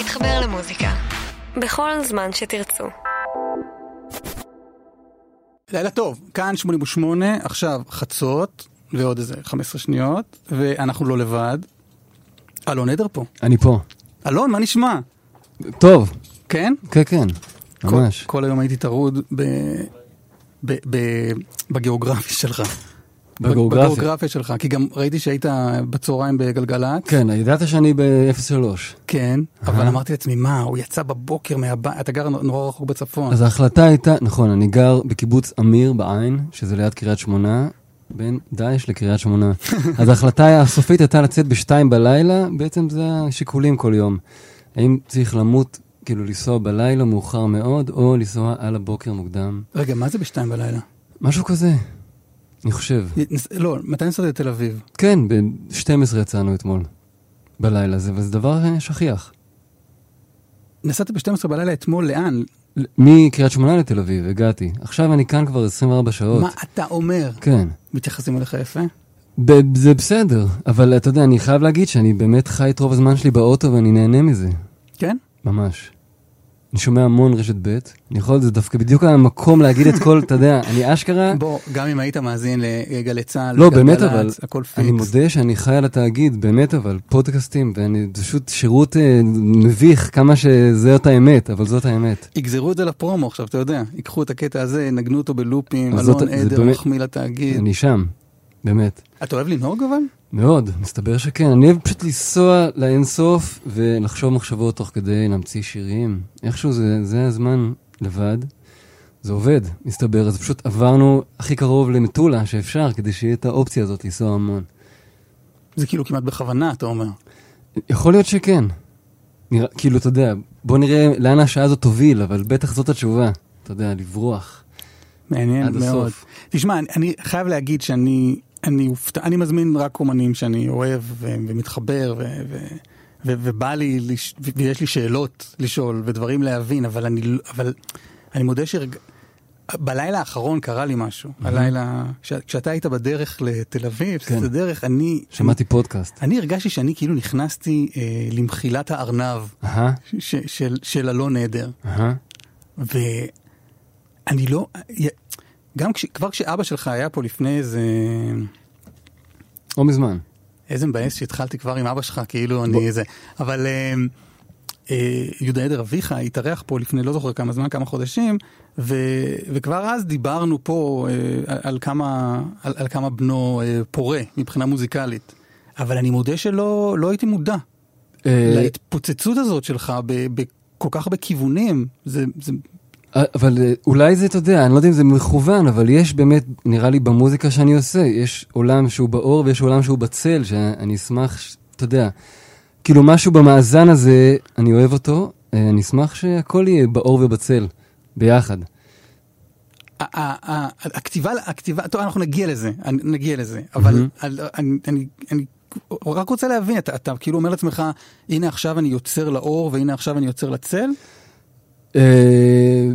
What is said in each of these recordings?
להתחבר למוזיקה. בכל זמן שתרצו. לילה טוב, כאן 88, עכשיו חצות, ועוד איזה 15 שניות, ואנחנו לא לבד. אלון עדר פה. אני פה. אלון, מה נשמע? טוב, כן? כן, כן, ממש. כל, כל היום הייתי טרוד ב, ב, ב, בגיאוגרפיה שלך. בגיאוגרפיה. בגיאוגרפיה שלך, כי גם ראיתי שהיית בצהריים בגלגלצ. כן, ידעת שאני ב-03. כן, אבל אמרתי לעצמי, מה, הוא יצא בבוקר מהבית, אתה גר נורא רחוק בצפון. אז ההחלטה הייתה, נכון, אני גר בקיבוץ אמיר בעין, שזה ליד קריית שמונה, בין דאעש לקריית שמונה. אז ההחלטה הסופית הייתה לצאת בשתיים בלילה, בעצם זה השיקולים כל יום. האם צריך למות, כאילו לנסוע בלילה מאוחר מאוד, או לנסוע על הבוקר מוקדם. רגע, מה זה בשתיים בלילה? משהו כזה, אני חושב. לא, מתי נסעת לתל אביב? כן, ב-12 יצאנו אתמול, בלילה הזה, וזה דבר אה, שכיח. נסעת ב-12 בלילה אתמול, לאן? מקריית שמונה לתל אביב, הגעתי. עכשיו אני כאן כבר 24 שעות. מה אתה אומר? כן. מתייחסים אליך יפה? ב- זה בסדר, אבל אתה יודע, אני חייב להגיד שאני באמת חי את רוב הזמן שלי באוטו ואני נהנה מזה. כן? ממש. אני שומע המון רשת ב', אני יכול, זה דווקא בדיוק המקום להגיד את כל, אתה יודע, אני אשכרה, בוא, גם אם היית מאזין לגלי צה"ל, לא, באמת אבל, הכל אני פיקס. מודה שאני חי על התאגיד, באמת אבל, פודקאסטים, ואני, פשוט שירות אה, מביך כמה שזאת האמת, אבל זאת האמת. יגזרו את זה לפרומו עכשיו, אתה יודע, ייקחו את הקטע הזה, ינגנו אותו בלופים, אלון עדר מחמיא לתאגיד. אני שם, באמת. אתה אוהב לנהוג אבל? מאוד, מסתבר שכן. אני אוהב פשוט לנסוע לאינסוף ולחשוב מחשבות תוך כדי להמציא שירים. איכשהו זה, זה הזמן לבד. זה עובד, מסתבר. אז פשוט עברנו הכי קרוב למטולה שאפשר, כדי שיהיה את האופציה הזאת לנסוע המון. זה כאילו כמעט בכוונה, אתה אומר. יכול להיות שכן. נראה, כאילו, אתה יודע, בוא נראה לאן השעה הזאת תוביל, אבל בטח זאת התשובה. אתה יודע, לברוח. מעניין עד מאוד. הסוף. תשמע, אני חייב להגיד שאני אני אופתע, אני מזמין רק אומנים שאני אוהב ו, ומתחבר ו, ו, ו, ובא לי, לש, ו- ויש לי שאלות לשאול ודברים להבין, אבל אני, לא- אבל אני מודה שבלילה האחרון קרה לי משהו. הלילה, כש, כשאתה היית בדרך לתל אביב, כן. בדרך, אני... שמעתי פודקאסט. אני הרגשתי שאני כאילו נכנסתי אה, למחילת הארנב אהה, ש, של, של אלון עדר. אהה. ואני לא, גם כש, כבר כשאבא שלך היה פה לפני איזה, או מזמן. איזה מבאס שהתחלתי כבר עם אבא שלך, כאילו אני איזה, אבל אה, אה, יהודה עדר אביך התארח פה לפני לא זוכר כמה זמן, כמה חודשים, ו, וכבר אז דיברנו פה אה, על, כמה, על, על כמה בנו אה, פורה מבחינה מוזיקלית, אבל אני מודה שלא לא הייתי מודע אה, להתפוצצות הזאת שלך ב- בכל כך הרבה כיוונים, זה, זה אבל אה, אולי זה, אתה יודע, אני לא יודע אם זה מכוון, אבל יש באמת, נראה לי במוזיקה שאני עושה, יש עולם שהוא באור ויש עולם שהוא בצל, שאני אשמח, אתה יודע, כאילו משהו במאזן הזה, אני אוהב אותו, אה, אני אשמח שהכל יהיה באור ובצל, ביחד. הכתיבה, הכתיבה, טוב, אנחנו נגיע לזה, נגיע לזה, אבל אני, רק רוצה להבין, אתה כאילו אומר לעצמך, הנה עכשיו אני יוצר לאור והנה עכשיו אני יוצר לצל? אה,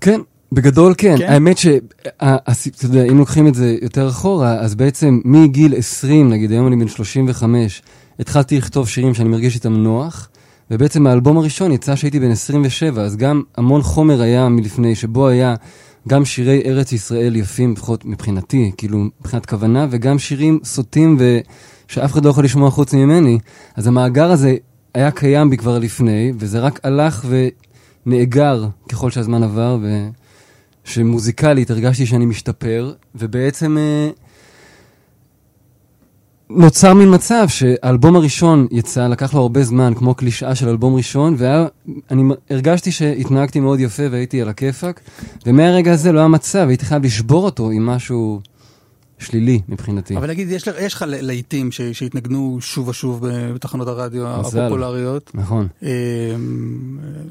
כן, בגדול כן. כן? האמת ש... ה- הס- אתה יודע, אם לוקחים את זה יותר אחורה, אז בעצם מגיל 20, נגיד היום אני בן 35, התחלתי לכתוב שירים שאני מרגיש איתם נוח, ובעצם האלבום הראשון יצא שהייתי בן 27, אז גם המון חומר היה מלפני, שבו היה גם שירי ארץ ישראל יפים, לפחות מבחינתי, כאילו מבחינת כוונה, וגם שירים סוטים ושאף אחד לא יכול לשמוע חוץ ממני. אז המאגר הזה היה קיים בי כבר לפני, וזה רק הלך ונאגר ככל שהזמן עבר, ושמוזיקלית הרגשתי שאני משתפר, ובעצם אה, נוצר מין מצב שהאלבום הראשון יצא, לקח לו הרבה זמן, כמו קלישאה של אלבום ראשון, ואני הרגשתי שהתנהגתי מאוד יפה והייתי על הכיפאק, ומהרגע הזה לא היה מצב, הייתי חייב לשבור אותו עם משהו שלילי מבחינתי. אבל נגיד, יש לך- יש לך להיטים ש- שהתנגנו שוב ושוב בתחנות הרדיו מזל. הפופולריות. נכון. אמ,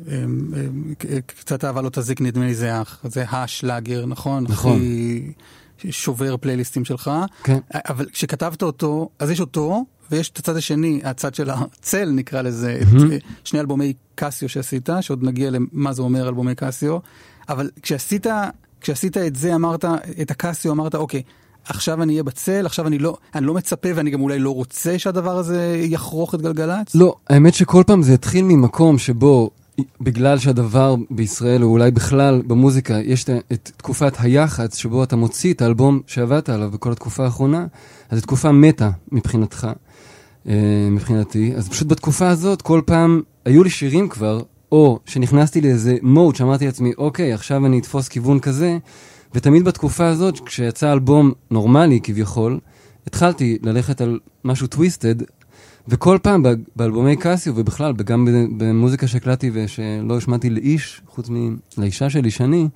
אמ, קצת אהבה לא תזיק נדמה לי זה אח, זה השלאגר, נכון? נכון. הכי שובר פלייליסטים שלך. כן. אבל כשכתבת אותו, אז יש אותו, ויש את הצד השני, הצד של הצל נקרא לזה, את. אה, שני אלבומי קסיו שעשית, שעוד נגיע למה זה אומר אלבומי קסיו, אבל כשעשית, כשעשית את זה אמרת, את הקסיו אמרת, אוקיי, עכשיו אני אהיה בצל, עכשיו אני לא, אני לא מצפה ואני גם אולי לא רוצה שהדבר הזה יחרוך את גלגלצ? לא, האמת שכל פעם זה התחיל ממקום שבו, בגלל שהדבר בישראל, או אולי בכלל במוזיקה, יש את תקופת היח"צ, שבו אתה מוציא את האלבום שעבדת עליו בכל התקופה האחרונה, אז זו תקופה מתה מבחינתך, אה, מבחינתי. אז פשוט בתקופה הזאת, כל פעם היו לי שירים כבר, או שנכנסתי לאיזה מוד שאמרתי לעצמי, אוקיי, עכשיו אני אתפוס כיוון כזה, ותמיד בתקופה הזאת, כשיצא אלבום נורמלי כביכול, התחלתי ללכת על משהו טוויסטד, וכל פעם באלבומי קסיו, ובכלל, גם במוזיקה שהקלטתי ושלא השמעתי לאיש, חוץ מלאישה שלי, שני,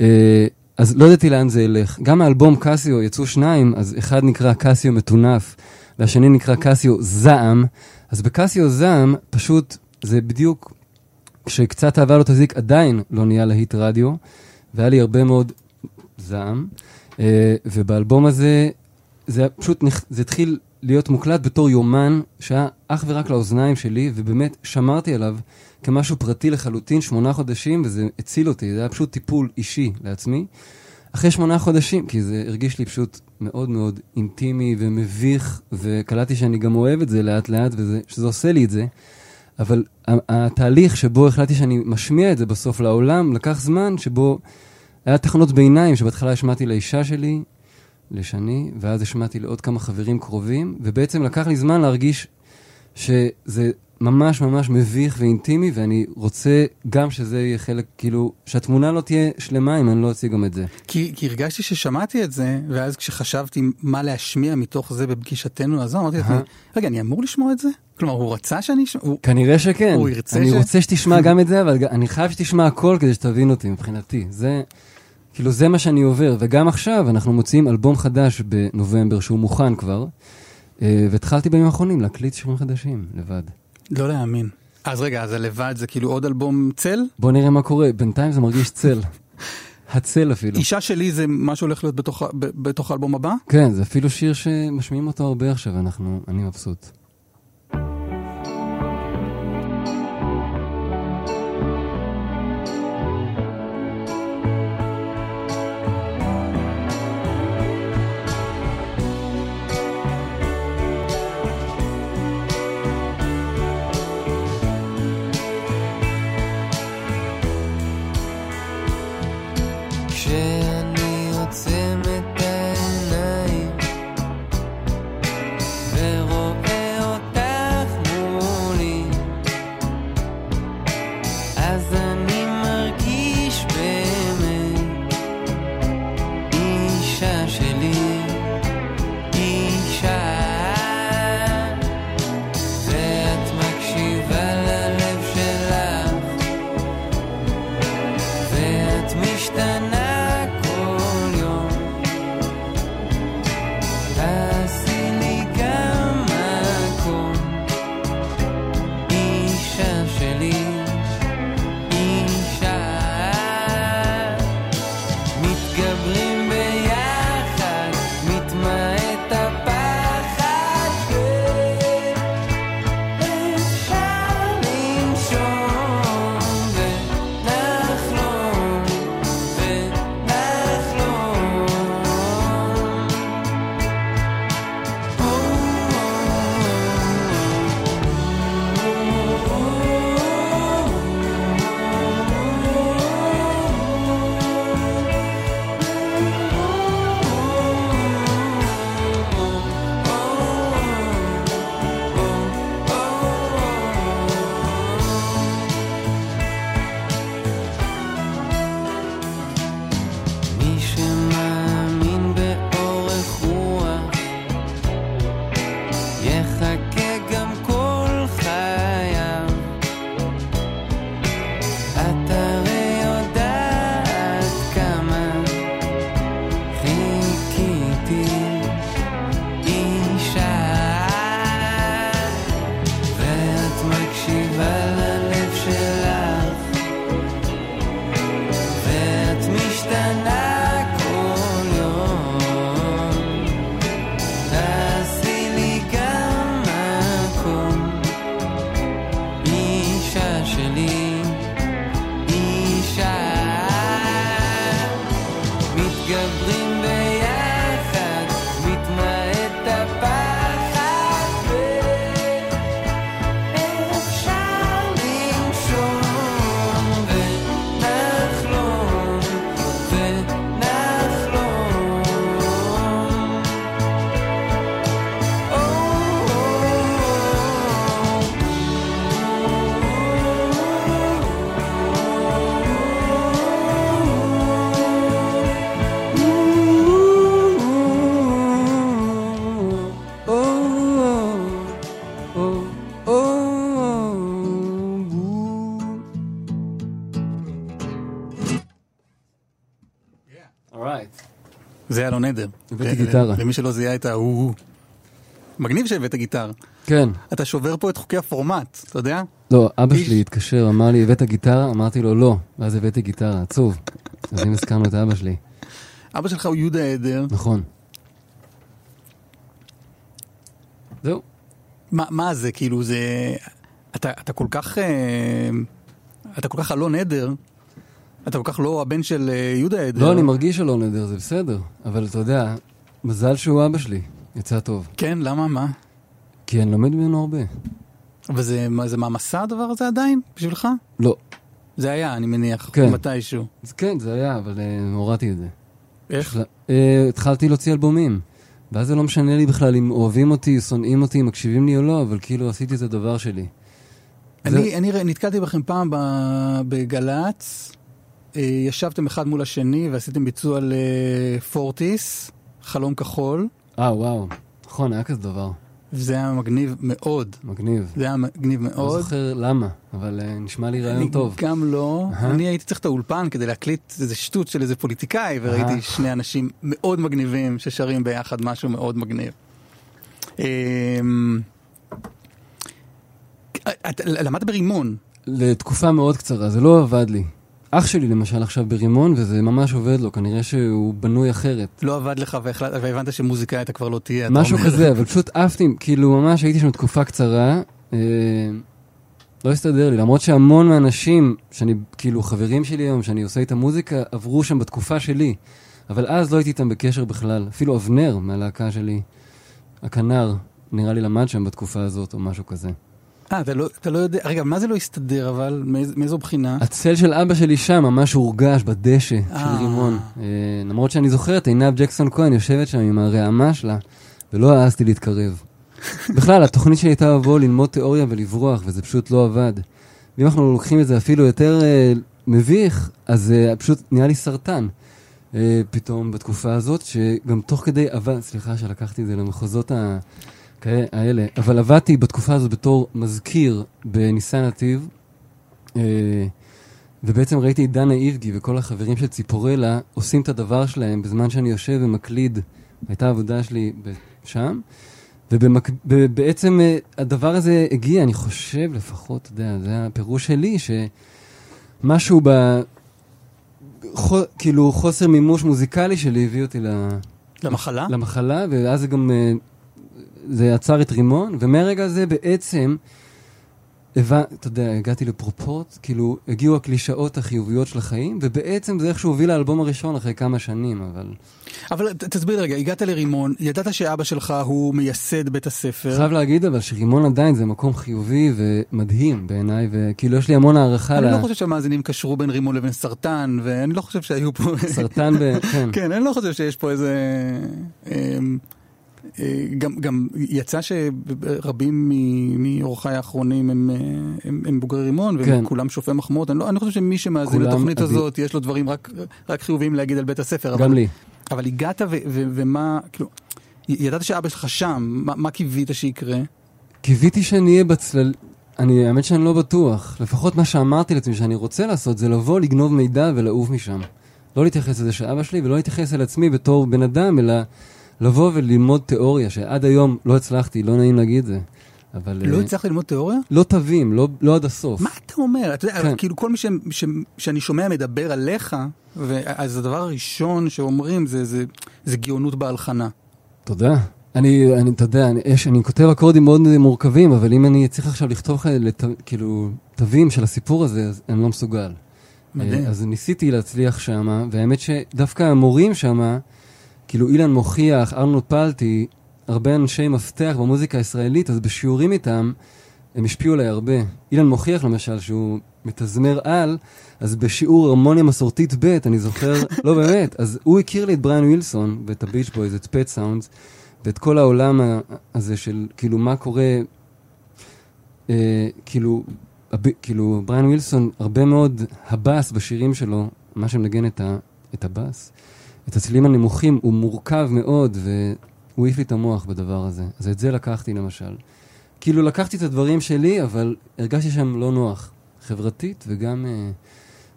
אה, אז לא ידעתי לאן זה ילך. גם האלבום קסיו יצאו שניים, אז אחד נקרא קסיו מטונף, והשני נקרא קסיו זעם. אז בקסיו זעם, פשוט, זה בדיוק, כשקצת אהבה לא תזיק, עדיין לא נהיה להיט רדיו, והיה לי הרבה מאוד זעם, אה, ובאלבום הזה, זה פשוט, זה התחיל להיות מוקלט בתור יומן שהיה אך ורק לאוזניים שלי, ובאמת שמרתי עליו כמשהו פרטי לחלוטין, שמונה חודשים, וזה הציל אותי, זה היה פשוט טיפול אישי לעצמי. אחרי שמונה חודשים, כי זה הרגיש לי פשוט מאוד מאוד אינטימי ומביך, וקלטתי שאני גם אוהב את זה לאט לאט, ושזה עושה לי את זה. אבל התהליך שבו החלטתי שאני משמיע את זה בסוף לעולם, לקח זמן שבו היה תחנות ביניים, שבהתחלה השמעתי לאישה שלי, לשני, ואז השמעתי לעוד כמה חברים קרובים, ובעצם לקח לי זמן להרגיש שזה ממש ממש מביך ואינטימי, ואני רוצה גם שזה יהיה חלק, כאילו, שהתמונה לא תהיה שלמה אם אני לא אציג גם את זה. כי, כי הרגשתי ששמעתי את זה, ואז כשחשבתי מה להשמיע מתוך זה בפגישתנו הזו, אמרתי לעצמי, רגע, אני אמור לשמוע את זה? כלומר, הוא רצה שאני אשמע? הוא... כנראה שכן. הוא ירצה אני ש... אני רוצה שתשמע גם את זה, אבל אני חייב שתשמע הכל כדי שתבין אותי מבחינתי. זה... כאילו זה מה שאני עובר, וגם עכשיו אנחנו מוציאים אלבום חדש בנובמבר שהוא מוכן כבר, אה, והתחלתי בימים האחרונים להקליט שירים חדשים לבד. לא להאמין. אז רגע, אז הלבד זה כאילו עוד אלבום צל? בוא נראה מה קורה, בינתיים זה מרגיש צל. הצל אפילו. אישה שלי זה מה שהולך להיות בתוך, בתוך האלבום הבא? כן, זה אפילו שיר שמשמיעים אותו הרבה עכשיו, אנחנו, אני מבסוט. זה אלון עדר. הבאתי ו- גיטרה. למי שלא זיהה את ההוא. מגניב שהבאת גיטרה. כן. אתה שובר פה את חוקי הפורמט, אתה יודע? לא, אבא איש. שלי התקשר, אמר לי, הבאת גיטרה? אמרתי לו, לא. ואז הבאתי גיטרה, עצוב. אז אם הזכרנו את אבא שלי. אבא שלך הוא יהודה עדר. נכון. זהו. מה, מה זה, כאילו, זה... אתה, אתה כל כך... אה, אתה כל כך אלון עדר. אתה כל כך לא הבן של אה, יהודה עדר. לא, אני מרגיש שלא נדר, זה בסדר. אבל אתה יודע, מזל שהוא אבא שלי. יצא טוב. כן, למה? מה? כי אני לומד ממנו הרבה. וזה מה, זה מהמסע הדבר הזה עדיין? בשבילך? לא. זה היה, אני מניח, כן. מתישהו. כן, זה היה, אבל אה, הורדתי את זה. איך? אה, התחלתי להוציא אלבומים. ואז זה לא משנה לי בכלל אם אוהבים אותי, שונאים אותי, מקשיבים לי או לא, אבל כאילו עשיתי את הדבר שלי. זה- אני, אני ר- נתקלתי בכם פעם ב- בגל"צ, ישבתם אחד מול השני ועשיתם ביצוע לפורטיס, חלום כחול, אה, וואו. נכון, היה כזה דבר. וזה היה מגניב מאוד. מגניב. זה היה מגניב לא מאוד. זוכר למה, אבל אה, נשמע לי רעיון אני טוב. גם לא. אהה. אני הייתי צריך את האולפן כדי להקליט איזה שטות של איזה פוליטיקאי, וראיתי אהה. שני אנשים מאוד מגניבים ששרים ביחד משהו מאוד מגניב. אתה למדת ברימון. לתקופה מאוד קצרה, זה לא עבד לי. אח שלי למשל עכשיו ברימון, וזה ממש עובד לו, כנראה שהוא בנוי אחרת. לא עבד לך והחלט- והבנת שמוזיקאי אתה כבר לא תהיה. משהו. כזה, אבל פשוט עפתי, כאילו ממש הייתי שם תקופה קצרה, אה, לא הסתדר לי, למרות שהמון מהאנשים, שאני, כאילו חברים שלי היום, שאני עושה איתם מוזיקה, עברו שם בתקופה שלי. אבל אז לא הייתי איתם בקשר בכלל. אפילו אבנר מהלהקה שלי, הכנר, נראה לי למד שם בתקופה הזאת או משהו כזה. אה, אתה לא, אתה לא יודע, רגע, מה זה לא הסתדר אבל? מאיז, מאיזו בחינה? הצל של אבא שלי שם ממש הורגש בדשא של אה. רימון. אה, למרות שאני זוכר את עינב ג'קסון כהן יושבת שם עם הרעמה שלה, ולא העזתי להתקרב. בכלל, התוכנית שלי הייתה לבוא ללמוד תיאוריה ולברוח, וזה פשוט לא עבד. ואם אנחנו לוקחים את זה אפילו יותר אה, מביך, אז אה, פשוט נהיה לי סרטן. אה, פתאום בתקופה הזאת, שגם תוך כדי עבד, סליחה שלקחתי את זה למחוזות ה... כאלה- אבל עבדתי בתקופה הזאת בתור מזכיר בניסן נתיב, אה, ובעצם ראיתי את דנה איבגי וכל החברים של ציפורלה עושים את הדבר שלהם בזמן שאני יושב ומקליד, הייתה עבודה שלי שם, ובעצם הדבר הזה הגיע, אני חושב לפחות, אתה יודע, זה הפירוש שלי, שמשהו ב... חו, כאילו חוסר מימוש מוזיקלי שלי הביא אותי ל... למחלה? למחלה, ואז זה גם, אה, זה עצר את רימון, ומהרגע הזה בעצם, הבא, אתה יודע, הגעתי לפרופורט, כאילו, הגיעו הקלישאות החיוביות של החיים, ובעצם זה איכשהו הוביל לאלבום הראשון אחרי כמה שנים, אבל... אבל ת- תסביר רגע, הגעת לרימון, ידעת שאבא שלך הוא מייסד בית הספר. חייב להגיד אבל שרימון עדיין זה מקום חיובי ומדהים בעיניי, וכאילו יש לי המון הערכה אני ל... לא חושב שהמאזינים קשרו בין רימון לבין סרטן, ואני לא חושב שהיו פה... סרטן ב... כן. כן, אני לא חושב שיש פה איזה... גם, גם יצא שרבים מאורחיי האחרונים הם, הם, הם בוגרי רימון, כן. וכולם שופי מחמאות. אני, לא, אני חושב שמי שמאזין לתוכנית אבי- הזאת, יש לו דברים רק, רק חיוביים להגיד על בית הספר. גם אבל, לי. אבל הגעת ו, ו, ומה, כאילו, ידעת שאבא שלך שם, מה, מה קיווית שיקרה? קיוויתי שאני אהיה בצלל... אני, האמת שאני לא בטוח. לפחות מה שאמרתי לעצמי שאני רוצה לעשות זה לבוא, לגנוב מידע ולעוף משם. לא להתייחס לזה של אבא שלי ולא להתייחס אל עצמי בתור בן אדם, אלא לבוא וללמוד תיאוריה, שעד היום לא הצלחתי, לא נעים להגיד את זה. אבל... לא אה, הצלחת ללמוד תיאוריה? לא תווים, לא, לא עד הסוף. מה אתה אומר? אתה יודע, כן. כאילו כל מי ש, ש, שאני שומע מדבר עליך, אז הדבר הראשון שאומרים זה, זה, זה גאונות בהלחנה. תודה. אני, אני, אתה יודע, אני, יש, אני כותב אקורדים מאוד מורכבים, אבל אם אני צריך עכשיו לכתוב לך, לת, כאילו, תווים של הסיפור הזה, אז אני לא מסוגל. מדהים. אה, אז ניסיתי להצליח שם, והאמת שדווקא המורים שם, כאילו אילן מוכיח, ארנו פלטי, הרבה אנשי מפתח במוזיקה הישראלית, אז בשיעורים איתם, הם השפיעו עליי הרבה. אילן מוכיח למשל שהוא מתזמר על, אז בשיעור הרמוניה מסורתית ב', אני זוכר, לא באמת, אז הוא הכיר לי את בריאן ווילסון ואת ה Beach Boys, את Pet Sounds, ואת כל העולם הזה של כאילו מה קורה, אה, כאילו, הב, כאילו בריאן ווילסון, הרבה מאוד הבאס בשירים שלו, מה שמנגן את, ה, את הבאס, הצלילים הנמוכים, הוא מורכב מאוד, והוא העיף לי את המוח בדבר הזה. אז את זה לקחתי למשל. כאילו לקחתי את הדברים שלי, אבל הרגשתי שם לא נוח. חברתית וגם, אה,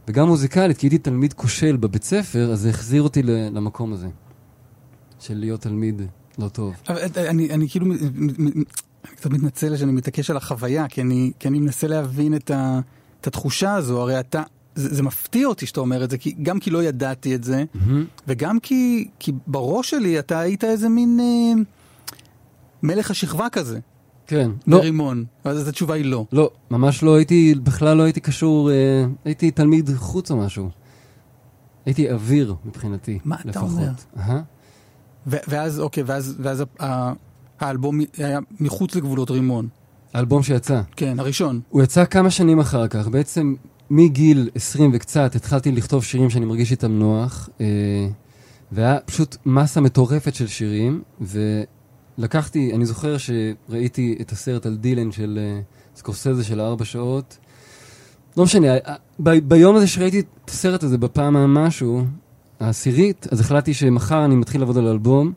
וגם מוזיקלית, כי הייתי תלמיד כושל בבית ספר, אז זה החזיר אותי למקום הזה. של להיות תלמיד לא טוב. אבל אה, אני, אני כאילו, אני קצת מתנצל שאני מתעקש על החוויה, כי אני, כי אני מנסה להבין את, ה, את התחושה הזו, הרי אתה, זה, זה מפתיע אותי שאתה אומר את זה, כי, גם כי לא ידעתי את זה, מהמם. וגם כי, כי בראש שלי אתה היית איזה מין אה, מלך השכבה כזה, כן. לא, ברימון, אז התשובה היא לא. לא, ממש לא הייתי, בכלל לא הייתי קשור, אה, הייתי תלמיד חוץ או משהו. הייתי אוויר מבחינתי, מה אתה לפחות. אומר? אהה. ו- ואז, אוקיי, ואז, ואז ה- האלבום היה מחוץ לגבולות רימון, האלבום שיצא. כן, הראשון. הוא יצא כמה שנים אחר כך. בעצם מגיל 20 וקצת התחלתי לכתוב שירים שאני מרגיש איתם נוח, אה, והיה פשוט מסה מטורפת של שירים, ולקחתי, אני זוכר שראיתי את הסרט על דילן של אה, סקורסזה של ארבע שעות. לא משנה, אה, ב- ביום הזה שראיתי את הסרט הזה בפעם המשהו, העשירית, אז החלטתי שמחר אני מתחיל לעבוד על אלבום,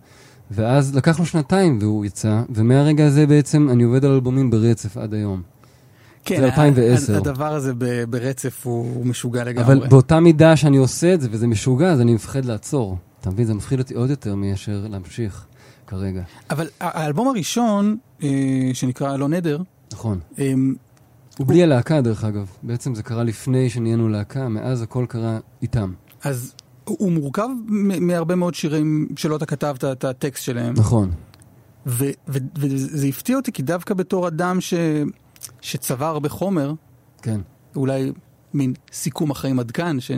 ואז לקח לו שנתיים והוא יצא, ומהרגע הזה בעצם אני עובד על אלבומים ברצף עד היום. כן, זה 2010. ה- הדבר הזה ברצף הוא, הוא משוגע לגמרי. אבל באותה מידה שאני עושה את זה וזה משוגע, אז אני מפחד לעצור. אתה מבין? זה מפחיד אותי עוד יותר מאשר להמשיך כרגע. אבל האלבום הראשון, אה, שנקרא לא נדר, נכון. אה, הוא בלי הלהקה, דרך אגב. בעצם זה קרה לפני שנהיינו להקה, מאז הכל קרה איתם. אז הוא מורכב מהרבה מאוד שירים שלא אתה כתבת את הטקסט שלהם. נכון. וזה הפתיע אותי, כי דווקא בתור אדם ש- שצבר הרבה חומר, כן. אולי מין סיכום החיים עד כאן, ש-.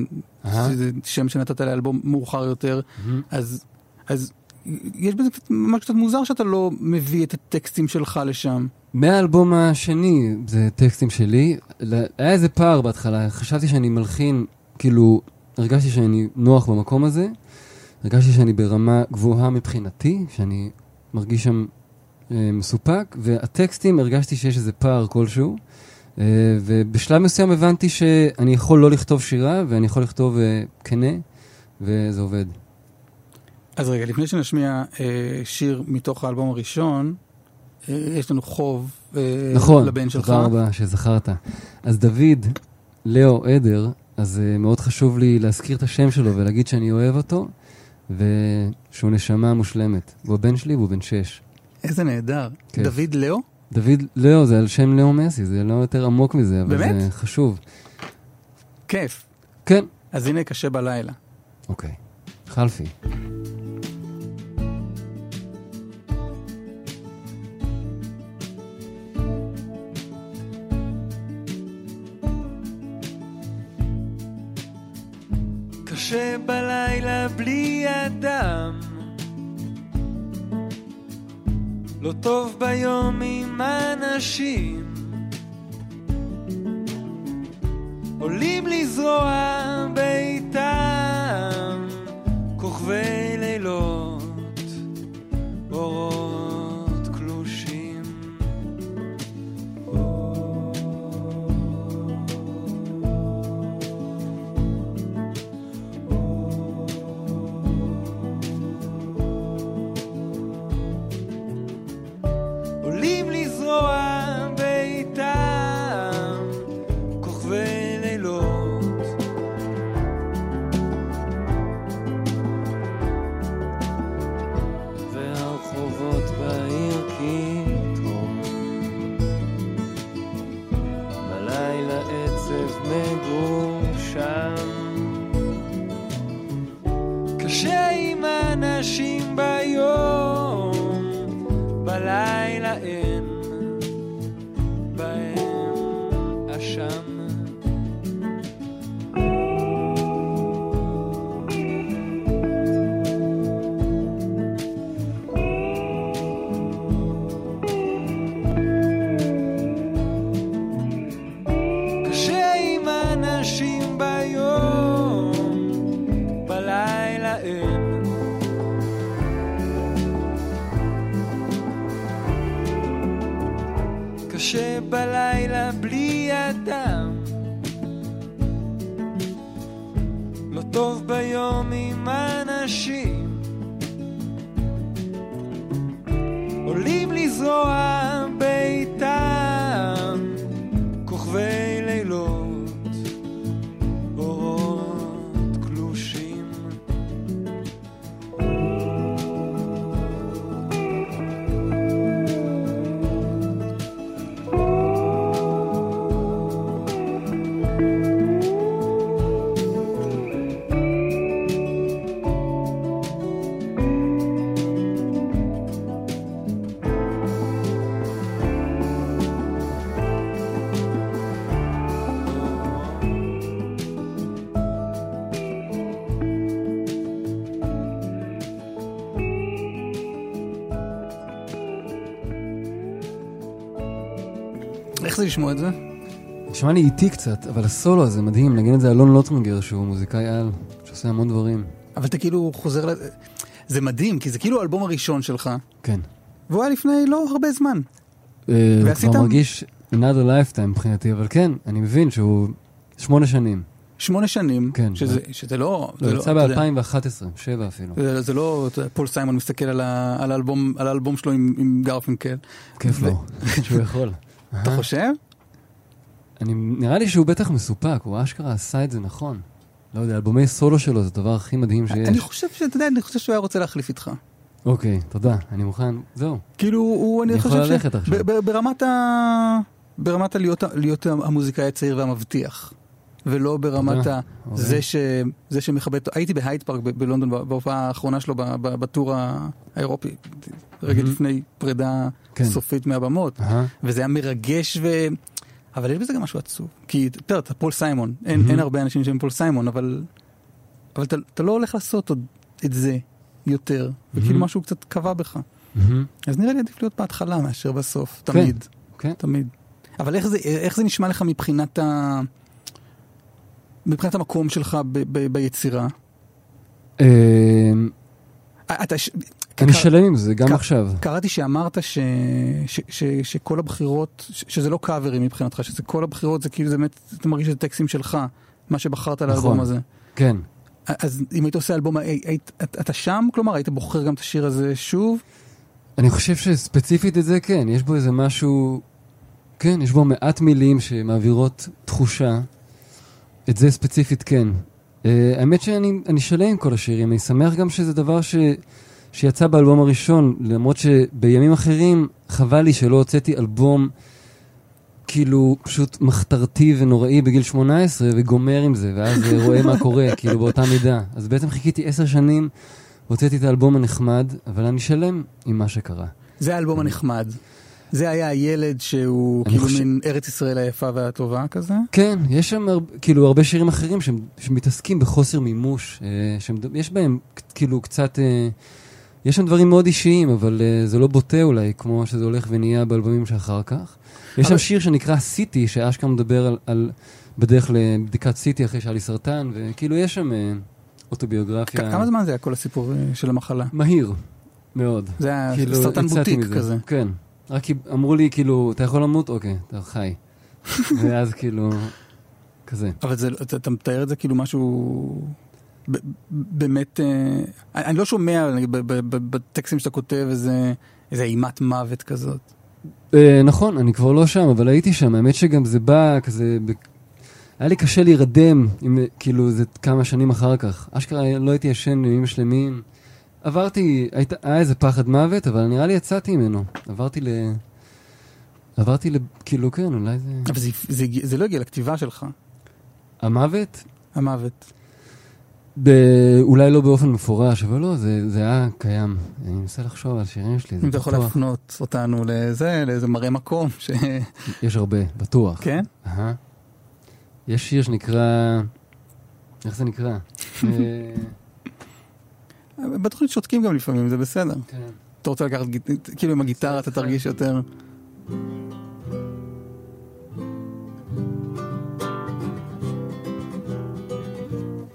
שזה שם שנתת לאלבום מאוחר יותר, מהמם. אז, אז יש בזה ממש קצת מוזר שאתה לא מביא את הטקסטים שלך לשם. מהאלבום השני, זה טקסטים שלי, היה איזה פער בהתחלה, חשבתי שאני מלחין, כאילו, הרגשתי שאני נוח במקום הזה, הרגשתי שאני ברמה גבוהה מבחינתי, שאני מרגיש שם מסופק, והטקסטים הרגשתי שיש איזה פער כלשהו, אה, ובשלב מסוים הבנתי שאני יכול לא לכתוב שירה, ואני יכול לכתוב אה, כנה, וזה עובד. אז רגע, לפני שנשמיע אה, שיר מתוך האלבום הראשון, אה, יש לנו חוב אה, נכון, לבן שלך. תודה רבה שזכרת. אז דוד, לאו עדר, אז מאוד חשוב לי להזכיר את השם שלו ולהגיד שאני אוהב אותו, ושהוא נשמה מושלמת. הוא הבן שלי והוא בן שש. איזה נהדר. כיף. דוד לאו? דוד לאו זה על שם לאו מסי, זה לא יותר עמוק מזה, אבל באמת? זה חשוב. כיף. כן. אז הנה קשה בלילה. אוקיי. חלפי. קשה בלילה בלי אדם לא טוב ביום עם אנשים עולים לזרוע ביתם כוכבי לילות לשמוע את זה? נשמע לי איטי קצת, אבל הסולו הזה מדהים, ניגן את זה אלון לוטרינגר, שהוא מוזיקאי על, שעושה המון דברים. אבל אתה כאילו חוזר ל... זה מדהים, כי זה כאילו האלבום הראשון שלך, כן. והוא היה לפני לא הרבה זמן. אה, הוא ועשית- כבר מרגיש another lifetime מבחינתי, אבל כן, אני מבין שהוא שמונה שנים. שמונה שנים, כן. שזה, שזה לא... לא, זה יצא אתה יודע, ב-2011, שבע אפילו. זה, זה לא, פול סיימון מסתכל על, ה, על, האלבום, על האלבום שלו עם, עם גרפינקל. כיף ו- לו, שהוא יכול. אתה אהה. חושב? אני, נראה לי שהוא בטח מסופק, הוא אשכרה עשה את זה נכון. לא יודע, אלבומי סולו שלו זה הדבר הכי מדהים שיש. אני חושב שאתה יודע, אני חושב שהוא היה רוצה להחליף איתך. אוקיי, תודה, אני מוכן, זהו. כאילו, הוא, אני אני יכול חושב ללכת עכשיו. ב- ב- ברמת ה... ברמת להיות המוזיקאי הצעיר והמבטיח. ולא ברמת. ה... אוקיי. זה, ש... זה שמכבד... הייתי בהייד פארק בלונדון בהופעה האחרונה שלו בטור האירופי, רגע. לפני פרידה כן. סופית מהבמות. וזה היה מרגש ו... אבל יש בזה גם משהו עצוב. כי, אתה יודע, אתה פול סיימון. אין. אין הרבה אנשים שהם פול סיימון, אבל... אבל אתה, אתה לא הולך לעשות עוד את זה יותר. וכאילו. משהו קצת כבה בך. אז נראה לי עדיף להיות בהתחלה מאשר בסוף. תמיד. כן. תמיד. אבל איך זה, איך זה נשמע לך מבחינת ה... מבחינת המקום שלך ביצירה? אמ, אתה. אני שלם עם זה, גם עכשיו. קראתי שאמרת ש... ש... ש... שכל הבחירות. שזה לא קאברים מבחינתך, שזה כל הבחירות זה כאילו זה באמת, אתה מרגיש שזה טקסטים שלך, מה שבחרת נכון. לאלבום הזה. כן. אז אם היית עושה אלבום, אתה שם? כלומר, היית בוחר גם את השיר הזה שוב? אני חושב שספציפית את זה כן, יש בו איזה משהו... כן, יש בו מעט מילים שמעבירות תחושה. את זה ספציפית כן. Uh, האמת שאני אני שלם עם כל השירים, אני שמח גם שזה דבר ש, שיצא באלבום הראשון, למרות שבימים אחרים חבל לי שלא הוצאתי אלבום כאילו פשוט מחתרתי ונוראי בגיל 18 וגומר עם זה, ואז אה, רואה מה קורה, כאילו באותה מידה. אז בעצם חיכיתי עשר שנים, הוצאתי את האלבום הנחמד, אבל אני שלם עם מה שקרה. זה האלבום הנחמד. זה היה הילד שהוא כאילו חושב- מין ארץ ישראל היפה והטובה כזה? כן, יש שם הר... כאילו הרבה שירים אחרים שהם, שמתעסקים בחוסר מימוש, אה, שיש בהם כאילו קצת, אה, יש שם דברים מאוד אישיים, אבל אה, זה לא בוטה אולי, כמו שזה הולך ונהיה באלבומים שאחר כך. יש שם שיר שנקרא סיטי, שאשכרה מדבר על, על בדרך לבדיקת סיטי אחרי שהיה לי סרטן, וכאילו יש שם כ- אוטוביוגרפיה. כמה זמן זה היה כל הסיפור אה, של המחלה? מהיר, מאוד. זה היה כאילו, סרטן בוטיק מזה. כזה. כן. רק אמרו לי, כאילו, אתה יכול למות? אוקיי, אתה חי. ואז כאילו, כזה. אבל זה, אתה, אתה מתאר את זה כאילו משהו ב, באמת, אה, אני לא שומע ב- ב- ב- בטקסטים שאתה כותב איזה, איזה אימת מוות כזאת. אה, נכון, אני כבר לא שם, אבל הייתי שם. האמת שגם זה בא כזה... ב... היה לי קשה להירדם, עם, כאילו, זה כמה שנים אחר כך. אשכרה לא הייתי ישן ימים שלמים. עברתי, היית, היה איזה פחד מוות, אבל נראה לי יצאתי ממנו. עברתי ל... עברתי ל... כאילו, כן, אולי זה... אבל זה, זה, זה לא הגיע לכתיבה שלך, המוות? המוות. ב... אולי לא באופן מפורש, אבל לא, זה, זה היה קיים. אני מנסה לחשוב על שירים שלי, זה אם אתה יכול. להפנות אותנו לזה, לאיזה מראה מקום, ש... יש הרבה, בטוח. כן? אהה. יש שיר שנקרא... איך זה נקרא? בתוכנית שותקים גם לפעמים, זה בסדר. כן. אתה רוצה לקחת, כאילו עם הגיטרה אתה תרגיש יותר...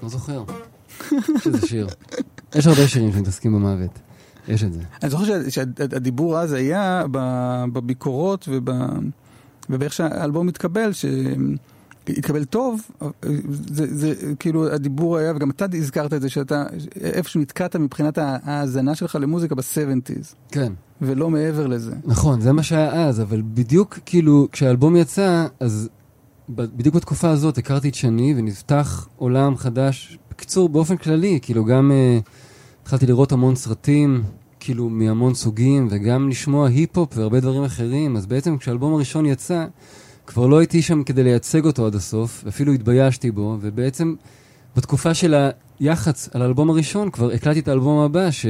לא זוכר. יש איזה שיר. יש הרבה שירים שמתעסקים במוות. יש את זה. אני זוכר שה- שהדיבור אז היה בביקורות וב... ובאיך שהאלבום התקבל, שהתקבל טוב, זה, זה כאילו הדיבור היה, וגם אתה הזכרת את זה, שאתה איפשהו נתקעת מבחינת ההאזנה שלך למוזיקה ב-70's, כן. ולא מעבר לזה. נכון, זה מה שהיה אז, אבל בדיוק כאילו כשהאלבום יצא, אז בדיוק בתקופה הזאת הכרתי את שני ונפתח עולם חדש. בקיצור, באופן כללי, כאילו גם uh, התחלתי לראות המון סרטים, כאילו מהמון סוגים, וגם לשמוע היפ-הופ והרבה דברים אחרים, אז בעצם כשהאלבום הראשון יצא, כבר לא הייתי שם כדי לייצג אותו עד הסוף, אפילו התביישתי בו, ובעצם בתקופה של היח"צ על האלבום הראשון כבר הקלטתי את האלבום הבא, ש...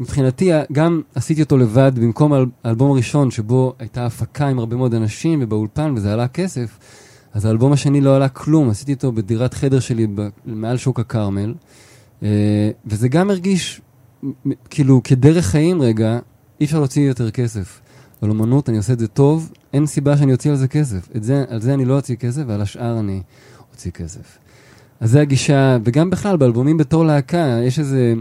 מבחינתי, גם עשיתי אותו לבד במקום האל- האלבום הראשון, שבו הייתה הפקה עם הרבה מאוד אנשים ובאולפן, וזה עלה כסף, אז האלבום השני לא עלה כלום, עשיתי אותו בדירת חדר שלי ב- מעל שוק הכרמל, אה, וזה גם הרגיש כאילו כדרך חיים רגע, אי אפשר להוציא יותר כסף. על אומנות, אני עושה את זה טוב, אין סיבה שאני אוציא על זה כסף. זה, על זה אני לא אוציא כסף, ועל השאר אני אוציא כסף. אז זה הגישה, וגם בכלל, באלבומים בתור להקה, יש איזה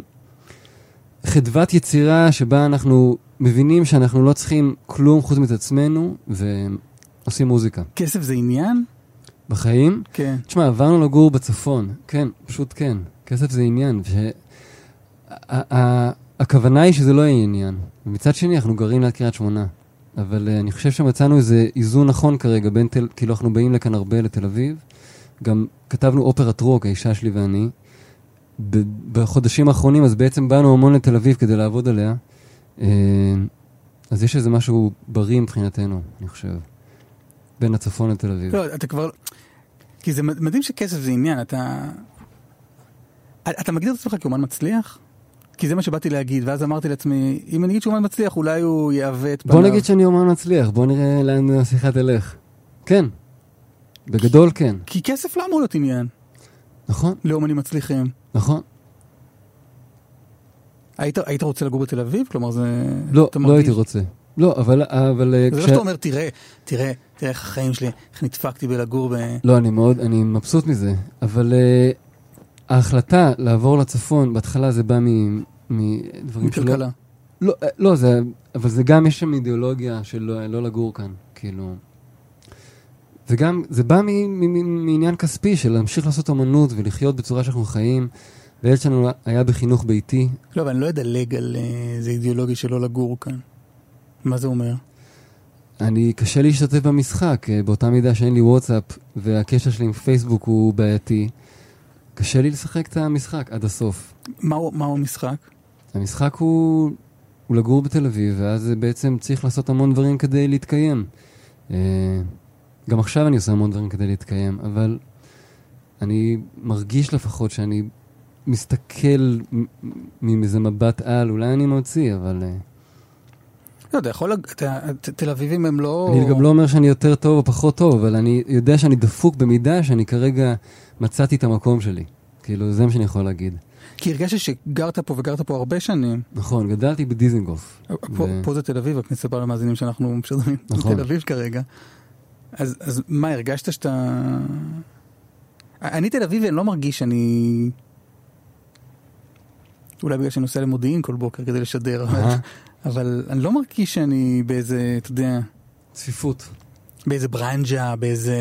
חדוות יצירה שבה אנחנו מבינים שאנחנו לא צריכים כלום חוץ מאת עצמנו, ועושים מוזיקה. כסף זה עניין? בחיים, כן. תשמע, עברנו לגור בצפון, כן, פשוט כן. כסף זה עניין. ש... הכוונה היא שזה לא יהיה עניין. ומצד שני, אנחנו גרים ליד קריית שמונה. אבל uh, אני חושב שמצאנו איזה איזון נכון כרגע בין תל... כאילו, אנחנו באים לכאן הרבה לתל אביב. גם כתבנו אופרת רוק, האישה שלי ואני. בחודשים האחרונים, אז בעצם באנו המון לתל אביב כדי לעבוד עליה. Uh, אז יש איזה משהו בריא מבחינתנו, אני חושב. בין הצפון לתל אביב. לא, אתה כבר... כי זה מדהים שכסף זה עניין, אתה... אתה מגדיר את עצמך כאומן מצליח? כי זה מה שבאתי להגיד, ואז אמרתי לעצמי, אם אני אגיד שאומן מצליח, אולי הוא יעוות בוא נגיד שאני אומן מצליח, בוא נראה לאן השיחה תלך. כן, בגדול כן. כי כסף לא אמור להיות עניין נכון, לאומנים מצליחים. נכון. היית, היית רוצה לגור בתל אביב? כלומר זה... לא, לא מרגיש- הייתי רוצה. לא, אבל... אבל אה, זה לא כש- שאתה אומר, תראה, תראה, תראה איך החיים שלי, איך נדפקתי בלגור ב... לא, אני מאוד, אני מבסוט מזה. אבל אה, ההחלטה לעבור לצפון, בהתחלה זה בא מדברים שלא... מכלכלה. לא, אה, לא, זה... אבל זה גם, יש שם אידיאולוגיה של לא, לא לגור כאן, כאילו... וגם, זה בא מ- מ- מ- מעניין כספי של להמשיך לעשות אמנות ולחיות בצורה שאנחנו חיים. והילד שלנו היה בחינוך ביתי, לא, אבל אני לא אדלג על אה, איזה אידיאולוגיה שלא לגור כאן. מה זה אומר? אני, קשה להשתתף במשחק, אה, באותה מידה שאין לי וואטסאפ והקשר שלי עם פייסבוק הוא בעייתי. קשה לי לשחק את המשחק עד הסוף. מהו מהו המשחק? המשחק הוא, הוא לגור בתל אביב, ואז בעצם צריך לעשות המון דברים כדי להתקיים. אה, גם עכשיו אני עושה המון דברים כדי להתקיים, אבל אני מרגיש לפחות שאני מסתכל מאיזה מבט על, אולי אני מוציא, אבל... אה, לא, אתה יכול... תל אביבים הם לא... אני גם לא אומר שאני יותר טוב או פחות טוב, אבל אני יודע שאני דפוק במידה שאני כרגע מצאתי את המקום שלי. כאילו, זה מה שאני יכול להגיד. כי הרגשתי שגרת פה וגרת פה הרבה שנים. נכון, גדלתי בדיזנגוף. פה, ו- פה זה תל אביב, רק נספר למאזינים שאנחנו משדרים נכון. בתל אביב כרגע. אז, אז מה, הרגשת שאתה... אני תל אביבי, אני לא מרגיש שאני... אולי בגלל שאני נוסע למודיעין כל בוקר כדי לשדר, אבל. אבל אני לא מרגיש שאני באיזה, אתה יודע, צפיפות. באיזה ברנז'ה, באיזה...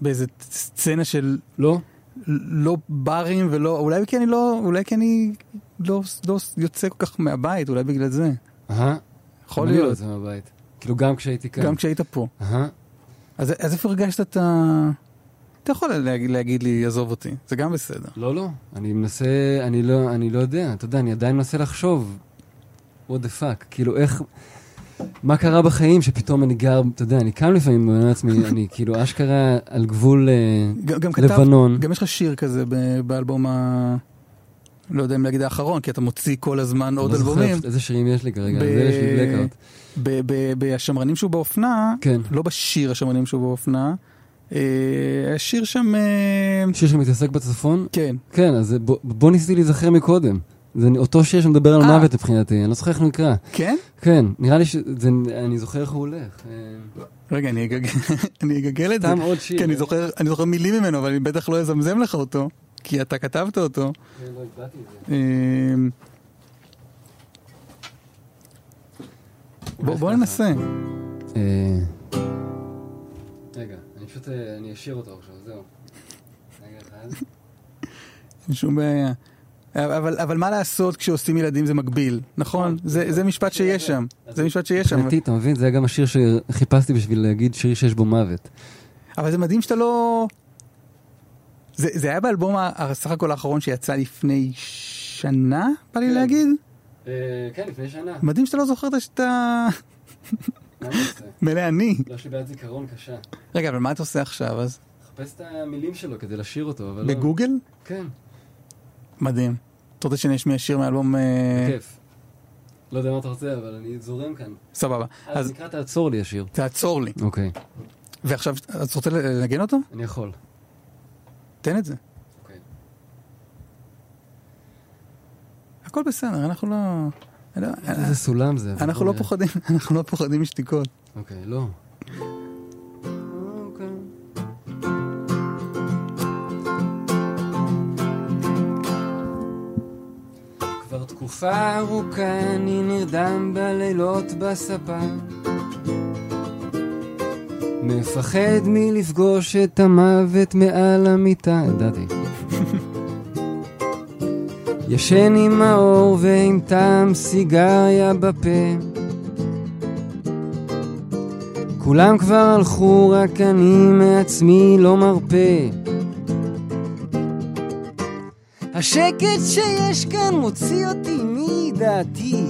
באיזה סצנה של לא? לא ברים ולא, אולי כי אני לא, אולי כי אני לא, לא יוצא כל כך מהבית, אולי בגלל זה. אהה. יכול גם אני לא להיות, יוצא מהבית. כאילו, גם כשהייתי כאן. גם כשהיית פה. אהה. אז, אז איפה הרגשת את ה... אתה יכול להגיד, להגיד לי, עזוב אותי, זה גם בסדר. לא, לא. אני מנסה, אני לא, אני לא יודע. אתה יודע, אני עדיין מנסה לחשוב. what the fuck. כאילו, איך... מה קרה בחיים שפתאום אני גר, אתה יודע, אני קם לפעמים ואומר לעצמי, אני כאילו אשכרה על גבול אה, גם, לבנון. גם יש לך שיר כזה באלבום ה... לא יודע אם להגיד האחרון, כי אתה מוציא כל הזמן עוד לא אלבומים. איזה שירים יש לי כרגע, ב- זה יש לי blackout. ב- ב- בשמרנים שהוא באופנה, כן. לא בשיר השמרנים שהוא באופנה, אה, השיר שם, אה, שיר שמתעסק בצפון? כן, כן, אז בוא, בוא ניסיתי להיזכר מקודם. זה אותו שיר שמדבר על אה. מוות מבחינתי, אני לא זוכר איך הוא נקרא. כן? כן, נראה לי שזה, אני זוכר איך הוא הולך. אה, רגע, אני אגגל, את זה. סתם עוד שיר. כי אני זוכר, מילים ממנו, אבל אני בטח לא אזמזם לך אותו, כי אתה כתבת אותו. כן, לא. אמ, בוא ננסה. אה, רגע, אני פשוט, אה, אני אשאיר אותו עכשיו, זהו. רגע אחד. אין שום בעיה. אבל, אבל מה לעשות כשעושים ילדים זה מגביל, נכון? זה, זה משפט שיש שם. זה משפט שיש שם. מבחינתי, אתה מבין? זה היה גם השיר שחיפשתי בשביל להגיד שיר שיש בו מוות. אבל זה מדהים שאתה לא... זה, זה היה באלבום הסך הכל האחרון שיצא לפני שנה, בא לי כן. להגיד? כן, לפני שנה. מדהים שאתה לא זוכר את שאתה... עושה? מלא אני. לא, יש לי בעיית זיכרון קשה. רגע, אבל מה אתה עושה עכשיו אז? חפש את המילים שלו כדי לשיר אותו, אבל לא. בגוגל? כן, מדהים. אתה רוצה שאני אשמיע שיר מאלבום... אה, בכיף. לא יודע מה אתה רוצה, אבל אני זורם כאן. סבבה. אז נקרא תעצור לי השיר. תעצור לי. אוקיי, ועכשיו, אז אתה רוצה לנגן אותו? אני יכול. תן את זה. אוקיי. הכל בסדר, אנחנו לא... לא, איזה סולם זה. אנחנו לא. פוחדים, אנחנו לא פוחדים משתיקות. אוקיי, לא. תקופה ארוכה אני נרדם בלילות בספה מפחד מלפגוש את המוות מעל המיטה, ידעתי. ישן עם האור ועם טעם סיגריה בפה כולם כבר הלכו, רק אני מעצמי לא מרפה. השקט שיש כאן מוציא אותי מדעתי.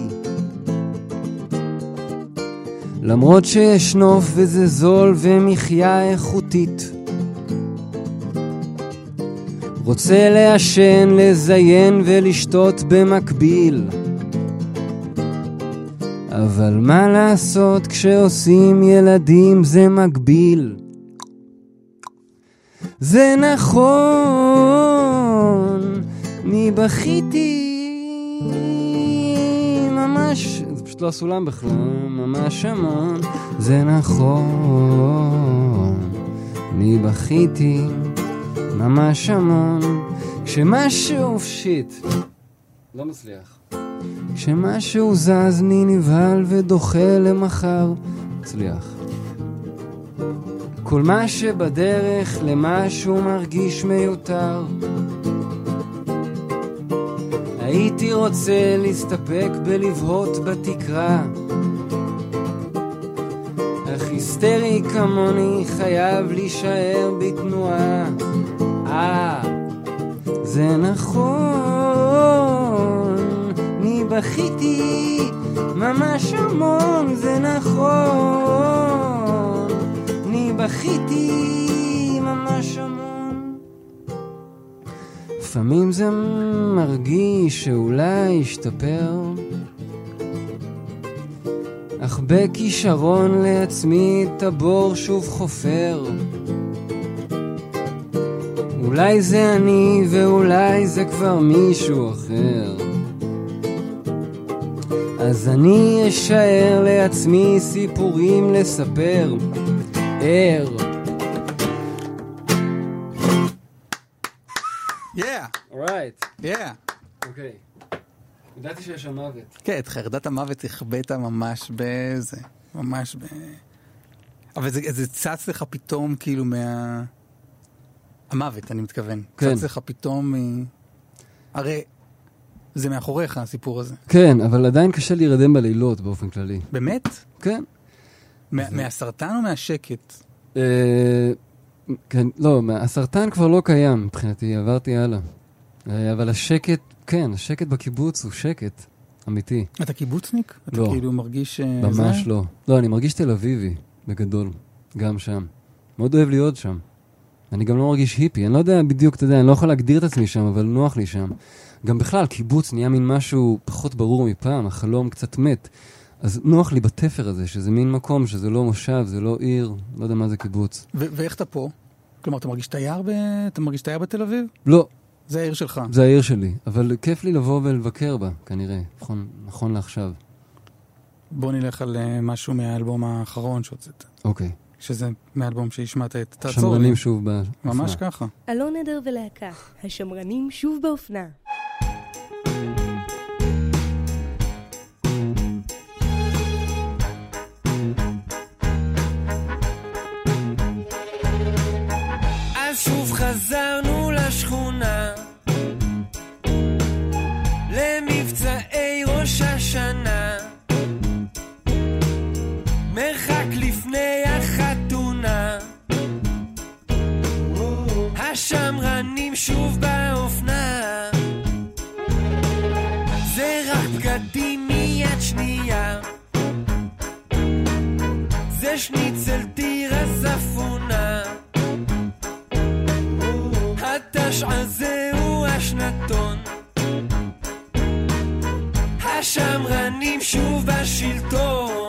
למרות שיש נוף וזה זול ומחיה איכותית. רוצה לעשן, לזיין ולשתות במקביל. אבל מה לעשות כשעושים ילדים זה מגביל? זה נכון, בכיתי ממש, זה פשוט לא הסולם בכלל, ממש המון. זה נכון, אני בכיתי ממש המון. כשמשהו, שיט, לא מצליח. כשמשהו זז אני נבהל ודוחה למחר, הצליח. כל מה שבדרך למשהו מרגיש מיותר. הייתי רוצה להסתפק בלבהות בתקרה. אך היסטרי כמוני חייב להישאר בתנועה. אה, זה נכון, אני בכיתי ממש המון, זה נכון, אני בכיתי ממש המון. לפעמים זה מרגיש שאולי ישתפר, אך בכישרון לעצמי את הבור שוב חופר. אולי זה אני ואולי זה כבר מישהו אחר. אז אני אשאר לעצמי סיפורים לספר. ער. אורייט. yeah. אוקיי. ידעתי שיש שם מוות. כן, את חרדת המוות החבאת ממש בזה, ממש ב... אבל זה, זה צץ לך פתאום כאילו מה... המוות, אני מתכוון. כן. צץ לך פתאום מ... הרי זה מאחוריך הסיפור הזה. כן, אבל עדיין קשה להירדם בלילות באופן כללי. באמת? כן. מה, מהסרטן או מהשקט? אה, כן, לא, הסרטן כבר לא קיים מבחינתי, עברתי הלאה. אה, אבל השקט, כן, השקט בקיבוץ הוא שקט אמיתי. אתה קיבוצניק? אתה לא. כאילו מרגיש... אה, ממש זה? לא. לא, אני מרגיש תל אביבי, בגדול. גם שם. מאוד אוהב להיות שם. אני גם לא מרגיש היפי, אני לא יודע בדיוק, אתה יודע, אני לא יכול להגדיר את עצמי שם, אבל נוח לי שם. גם בכלל, קיבוץ נהיה מין משהו פחות ברור מפעם, החלום קצת מת. אז נוח לי בתפר הזה, שזה מין מקום, שזה לא מושב, זה לא עיר, לא יודע מה זה קיבוץ. ואיך אתה פה? כלומר, אתה מרגיש תייר, ב... אתה מרגיש תייר בתל אביב? לא, זה העיר שלך. זה העיר שלי, אבל כיף לי לבוא ולבקר בה, כנראה, נכון, נכון לעכשיו. בוא נלך על אה, משהו מהאלבום האחרון שהוצאת, אוקיי. שזה מהאלבום שהשמעת את תעצור. שמרנים שוב ב... ממש ככה. אלון עדר ולהקה, השמרנים שוב באופנה. זה שניצל תירס אפונה התשע זהו השנתון. השמרנים שוב בשלטון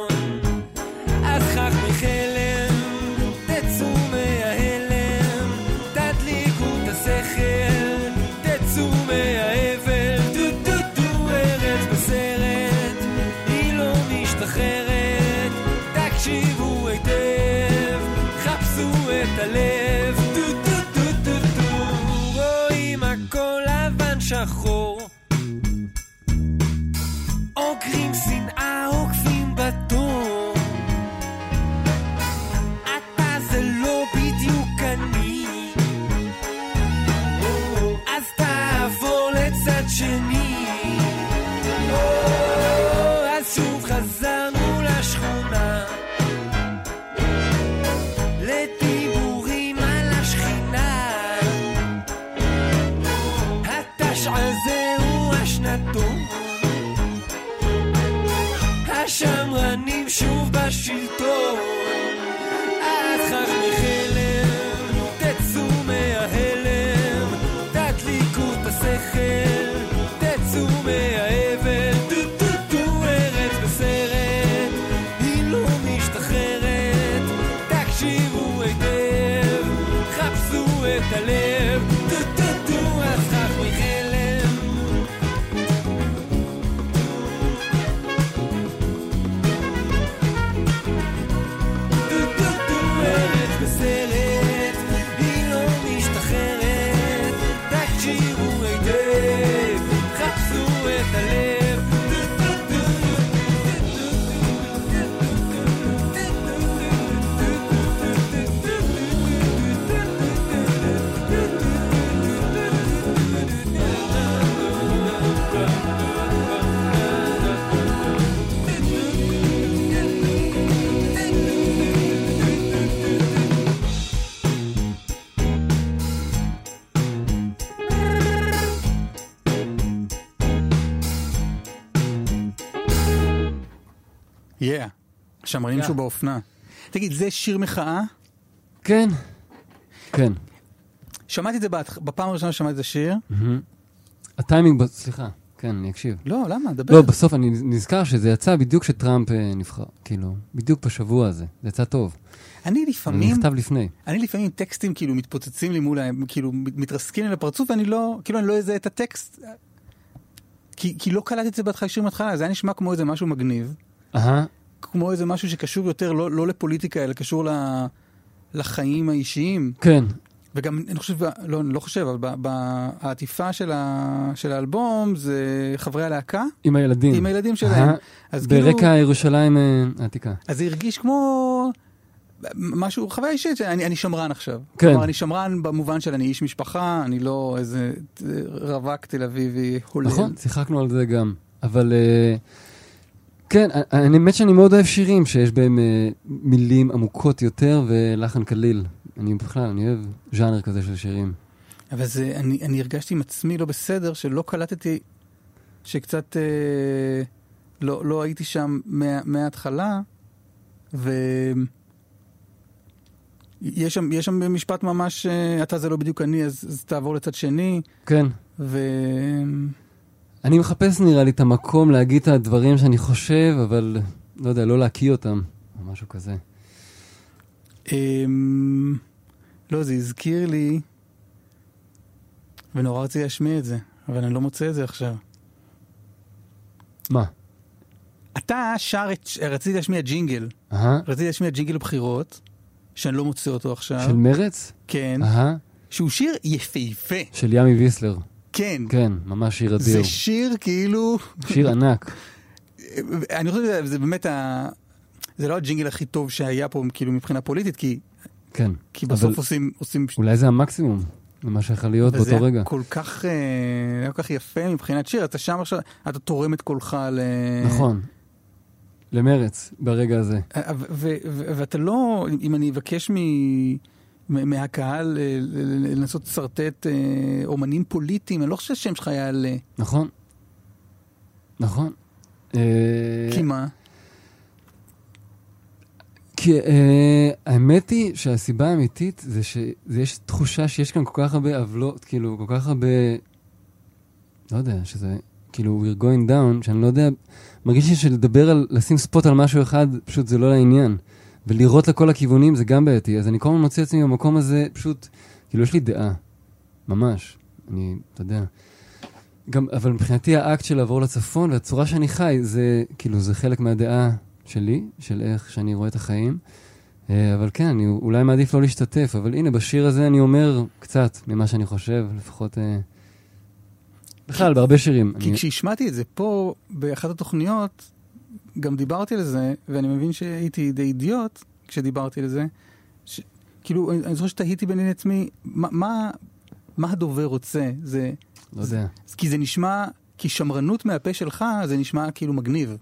שמרנים. שהוא באופנה. תגיד, זה שיר מחאה? כן, כן. שמעתי את זה בפעם הראשונה ששמעתי את השיר. הטיימינג, סליחה, כן, אני אקשיב. לא, למה? דבר. לא, בסוף אני נזכר שזה יצא בדיוק כשטראמפ אה, נבחר, כאילו, בדיוק בשבוע הזה. זה יצא טוב. אני זה לפעמים, נכתב לפני. אני לפעמים טקסטים כאילו מתפוצצים לי מול, ה- כאילו מתרסקים לי לפרצוף ואני לא, כאילו אני לא אזהה את הטקסט. כי, כי לא קלטתי את זה בהתחלה שיר מההתחלה, זה היה נשמע כמו איזה משהו מגניב. אהה, כמו איזה משהו שקשור יותר לא, לא לפוליטיקה, אלא קשור לחיים האישיים. כן, וגם, אני חושב, לא, אני לא חושב, אבל ב- ב- העטיפה של, ה, של האלבום זה חברי הלהקה עם הילדים. עם הילדים שלהם. אהה, אז כאילו, ברקע ירושלים אה, העתיקה. אז זה הרגיש כמו משהו, חוויה אישית, שאני אני שמרן עכשיו. כן. כלומר, אני שמרן במובן של אני איש משפחה, אני לא איזה אה, רווק תל אביבי הולל. נכון, שיחקנו על זה גם. אבל אה, כן, אני האמת שאני מאוד אוהב שירים שיש בהם אה, מילים עמוקות יותר ולחן קליל. אני בכלל, אני אוהב ז'אנר כזה של שירים. אבל זה, אני, אני הרגשתי עם עצמי לא בסדר, שלא קלטתי, שקצת אה, לא, לא הייתי שם מה, מההתחלה, ו... יש שם, יש שם משפט ממש, אה, אתה זה לא בדיוק אני, אז, אז תעבור לצד שני, כן. ו... אני מחפש נראה לי את המקום להגיד את הדברים שאני חושב, אבל לא יודע, לא להקיא אותם, או משהו כזה. אמ, לא, זה הזכיר לי, ונורא רציתי להשמיע את זה, אבל אני לא מוצא את זה עכשיו. מה? אתה שר את, רציתי להשמיע ג'ינגל, רציתי להשמיע ג'ינגל בחירות, שאני לא מוצא אותו עכשיו. של מרץ? כן. שהוא שיר יפהפה. של ימי ויסלר. כן. כן, ממש שיר אדיר. זה שיר כאילו, שיר ענק. אני חושב שזה זה באמת ה... זה לא הג'ינגל הכי טוב שהיה פה כאילו מבחינה פוליטית, כי, כן. כי בסוף עושים, עושים אולי זה המקסימום ממה שיכול להיות באותו רגע. היה כל כך, אה, כל כך יפה מבחינת שיר, אתה שם עכשיו, אתה תורם את קולך ל... נכון. למרץ, ברגע הזה. ואתה לא, אם אני אבקש. מ- מהקהל אה, לנסות לשרטט אה, אומנים פוליטיים, אני לא חושב שהשם שלך יעלה. נכון. נכון. אה, כי מה? כי אה, האמת היא שהסיבה האמיתית זה שיש תחושה שיש כאן כל כך הרבה עוולות, כאילו, כל כך הרבה... לא יודע, שזה כאילו we're going down, שאני לא יודע, מרגיש לי שלדבר על, לשים ספוט על משהו אחד, פשוט זה לא לעניין. ולירות לכל הכיוונים זה גם בעייתי, אז אני כל הזמן מוצא עצמי במקום הזה, פשוט, כאילו, יש לי דעה. ממש. אני, אתה יודע. גם, אבל מבחינתי האקט של לעבור לצפון והצורה שאני חי, זה כאילו, זה חלק מהדעה שלי, של איך שאני רואה את החיים. אה, אבל כן, אני אולי מעדיף לא להשתתף, אבל הנה, בשיר הזה אני אומר קצת ממה שאני חושב, לפחות... אה, בכלל, בהרבה שירים. כי אני... כשהשמעתי את זה פה, באחת התוכניות, גם דיברתי על זה, ואני מבין שהייתי די אידיוט כשדיברתי על זה. ש... כאילו, אני, זוכר שתהיתי ביני לעצמי, מה, מה, מה הדובר רוצה? זה... לא יודע. כי זה נשמע, כי שמרנות מהפה שלך, זה נשמע כאילו מגניב.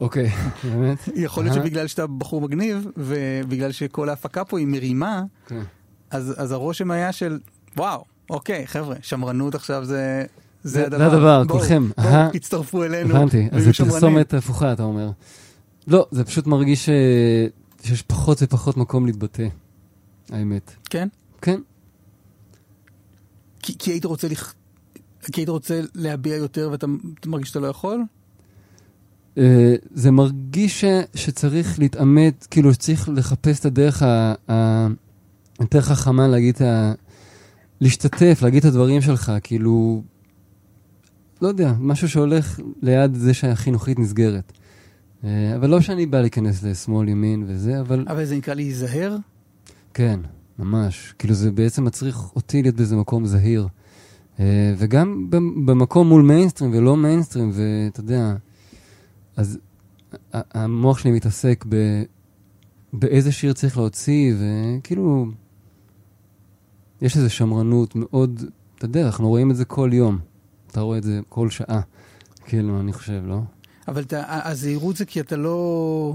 אוקיי, באמת? יכול להיות. שבגלל שאתה בחור מגניב, ובגלל שכל ההפקה פה היא מרימה, כן. אז, אז הרושם היה של, וואו, אוקיי, חבר'ה, שמרנות עכשיו זה... זה- זה זה הדבר. הדבר, כולכם. בואו. תצטרפו אלינו. הבנתי, אז שמרנים. פרסומת הפוכה, אתה אומר. לא, זה פשוט מרגיש ש... שיש פחות ופחות מקום להתבטא, האמת. כן? כן, כי, כי היית רוצה לכ... כי היית רוצה להביע יותר ואתה אתה מרגיש שאתה לא יכול? אה, זה מרגיש ש, שצריך להתעמת, כאילו שצריך לחפש את הדרך ה- ה- היותר חכמה להגיד ה... להשתתף, להגיד את הדברים שלך, כאילו, לא יודע, משהו שהולך ליד זה שהחינוכית נסגרת. אה, אבל לא שאני בא להיכנס לשמאל, ימין וזה, אבל אבל זה נקרא להיזהר? כן, ממש. כאילו זה בעצם מצריך אותי להיות באיזה מקום זהיר. אה, וגם במ- במקום מול מיינסטרים ולא מיינסטרים, ואתה יודע, אז המוח שלי מתעסק ב... באיזה שיר צריך להוציא, וכאילו, יש איזו שמרנות מאוד, אתה יודע, אנחנו רואים את זה כל יום. אתה רואה את זה כל שעה. כאילו, אני חושב, לא? אבל אתה, הזהירות זה כי אתה לא...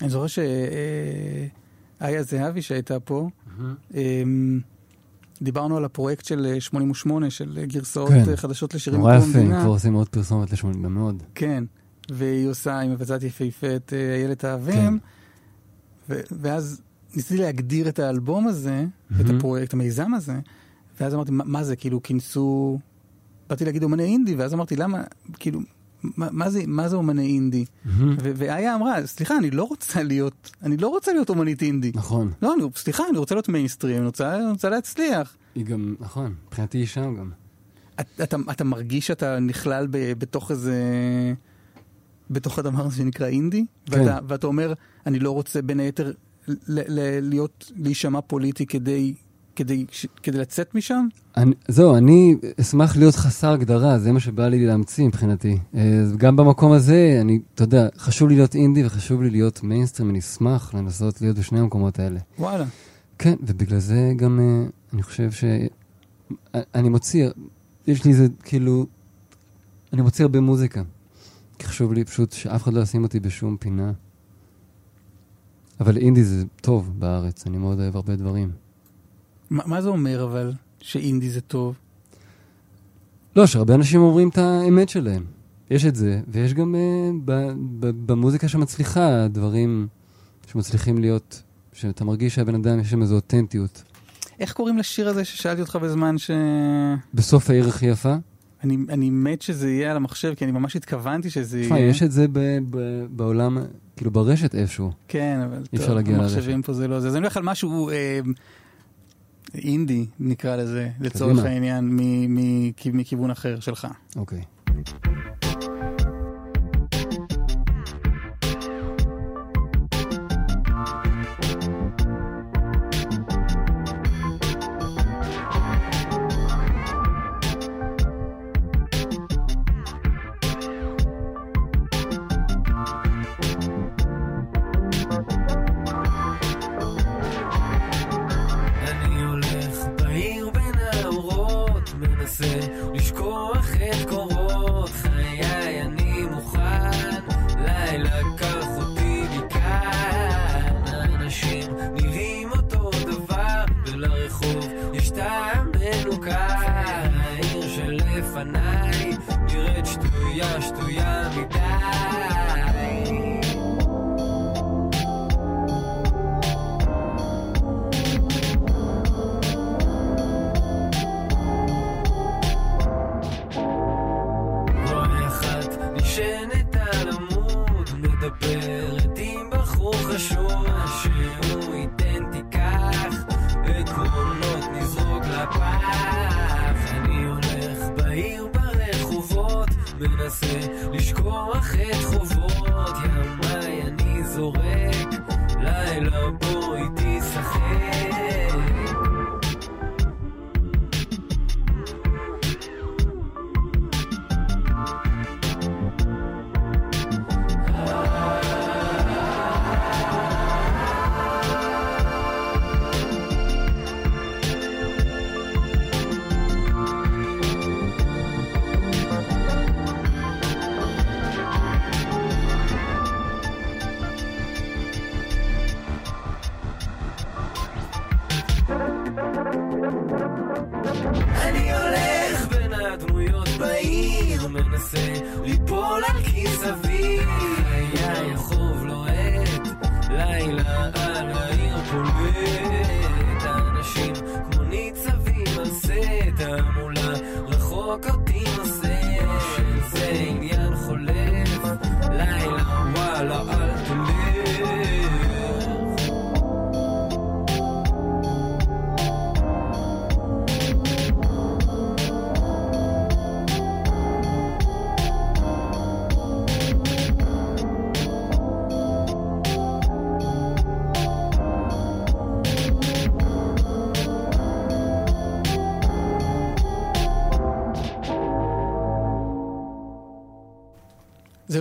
אני זוכר שאיה זהבי שהייתה פה, אמ, דיברנו על הפרויקט של 88, של גרסאות כן. אה, חדשות לשירים נורא מקום יפה, הם המדינה. כבר עושים עוד פרסומת לשמונים, גם מאוד. כן, והיא עושה, היא מבצעת יפהפה את אה, איילת כן. האבים, ו- ואז ניסיתי להגדיר את האלבום הזה, את מהמם. הפרויקט, המיזם הזה, ואז אמרתי, מה, מה זה, כאילו, כינסו... באתי להגיד אומני אינדי, ואז אמרתי, למה, כאילו, מה, מה, זה, מה זה אומני אינדי? ו- ואיה אמרה, סליחה, אני לא רוצה להיות, אני לא רוצה להיות אומנית אינדי. נכון. לא, אני, סליחה, אני רוצה להיות מיינסטרים, אני רוצה, אני רוצה להצליח. היא גם, נכון, מבחינתי היא שם גם. את- אתה, אתה מרגיש שאתה נכלל ב, בתוך איזה... בתוך הדבר הזה שנקרא אינדי? כן. ואתה, ואתה אומר, אני לא רוצה בין היתר ל, ל, להיות, להישמע פוליטי כדי, כדי, כדי לצאת משם? אני, זהו, אני אשמח להיות חסר הגדרה, זה מה שבא לי להמציא מבחינתי. אה, גם במקום הזה, אני, אתה יודע, חשוב לי להיות אינדי וחשוב לי להיות מיינסטרים, אני אשמח לנסות להיות בשני המקומות האלה. וואלה. כן, ובגלל זה גם אה, אני חושב ש... אה, אני מוציא, יש לי איזה, כאילו, אני מוציא הרבה מוזיקה. כי חשוב לי פשוט שאף אחד לא ישים אותי בשום פינה. אבל אינדי זה טוב בארץ, אני מאוד אוהב הרבה דברים. מה, מה זה אומר אבל, שאינדי זה טוב? לא, שהרבה אנשים אומרים את האמת שלהם. יש את זה, ויש גם uh, ב- ב- במוזיקה שמצליחה דברים שמצליחים להיות, שאתה מרגיש שהבן אדם יש שם איזו אותנטיות. איך קוראים לשיר הזה ששאלתי אותך בזמן ש... בסוף העיר הכי יפה, אני, אני מת שזה יהיה על המחשב, כי אני ממש התכוונתי שזה יהיה. יש את זה ב- ב- בעולם, כאילו ברשת איפשהו. כן, אבל טוב, המחשבים פה זה לא זה. אז אני הולך על משהו אה, אינדי, נקרא לזה, לצורך. העניין, מכיוון אחר שלך. אוקיי. אני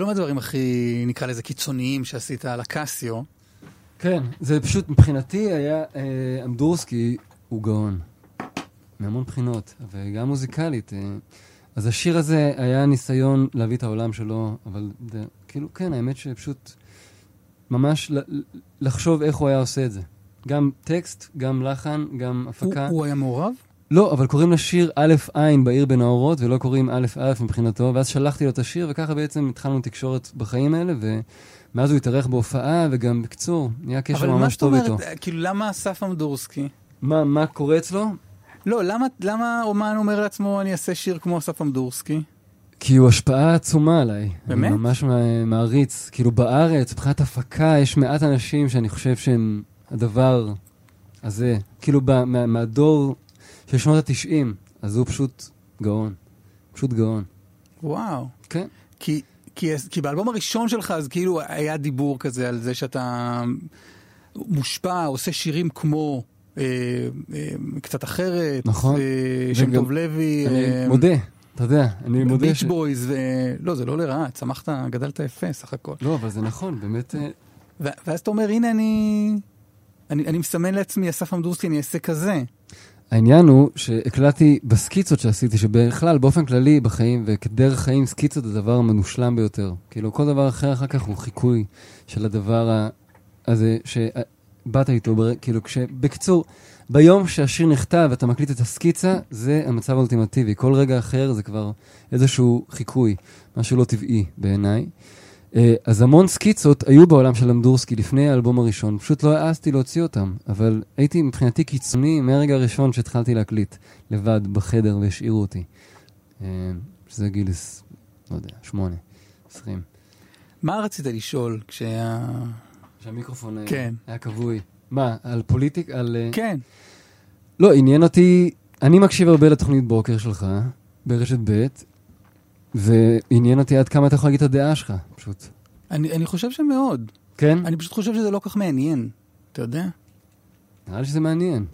לא מהדברים הכי, נקרא לזה, קיצוניים שעשית על הקסיו. כן, זה פשוט, מבחינתי היה, אה, אמדורסקי הוא גאון. מהמון בחינות, וגם מוזיקלית. אה, אז השיר הזה היה ניסיון להביא את העולם שלו, אבל זה, כאילו, כן, האמת שפשוט ממש לחשוב איך הוא היה עושה את זה. גם טקסט, גם לחן, גם הוא, הפקה. הוא היה מעורב? לא, אבל קוראים לשיר א' עין בעיר בין האורות, ולא קוראים א' א' מבחינתו, ואז שלחתי לו את השיר, וככה בעצם התחלנו תקשורת בחיים האלה, ומאז הוא התארח בהופעה, וגם בקיצור, נהיה קשר אבל מה ממש זאת טוב איתו. אומרת, כאילו, למה אסף אמדורסקי? מה, מה קורה אצלו? לא, למה, למה אומן אומר לעצמו, אני אעשה שיר כמו אסף אמדורסקי? כי הוא השפעה עצומה עליי. באמת? אני ממש מע- מעריץ. כאילו בארץ, מבחינת הפקה, יש מעט אנשים שאני חושב שהם הדבר הזה. כאילו מה- מהדור של שנות התשעים, אז הוא פשוט גאון. פשוט גאון. וואו. כן. כי, כי, כי באלבום הראשון שלך, אז כאילו היה דיבור כזה על זה שאתה מושפע, עושה שירים כמו אה, אה, קצת אחרת, נכון. אה, שם טוב לוי, אני אה, מודה, אתה יודע, אני מודה ביץ' ש... בויז, ו... לא, זה לא לרעה, צמחת, גדלת יפה סך הכל. לא, אבל זה נכון, באמת... אה, ואז אתה אומר, הנה אני, אני, אני מסמן לעצמי, אסף אמדורסקי, אני אעשה כזה. העניין הוא שהקלטתי בסקיצות שעשיתי, שבכלל, באופן כללי בחיים וכדרך חיים, סקיצות זה הדבר המנושלם ביותר. כאילו, כל דבר אחר אחר כך הוא חיקוי של הדבר הזה שבאת איתו, כאילו, כש... בקיצור, ביום שהשיר נכתב ואתה מקליט את הסקיצה, זה המצב האולטימטיבי. כל רגע אחר זה כבר איזשהו חיקוי, משהו לא טבעי בעיניי. אה, אז המון סקיצות היו בעולם של אמדורסקי לפני האלבום הראשון, פשוט לא העזתי להוציא אותם, אבל הייתי מבחינתי קיצוני מהרגע הראשון שהתחלתי להקליט לבד בחדר והשאירו אותי. אה, שזה גיל, עש- לא יודע, שמונה, עשרים. מה רצית לשאול כשהיה... שהמיקרופון אה, כן. היה כבוי. מה, על פוליטיק? על... אה, כן, לא, עניין אותי, אני מקשיב הרבה לתוכנית בוקר שלך, ברשת ב', ועניין אותי עד כמה אתה יכול להגיד את הדעה שלך, פשוט. אני, אני חושב שמאוד. כן? אני פשוט חושב שזה לא כל כך מעניין, אתה יודע? נראה לי שזה מעניין.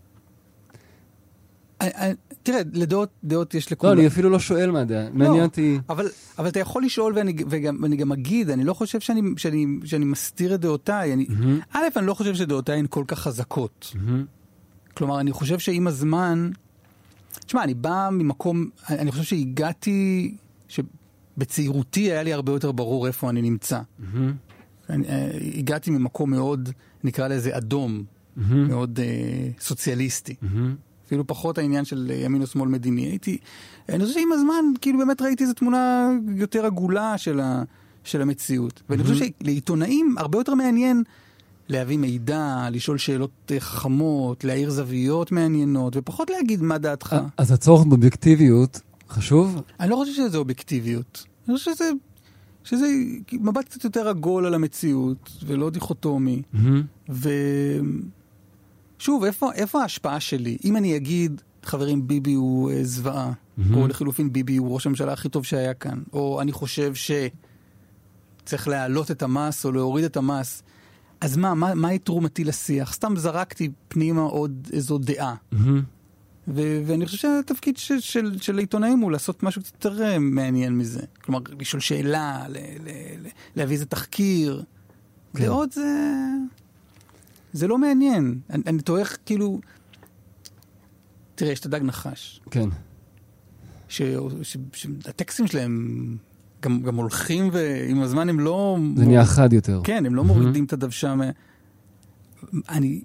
אני, אני, תראה, לדעות דעות יש לא, לכולם. אני אפילו לא שואל מה הדעה, מעניין אותי... אבל, אבל אתה יכול לשאול ואני, וגם, ואני גם אגיד, אני לא חושב שאני, שאני, שאני מסתיר את דעותיי. אני, מהמם, א', אני לא חושב שדעותיי הן כל כך חזקות. מהמם, כלומר, אני חושב שעם הזמן... תשמע, אני בא ממקום... אני חושב שהגעתי... שבצעירותי היה לי הרבה יותר ברור איפה אני נמצא. מהמם, אני, אה, הגעתי ממקום מאוד, נקרא לזה אדום, מהמם, מאוד אה, סוציאליסטי. מהמם. אפילו פחות העניין של אה, ימין או שמאל מדיני. הייתי... אני חושב שעם הזמן, כאילו באמת ראיתי איזו תמונה יותר עגולה של, ה, של המציאות. ואני חושב שלעיתונאים הרבה יותר מעניין להביא מידע, לשאול שאלות חכמות, להאיר זוויות מעניינות, ופחות להגיד מה דעתך. אז הצורך באובייקטיביות חשוב? אני לא חושב שזה אובייקטיביות. אני חושב שזה, שזה מבט קצת יותר עגול על המציאות, ולא דיכוטומי. מהמם, ושוב, איפה, איפה ההשפעה שלי? אם אני אגיד, חברים, ביבי הוא אה, זוועה, מהמם. או לחילופין ביבי הוא ראש הממשלה הכי טוב שהיה כאן, או אני חושב שצריך להעלות את המס או להוריד את המס, אז מה, מה, מהי תרומתי לשיח? סתם זרקתי פנימה עוד איזו דעה. מהמם. ו- ואני חושב שהתפקיד של, של, של העיתונאים הוא לעשות משהו קצת יותר אה, מעניין מזה. כלומר, לשאול שאלה, ל- ל- ל- להביא איזה תחקיר. כן. דעות זה... זה לא מעניין. אני, אני איך, כאילו... תראה, יש את הדג נחש, כן. ש- ש- שהטקסטים שלהם גם, גם הולכים ועם הזמן הם לא... זה נהיה חד יותר. כן, הם לא. מורידים את הדוושה. אני...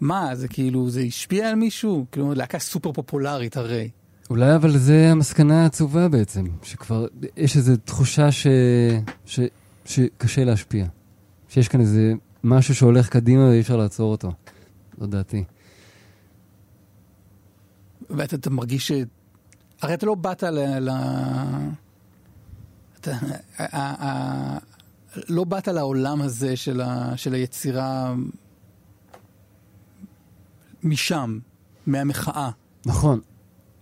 מה, זה כאילו, זה השפיע על מישהו? כאילו, להקה סופר פופולרית הרי. אולי אבל זה המסקנה העצובה בעצם, שכבר יש איזו תחושה ש... ש... שקשה להשפיע. שיש כאן איזה משהו שהולך קדימה ואי אפשר לעצור אותו. זו דעתי. ואתה אתה מרגיש ש... הרי אתה לא באת ל... ל... אתה... ה- ה- ה- לא באת לעולם הזה של, ה... של היצירה משם, מהמחאה. נכון.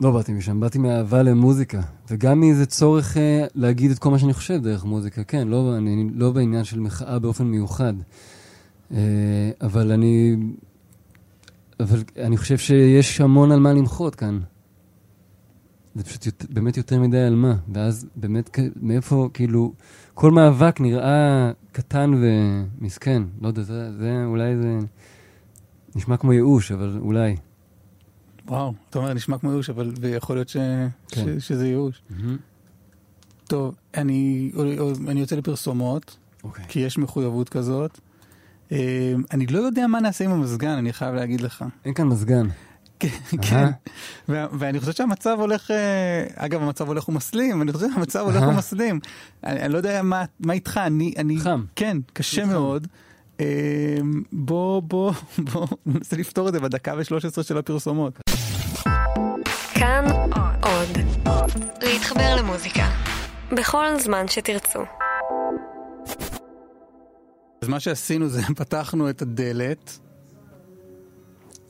לא באתי משם, באתי מאהבה למוזיקה, וגם מאיזה צורך אה, להגיד את כל מה שאני חושב דרך מוזיקה, כן, לא, אני לא בעניין של מחאה באופן מיוחד. אה, אבל אני... אבל אני חושב שיש המון על מה למחות כאן. זה פשוט יות, באמת יותר מדי על מה, ואז באמת מאיפה, כאילו, כל מאבק נראה קטן ומסכן. לא יודע, זה, זה אולי זה נשמע כמו ייאוש, אבל אולי. וואו, אתה אומר, נשמע כמו ייאוש, אבל ויכול להיות ש... כן. ש... שזה ייאוש. טוב, אני, אני יוצא לפרסומות, אוקיי. כי יש מחויבות כזאת. אה, אני לא יודע מה נעשה עם המזגן, אני חייב להגיד לך. אין כאן מזגן. כן, כן. ואני חושב שהמצב הולך, אה, אגב, המצב הולך ומסלים, אני חושב שהמצב הולך. ומסלים. אני לא יודע מה איתך, אני... חם. כן, קשה. מאוד. אה, בוא, בוא, בוא ננסה לפתור את זה בדקה ו-13 של הפרסומות. כאן עוד. להתחבר למוזיקה. בכל זמן שתרצו. אז מה שעשינו זה פתחנו את הדלת,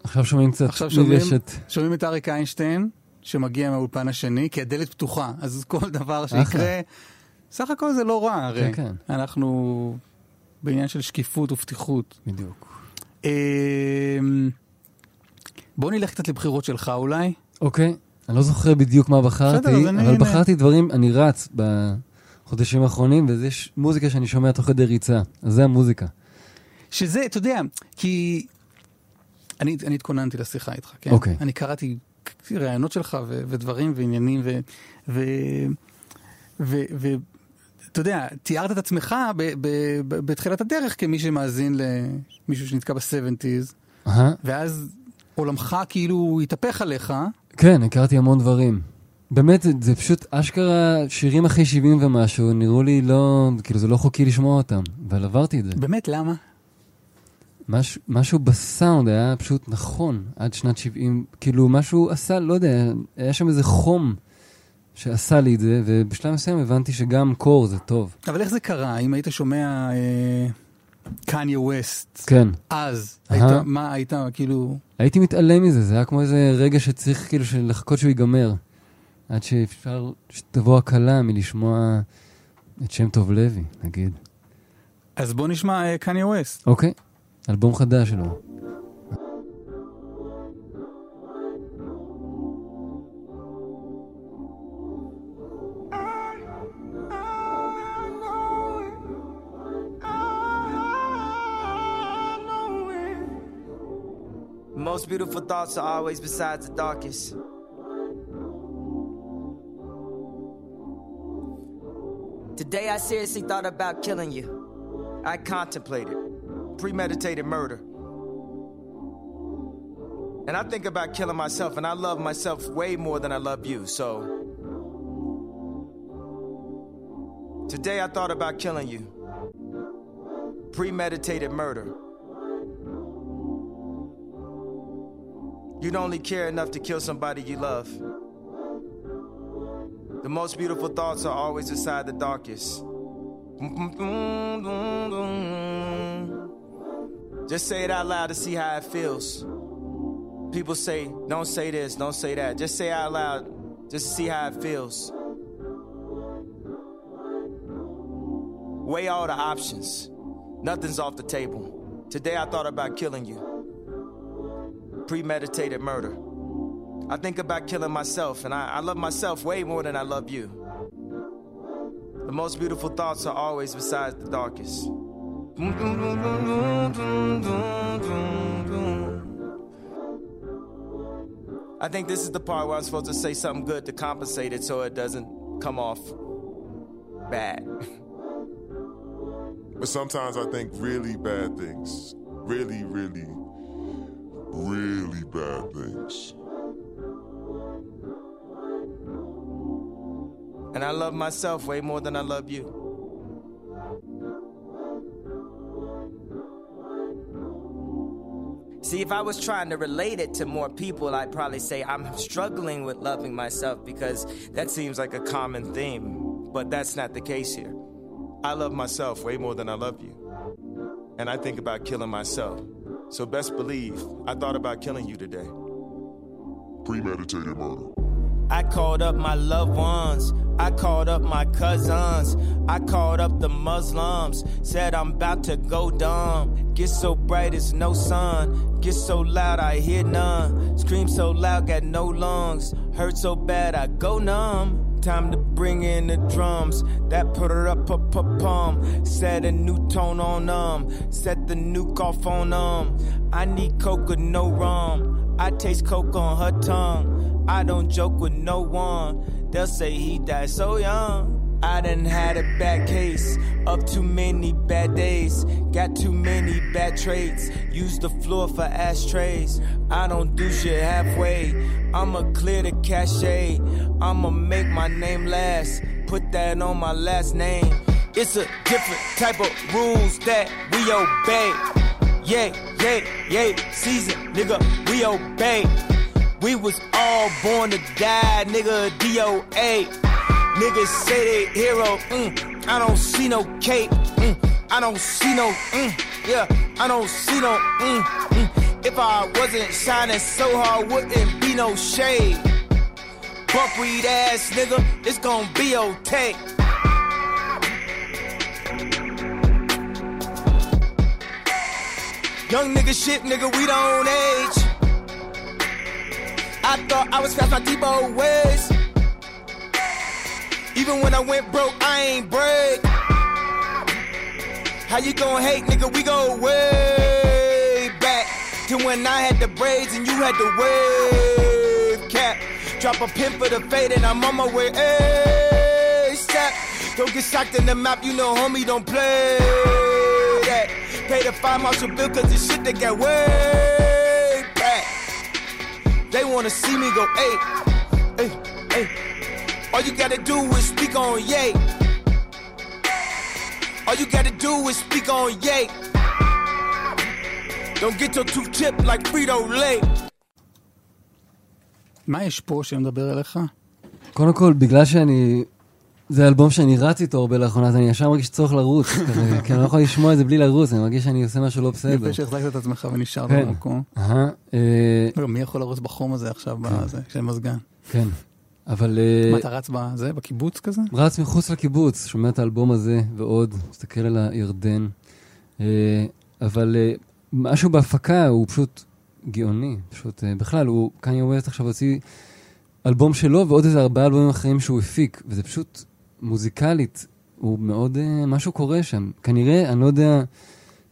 עכשיו שומעים קצת עכשיו שומעים. שומעים את אריק איינשטיין, שמגיע מהאולפן השני, כי הדלת פתוחה, אז כל דבר שיקרה, סך הכל זה לא רע, הרי. כן, כן. אנחנו בעניין של שקיפות ופתיחות. בדיוק. אמ, בוא נלך קצת לבחירות שלך אולי. אוקיי, אני לא זוכר בדיוק מה בחרתי, בסדר, אבל. בחרתי דברים, אני רץ בחודשים האחרונים, ויש מוזיקה שאני שומע תוך כדי ריצה, אז זה המוזיקה. שזה, אתה יודע, כי אני, אני התכוננתי לשיחה איתך, כן? אוקיי. אני קראתי ראיונות שלך ו- ודברים ועניינים, ו... ו, ו, ו אתה יודע, תיארת את עצמך ב- ב- ב- בתחילת הדרך כמי שמאזין למישהו שנתקע ב-70's, אהה, ואז עולמך כאילו התהפך עליך, כן, הכרתי המון דברים. באמת, זה, זה פשוט אשכרה שירים אחרי 70 ומשהו, נראו לי לא, כאילו זה לא חוקי לשמוע אותם, אבל עברתי את זה. באמת, למה? מש, משהו בסאונד היה פשוט נכון עד שנת 70, כאילו משהו עשה, לא יודע, היה שם איזה חום שעשה לי את זה, ובשלב מסוים הבנתי שגם קור זה טוב. אבל איך זה קרה? אם היית שומע קניה ווסט, כן. אז. היית, מה היית כאילו... הייתי מתעלם מזה, זה היה כמו איזה רגע שצריך כאילו לחכות שהוא ייגמר. עד שאפשר, שתבוא הקלה מלשמוע את שם טוב לוי, נגיד. אז בוא נשמע קניה ווסט. אוקיי, אלבום חדש שלו. Most beautiful thoughts are always besides the darkest. Today I seriously thought about killing you. I contemplated premeditated murder. And I think about killing myself, and I love myself way more than I love you, so. Today I thought about killing you. Premeditated murder. You'd only care enough to kill somebody you love. The most beautiful thoughts are always beside the darkest. Just say it out loud to see how it feels. People say, don't say this, don't say that. Just say out loud just to see how it feels. Weigh all the options. Nothing's off the table. Today I thought about killing you premeditated murder. I think about killing myself, and I, I love myself way more than I love you. The most beautiful thoughts are always besides the darkest. I think this is the part where I'm supposed to say something good to compensate it so it doesn't come off bad. But sometimes I think really bad things. Really, really, really bad things. And I love myself way more than I love you. See, if I was trying to relate it to more people, I'd probably say I'm struggling with loving myself because that seems like a common theme. But that's not the case here. I love myself way more than I love you. And I think about killing myself. So best believe I thought about killing you today. Premeditated murder. I called up my loved ones. I called up my cousins. I called up the Muslims. Said I'm about to go dumb. Get so bright it's no sun. Get so loud I hear none. Scream so loud got no lungs. Hurt so bad I go numb. Time to bring in the drums. That put her up, up, up, pum. Set a new tone on them. Set the nuke off on them. I need coke with no rum. I taste coke on her tongue. I don't joke with no one. They'll say he died so young. I done had a bad case of too many bad days. Got too many bad traits. Use the floor for ashtrays. I don't do shit halfway. I'ma clear the cachet. I'ma make my name last. Put that on my last name. It's a different type of rules that we obey. Yeah, yeah, yeah, season, nigga, we obey. We was all born to die, nigga, DOA. Niggas say they hero, mm, I don't see no cape, mm, I don't see no, mm, yeah, I don't see no, mm, mm. If I wasn't shining so hard, wouldn't be no shade. Buckwheat ass nigga, it's gonna be okay. Young nigga shit, nigga, we don't age. I thought I was past my Debo ways. Even when I went broke, I ain't break. How you gon' hate, nigga? We go way back to when I had the braids and you had the wave cap. Drop a pin for the fade and I'm on my way. ASAP. Don't get shocked in the map, you know, homie, don't play that. Pay the five marshal bill cause the shit that got way back. They wanna see me go, hey, hey, hey. All you gotta do is speak on yay. All you gotta do is speak on yay. Don't get your tooth chipped like Frito Lay. מה יש פה שמדבר אליך? קודם כל, בגלל שאני... זה אלבום שאני רץ איתו הרבה לאחרונה, אז אני ישר מרגיש צורך לרוץ, כזה, כי אני לא יכול לשמוע את זה בלי לרוץ, אני מרגיש שאני עושה משהו לא בסדר. יפה שהחזקת את עצמך ונשארת כן. במקום. אה, לא, מי יכול לרוץ בחום הזה עכשיו, בזה, כשאין מזגן? כן, אבל... אה, מה, אתה רץ בזה, בקיבוץ כזה? רץ מחוץ לקיבוץ, שומע את האלבום הזה ועוד, מסתכל על הירדן. אה, אבל אה, משהו בהפקה הוא פשוט גאוני, פשוט בכלל, הוא, קניה ווסט עכשיו הוציא אלבום שלו ועוד איזה ארבעה אלבומים אחרים שהוא הפיק, וזה פשוט מוזיקלית, הוא מאוד, משהו קורה שם. כנראה, אני לא יודע,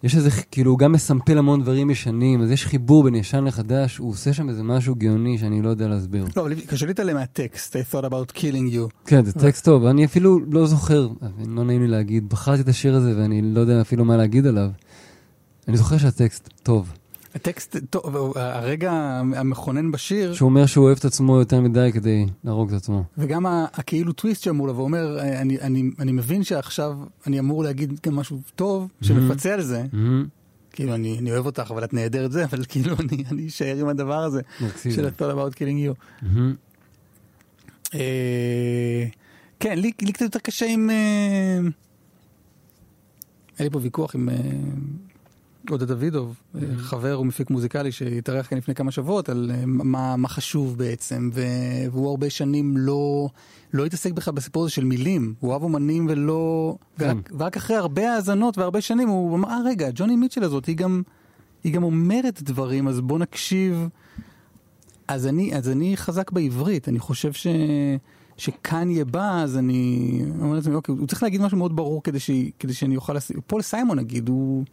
יש איזה, כאילו, הוא גם מסמפל המון דברים ישנים, אז יש חיבור בין ישן לחדש, הוא עושה שם איזה משהו גאוני שאני לא יודע להסביר. לא, אבל קשה להתעלם מהטקסט, I thought about killing you. כן, זה טקסט טוב, אני אפילו לא זוכר, לא נעים לי להגיד, בחרתי את השיר הזה ואני לא יודע אפילו מה להגיד עליו. אני זוכר שהטקסט טוב. הטקסט, טוב, הרגע המכונן בשיר, שהוא אומר שהוא אוהב את עצמו יותר מדי כדי להרוג את עצמו. וגם הכאילו טוויסט שאמור לבוא, אומר, אני, אני, אני מבין שעכשיו אני אמור להגיד גם משהו טוב, שמפצה על זה. מהמם, כאילו, אני, אני אוהב אותך, אבל את נהדרת זה, אבל כאילו, אני, אני אשאר עם הדבר הזה. של ה-thought about killing you. מהמם. אה, כן, לי, לי קצת יותר קשה עם... אה, היה לי פה ויכוח עם אה, עודד דוידוב, אה, חבר ומפיק מוזיקלי שהתארח כאן לפני כמה שבועות, על אה, מה, מה חשוב בעצם, והוא הרבה שנים לא, לא התעסק בכלל בסיפור הזה של מילים, הוא אוהב אומנים ולא... כן. ורק, ורק אחרי הרבה האזנות והרבה שנים הוא אמר, אה רגע, ג'וני מיטשל הזאת, היא גם, היא גם אומרת דברים, אז בוא נקשיב. אז אני, אז אני חזק בעברית, אני חושב ש... שקניה בא, אז אני אומר לעצמי, אוקיי, הוא צריך להגיד משהו מאוד ברור כדי, ש... כדי שאני אוכל... לס... פול סיימון נגיד, הוא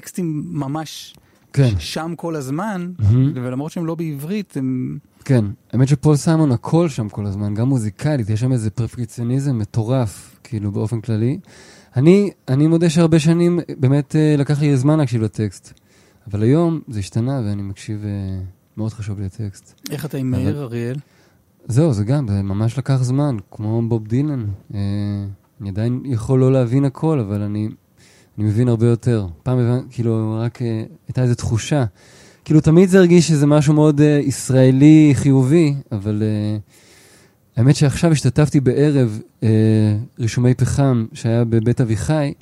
טקסטים ממש כן, שם כל הזמן, מהמם. ולמרות שהם לא בעברית, הם... כן. האמת שפול סיימון הכל שם כל הזמן, גם מוזיקלית, יש שם איזה פרפקציוניזם מטורף, כאילו באופן כללי. אני, אני מודה שהרבה שנים באמת אה, לקח לי זמן להקשיב לטקסט, אבל היום זה השתנה ואני מקשיב, אה, מאוד חשוב לי הטקסט. איך אתה עם אבל- מאיר אריאל? זהו, זה גם, זה ממש לקח זמן, כמו בוב דילן. אה, אני עדיין יכול לא להבין הכל, אבל אני, אני מבין הרבה יותר. פעם. כאילו, רק אה, הייתה איזו תחושה. כאילו תמיד זה הרגיש שזה משהו מאוד uh, ישראלי חיובי, אבל uh, האמת שעכשיו השתתפתי בערב uh, רישומי פחם שהיה בבית אביחי,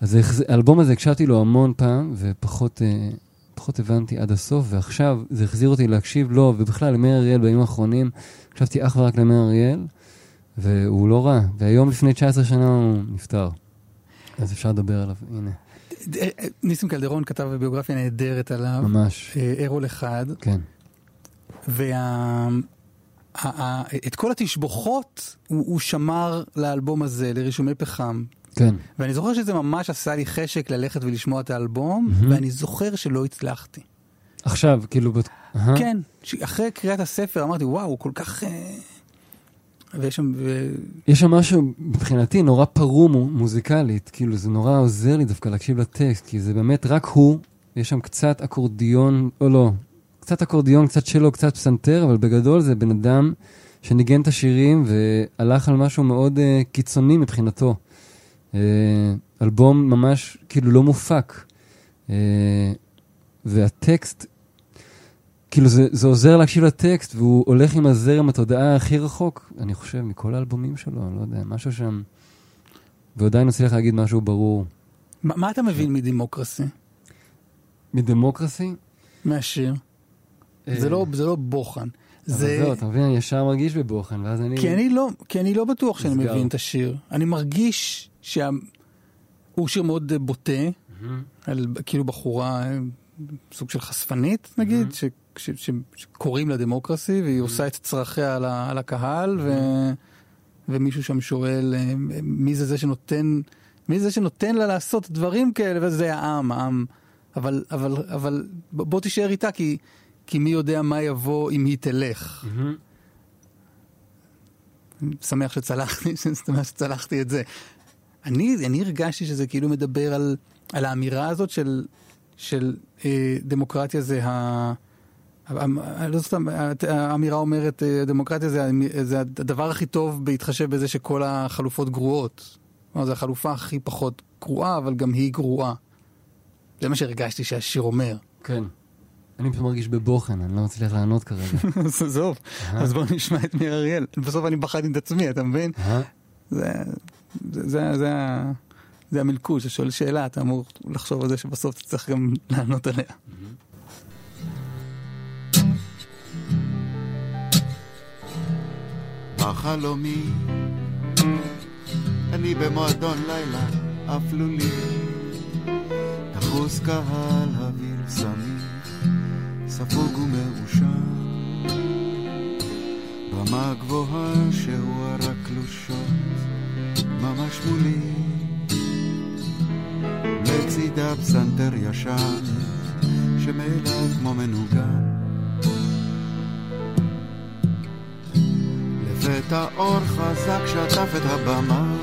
אז האלבום הזה הקשבתי לו המון פעם, ופחות uh, פחות הבנתי עד הסוף, ועכשיו זה החזיר אותי להקשיב לו, ובכלל למאיר אריאל בימים האחרונים, הקשבתי אך ורק למאיר אריאל, והוא לא רע, והיום לפני 19 שנה הוא נפטר. אז אפשר לדבר עליו, הנה, ניסים קלדרון כתב ביוגרפיה נהדרת עליו, ממש, אה, ארול אחד, כן. ואת כל התשבוכות הוא, הוא שמר לאלבום הזה, לרישומי פחם. כן, ואני זוכר שזה ממש עשה לי חשק ללכת ולשמוע את האלבום, מהמם. ואני זוכר שלא הצלחתי. עכשיו, כאילו, בת... כן, אחרי קריאת הספר אמרתי, וואו, הוא כל כך... אה, ויש שם... ו... יש שם משהו, מבחינתי, נורא פרום מו- מוזיקלית, כאילו, זה נורא עוזר לי דווקא להקשיב לטקסט, כי זה באמת רק הוא, יש שם קצת אקורדיון, או לא, קצת אקורדיון, קצת שלו, קצת פסנתר, אבל בגדול זה בן אדם שניגן את השירים והלך על משהו מאוד uh, קיצוני מבחינתו. Uh, אלבום ממש, כאילו, לא מופק. Uh, והטקסט, כאילו זה, זה עוזר להקשיב לטקסט, והוא הולך עם הזרם התודעה הכי רחוק, אני חושב, מכל האלבומים שלו, אני לא יודע, משהו שם. והוא עדיין מצליח להגיד משהו ברור. מה, מה אתה מבין מדמוקרסי? מדמוקרסי? מהשיר? זה לא, זה לא בוחן. זה... זה... זהו, אתה מבין, אני ישר מרגיש בבוחן, ואז אני... כי אני לא, כי אני לא בטוח שאני נסגר. מבין את השיר. אני מרגיש שהוא שיר מאוד אה, בוטה, מהמם. על כאילו בחורה, אה, סוג של חשפנית נגיד, ש, ש, שקוראים לה דמוקרסי, והיא עושה את צרכיה על, הקהל, ו, ומישהו שם שואל אה, מי זה זה שנותן, מי זה שנותן לה לעשות דברים כאלה, וזה העם, העם. אבל, אבל, אבל בוא תישאר איתה, כי, כי מי יודע מה יבוא אם היא תלך. מהמם. שמח שצלחתי, שמח שצלחתי את זה. אני, אני הרגשתי שזה כאילו מדבר על, על האמירה הזאת של, של אה, דמוקרטיה זה ה... ה- לא סתם, האמירה אומרת, אה, דמוקרטיה זה, זה הדבר הכי טוב בהתחשב בזה שכל החלופות גרועות. כלומר, זו החלופה הכי פחות גרועה, אבל גם היא גרועה. זה מה שהרגשתי שהשיר אומר. כן. אני פשוט מרגיש בבוחן, אני לא מצליח לענות כרגע. אז עזוב, אז בואו נשמע את מאיר אריאל. בסוף אני בחרתי את עצמי, אתה מבין? זה המלכוד, ששואל שאלה, אתה אמור לחשוב על זה שבסוף אתה צריך גם לענות עליה. בחלומי אני במועדון לילה אפלולי תחוס קהל אוויר סמיך ספוג ומאושר. רמה גבוהה שהוארה קלושות. ממש מולי. לצידה פסנתר ישן שמאליו כמו מנוגן לפתע אור חזק שטף את הבמה.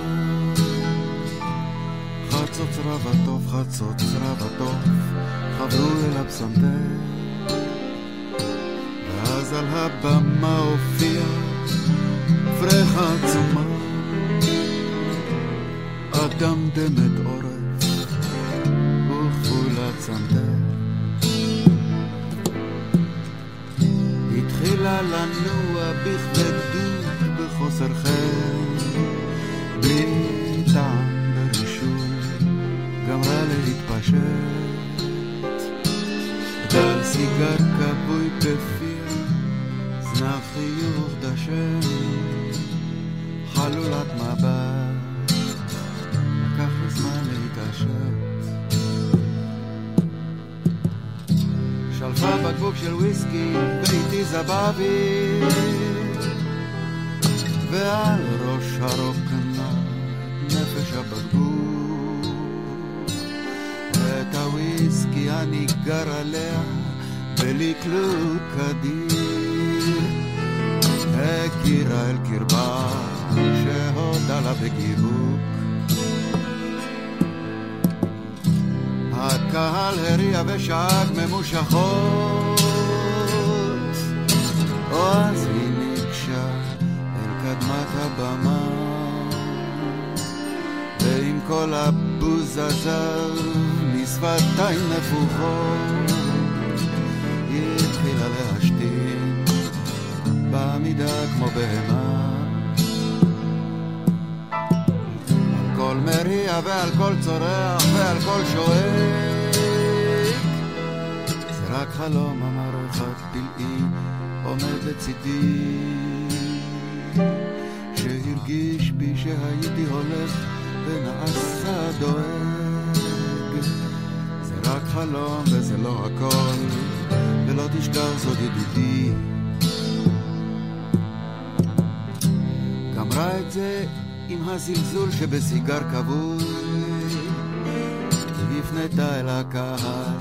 חצוצרה וטוב, חצוצרה וטוב חברו אל הפסנתר. ואז על הבמה הופיע פרחה עצומה. אדם דמת עורף וכפולת צנתר התחילה לנוע בכבדות בחוסר חן. בלי טעם ברישוי גמרה להתפשט. גל סיגר כבוי בפיה זנב חיוך דשן. חלולת מבט לקח לי זמן להתעשת. שלפה בקבוק של וויסקי ואיתי זבבי ועל ראש הרוקנה נפש הבקבוק את הוויסקי הניגר עליה בלקלוק אדיר הכירה אל קרבה שהודה לה בגיבוק הקהל הריע ושאג ממושכות. או אז היא לקדמת הבמה. ועם כל הבוז הזר משפתיים נפוחות היא התחילה להשתין בעמידה כמו בהמה. על כל מריע ועל כל צורח ועל כל שואק זה רק חלום המערכת פלאי עומד לצידי. שהרגיש בי שהייתי הולך ונעשה דואג. זה רק חלום וזה לא הכל, ולא תשכח זאת ידידי. גמרה את זה עם הזלזול שבסיגר כבוי, והפנתה אל הקהל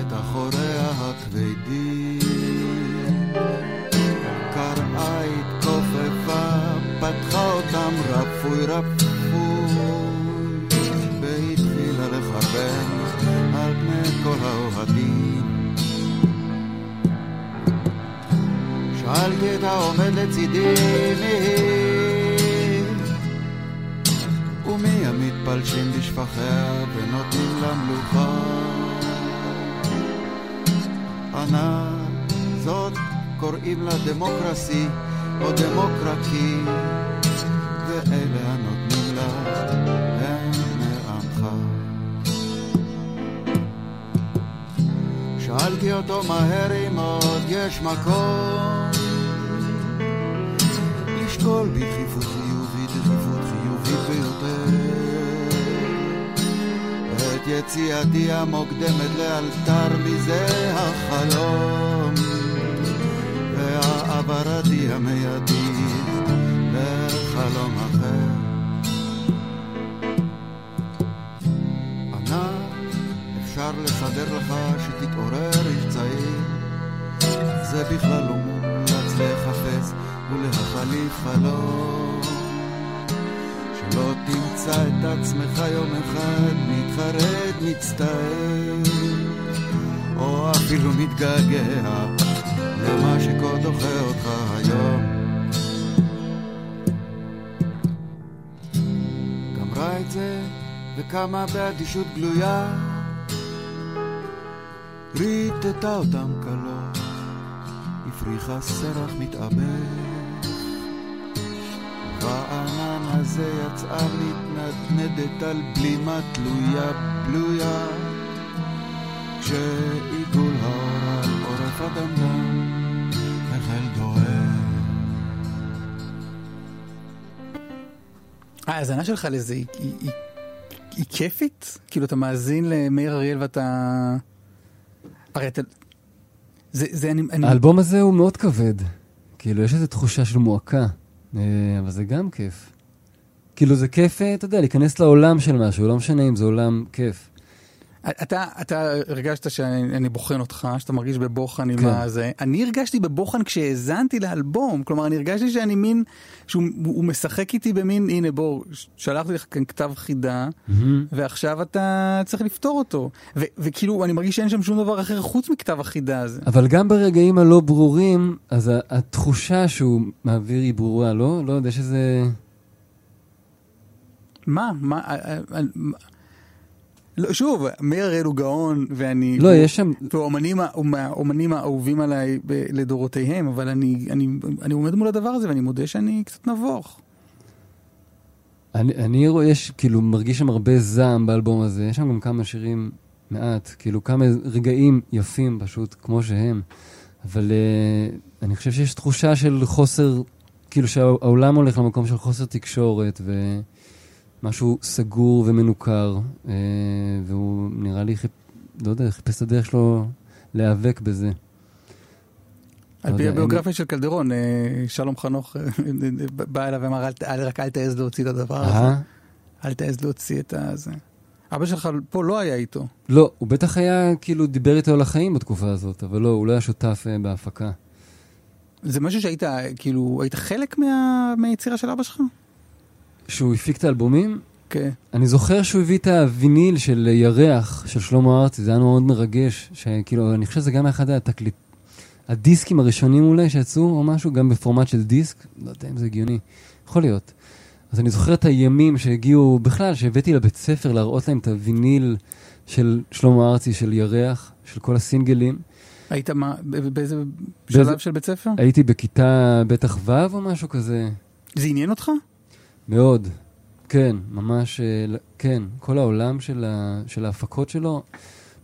את אחוריה הכבדים. אותם רפוי רפוי, והתחילה לחרבן על פני כל האוהדים. שאלתי את העומד לצידי מי היא, ומי המתפלשים בשפחיה ונותנים לה מלוכה. ענה, זאת קוראים לה דמוקרסי או דמוקרקי, ואלה הנותנים לה הם בני עמך. שאלתי אותו מהר אם עוד יש מקום. לשקול בדחיפות חיובית, דחיפות חיובית ביותר. את יציאתי המוקדמת לאלתר מזה החלום. והעברתי המיידית לחלום אחר. ענה, אפשר לסדר לך שתתעורר איש צעיר, זה בכלל לא מומלץ לחפש ולהחליף חלום. שלא תמצא את עצמך יום אחד מתחרט, מצטער, או אפילו מתגעגע למה שכה דוחה אותך היום. את זה וקמה באדישות גלויה, ריטטה אותם קלות, הפריחה סרח מתאבד. בענן הזה יצאה מתנדנדת על בלימה תלויה בלויה. כשעיגול על עורף אדמדם החל דוהר ההאזנה שלך לזה היא, היא, היא, היא כיפית? כאילו אתה מאזין למאיר אריאל ואתה... הרי אתה... זה, זה אני... אני... האלבום הזה הוא מאוד כבד. כאילו, יש איזו תחושה של מועקה, אה, אבל זה גם כיף. כאילו, זה כיף, אה, אתה יודע, להיכנס לעולם של משהו, לא משנה אם זה עולם כיף. אתה, אתה הרגשת שאני בוחן אותך, שאתה מרגיש בבוחן עם כן. הזה. אני הרגשתי בבוחן כשהאזנתי לאלבום, כלומר אני הרגשתי שאני מין, שהוא הוא משחק איתי במין, הנה בוא, שלחתי לך כאן כתב חידה, ועכשיו אתה צריך לפתור אותו. ו- וכאילו אני מרגיש שאין שם שום דבר אחר חוץ מכתב החידה הזה. אבל גם ברגעים הלא ברורים, אז התחושה שהוא מעביר היא ברורה, לא? לא יודע, יש איזה... מה? מה? לא, שוב, מאיר אריאל הוא גאון, ואני... לא, הוא- יש שם... הוא האומנים, האהובים עליי ב- לדורותיהם, אבל אני, אני, אני עומד מול הדבר הזה ואני מודה שאני קצת נבוך. אני, אני רואה, יש, כאילו, מרגיש שם הרבה זעם באלבום הזה. יש שם גם כמה שירים מעט, כאילו, כמה רגעים יפים פשוט, כמו שהם. אבל uh, אני חושב שיש תחושה של חוסר, כאילו שהעולם הולך למקום של חוסר תקשורת, ומשהו סגור ומנוכר, uh, והוא נראה לי, חיפ... לא יודע, חיפש את הדרך שלו להיאבק בזה. על לא פי יודע, הביוגרפיה של קלדרון, אה, שלום חנוך אה, בא אליו ואמר, "אל ת- אל- רק אל תעז להוציא את הדבר הזה. אה? אל תעז להוציא את הזה. אבא שלך פה לא היה איתו. לא, הוא בטח היה, כאילו, דיבר איתו על החיים בתקופה הזאת, אבל לא, הוא לא היה שותף בהפקה. זה משהו שהיית, כאילו, היית חלק מה- מהיצירה של אבא שלך? שהוא הפיק את האלבומים, כן. אני זוכר שהוא הביא את הוויניל של ירח, של שלמה ארצי, זה היה מאוד מרגש, שכאילו, אני חושב שזה גם אחד התקליט... הדיסקים הראשונים אולי שיצאו, או משהו, גם בפורמט של דיסק, לא יודע אם זה הגיוני, יכול להיות. אז אני זוכר את הימים שהגיעו, בכלל, שהבאתי לבית ספר להראות להם את הוויניל של שלמה ארצי, של ירח, של כל הסינגלים, היית מה, באיזה באיזה- שלב של בית ספר? הייתי בכיתה בטח ו' או משהו כזה. זה עניין אותך? מאוד. כן, ממש, אה, כן. כל העולם של, ה, של ההפקות שלו,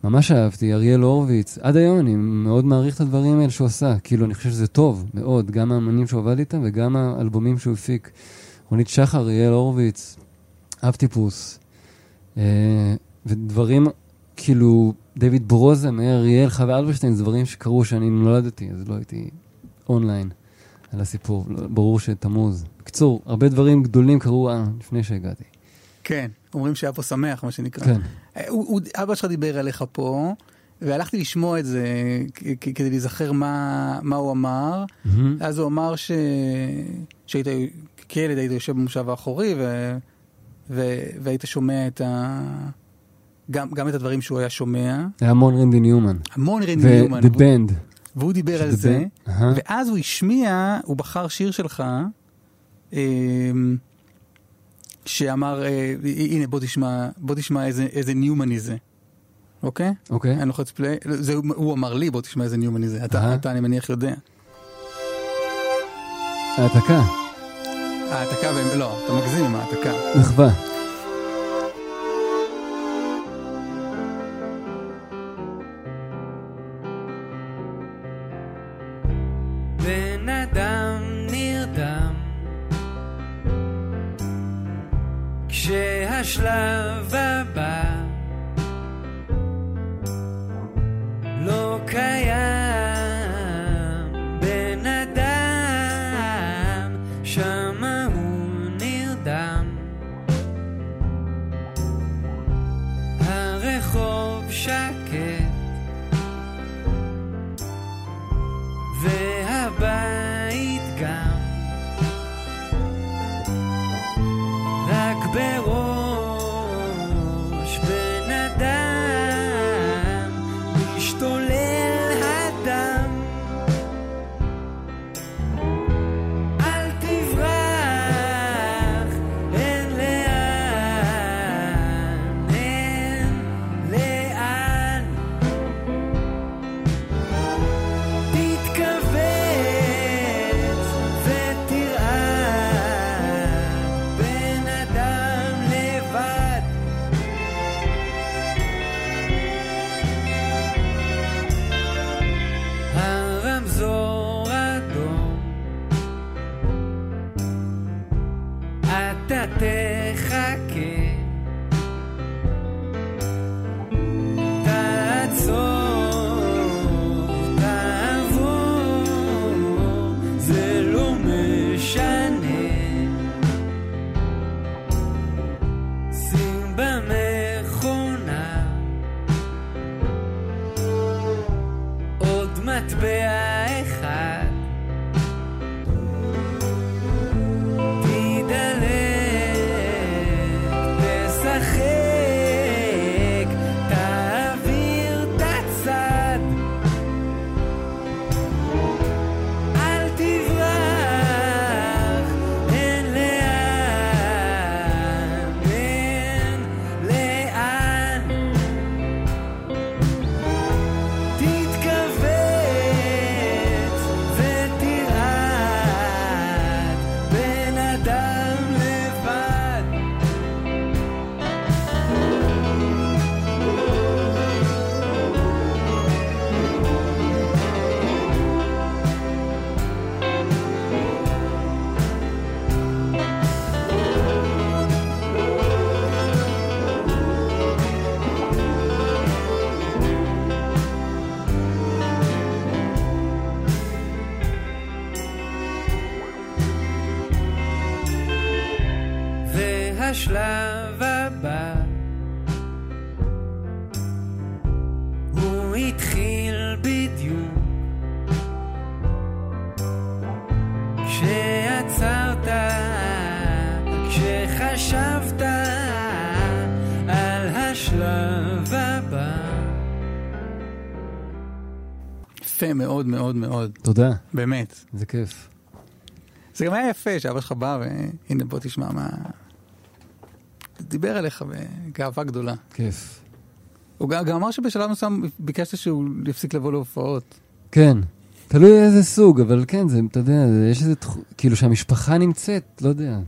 ממש אהבתי. אריאל הורוביץ, עד היום אני מאוד מעריך את הדברים האלה שהוא עשה. כאילו, אני חושב שזה טוב, מאוד. גם האמנים שהוא עבד איתם וגם האלבומים שהוא הפיק. רונית שחר, אריאל הורוביץ, אב טיפוס. אה, ודברים, כאילו, דויד ברוזה, מאיר אריאל, חווה אלברשטיין, זה דברים שקרו שאני נולדתי, אז לא הייתי אונליין על הסיפור. ברור שתמוז. בקיצור, הרבה דברים גדולים קרו אה, לפני שהגעתי. כן, אומרים שהיה פה שמח, מה שנקרא. כן. אה, הוא, הוא, אבא שלך דיבר עליך פה, והלכתי לשמוע את זה כדי להיזכר מה, מה הוא אמר. מהמם. אז הוא אמר ש... שהיית, כילד היית יושב במושב האחורי, ו... ו... והיית שומע את ה... גם, גם את הדברים שהוא היה שומע. היה המון רנדי ניומן. המון רנדי ניומן. ו-The Band. והוא דיבר על זה. ואז הוא השמיע, הוא בחר שיר שלך, אמ, שאמר, אה, הנה בוא תשמע, בוא תשמע איזה, איזה ניומני זה, אוקיי? אוקיי. אני לוחץ פליי, זה, הוא אמר לי בוא תשמע איזה ניומני זה, אתה. אתה אני מניח יודע. העתקה, העתקה, לא, אתה מגזים עם העתקה. מחווה. כשהשלב הבא לא קיים יפה מאוד מאוד מאוד, תודה, באמת. זה כיף. זה גם היה יפה שאבא שלך בא והנה בוא תשמע מה... דיבר עליך בגאווה גדולה. כיף. הוא גם גם אמר שבשלב מסוים ביקשת שהוא יפסיק לבוא להופעות. כן. תלוי איזה סוג, אבל כן, זה, אתה יודע, זה- יש איזה, כאילו שהמשפחה נמצאת, לא יודע,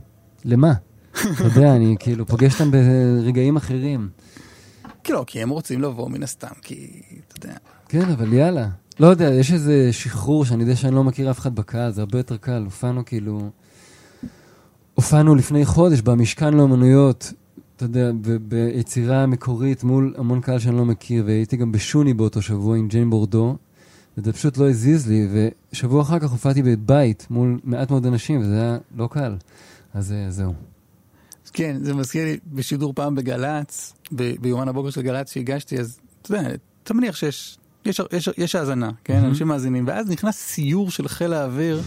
למה? אתה יודע, אני כאילו פוגש אותם ברגעים אחרים. כי לא, כי הם רוצים לבוא מן הסתם, כי, אתה יודע. כן, אבל יאללה. לא יודע, יש איזה שחרור שאני יודע שאני לא מכיר אף אחד בקהל, זה הרבה יותר קל. הופענו כאילו... הופענו לפני חודש במשכן לאומנויות, אתה יודע, ביצירה מקורית מול המון קהל שאני לא מכיר, והייתי גם בשוני באותו שבוע עם ג'יין בורדו, וזה פשוט לא הזיז לי, ושבוע אחר כך הופעתי בבית מול מעט מאוד אנשים, וזה היה לא קל. אז אה, זהו. כן, זה מזכיר לי בשידור פעם בגל"צ, ביומן הבוקר של גל"צ שהגשתי, אז אתה יודע, אתה מניח שיש יש, יש, יש האזנה, כן? אנשים מאזינים, ואז נכנס סיור של חיל האוויר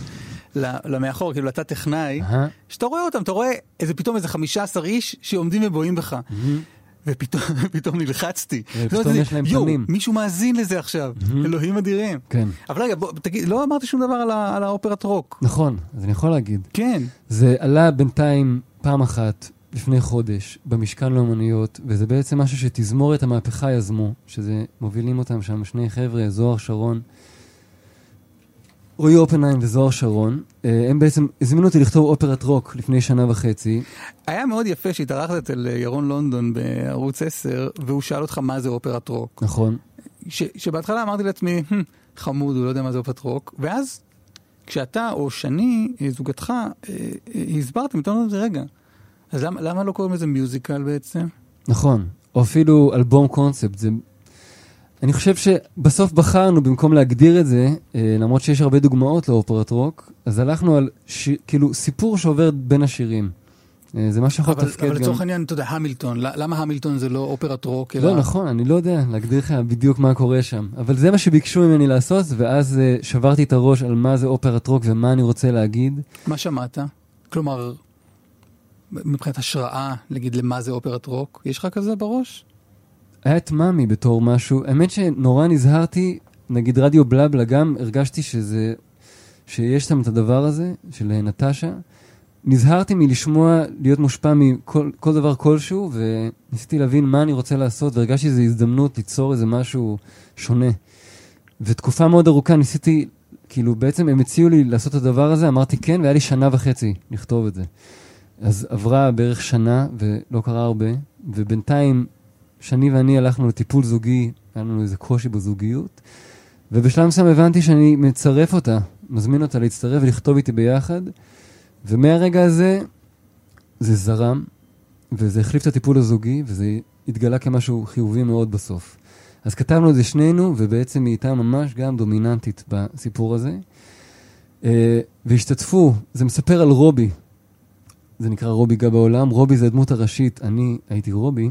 למאחור, כאילו לתא טכנאי, אהה. שאתה רואה אותם, אתה רואה איזה פתאום איזה 15 איש שעומדים ובואים בך. ופתאום פתאום נלחצתי. ופתאום לא, יש להם יואו, פנים. מישהו מאזין לזה עכשיו, אלוהים אדירים. כן. אבל רגע, בוא, תגיד, לא אמרתי שום דבר על, על האופרת רוק. נכון, אז אני יכול להגיד. כן. זה עלה בינתיים פעם אחת לפני חודש במשכן לאומנויות, וזה בעצם משהו שתזמורת המהפכה יזמו, שזה מובילים אותם שם שני חבר'ה, זוהר שרון, רועי אופנהיים וזוהר שרון. אה, הם בעצם הזמינו אותי לכתוב אופרת רוק לפני שנה וחצי. היה מאוד יפה שהתארחת אצל אה, ירון לונדון בערוץ 10, והוא שאל אותך מה זה אופרת רוק. נכון. ש, שבהתחלה אמרתי לעצמי, "הם, חמוד, הוא לא יודע מה זה אופרת רוק, ואז כשאתה או שני, אה, זוגתך, הסברתם, פתאום אמרתי, רגע, אז למה, למה לא קוראים לזה מיוזיקל בעצם? נכון. או אפילו אלבום קונספט. זה... אני חושב שבסוף בחרנו, במקום להגדיר את זה, אה, למרות שיש הרבה דוגמאות לאופרת רוק, אז הלכנו על ש... כאילו סיפור שעובר בין השירים. אה, זה מה שיכול אבל, לתפקד אבל גם... לצורך העניין, אתה יודע, המילטון, למה המילטון זה לא אופרת רוק? לא, נכון, אני לא יודע להגדיר לך בדיוק מה קורה שם. אבל זה מה שביקשו ממני לעשות, ואז אה, שברתי את הראש על מה זה אופרת רוק ומה אני רוצה להגיד. מה שמעת? כלומר, מבחינת השראה, נגיד, למה זה אופרת רוק? יש לך כזה בראש? היה את מאמי בתור משהו, האמת שנורא נזהרתי, נגיד רדיו בלבלה גם, הרגשתי שזה, שיש שם את הדבר הזה, של נטשה. נזהרתי מלשמוע, להיות מושפע מכל כל דבר כלשהו, וניסיתי להבין מה אני רוצה לעשות, והרגשתי שזו הזדמנות ליצור איזה משהו שונה. ותקופה מאוד ארוכה ניסיתי, כאילו בעצם הם הציעו לי לעשות את הדבר הזה, אמרתי כן, והיה לי שנה וחצי לכתוב את זה. אז עברה בערך שנה, ולא קרה הרבה, ובינתיים שני ואני הלכנו לטיפול זוגי, היה לנו איזה קושי בזוגיות, ובשלב מסוים הבנתי שאני מצרף אותה, מזמין אותה להצטרף ולכתוב איתי ביחד, ומהרגע הזה זה זרם, וזה החליף את הטיפול הזוגי, וזה התגלה כמשהו חיובי מאוד בסוף. אז כתבנו את זה שנינו, ובעצם היא הייתה ממש גם דומיננטית בסיפור הזה. אה, והשתתפו, זה מספר על רובי, זה נקרא רובי גא בעולם, רובי זה הדמות הראשית, אני הייתי רובי.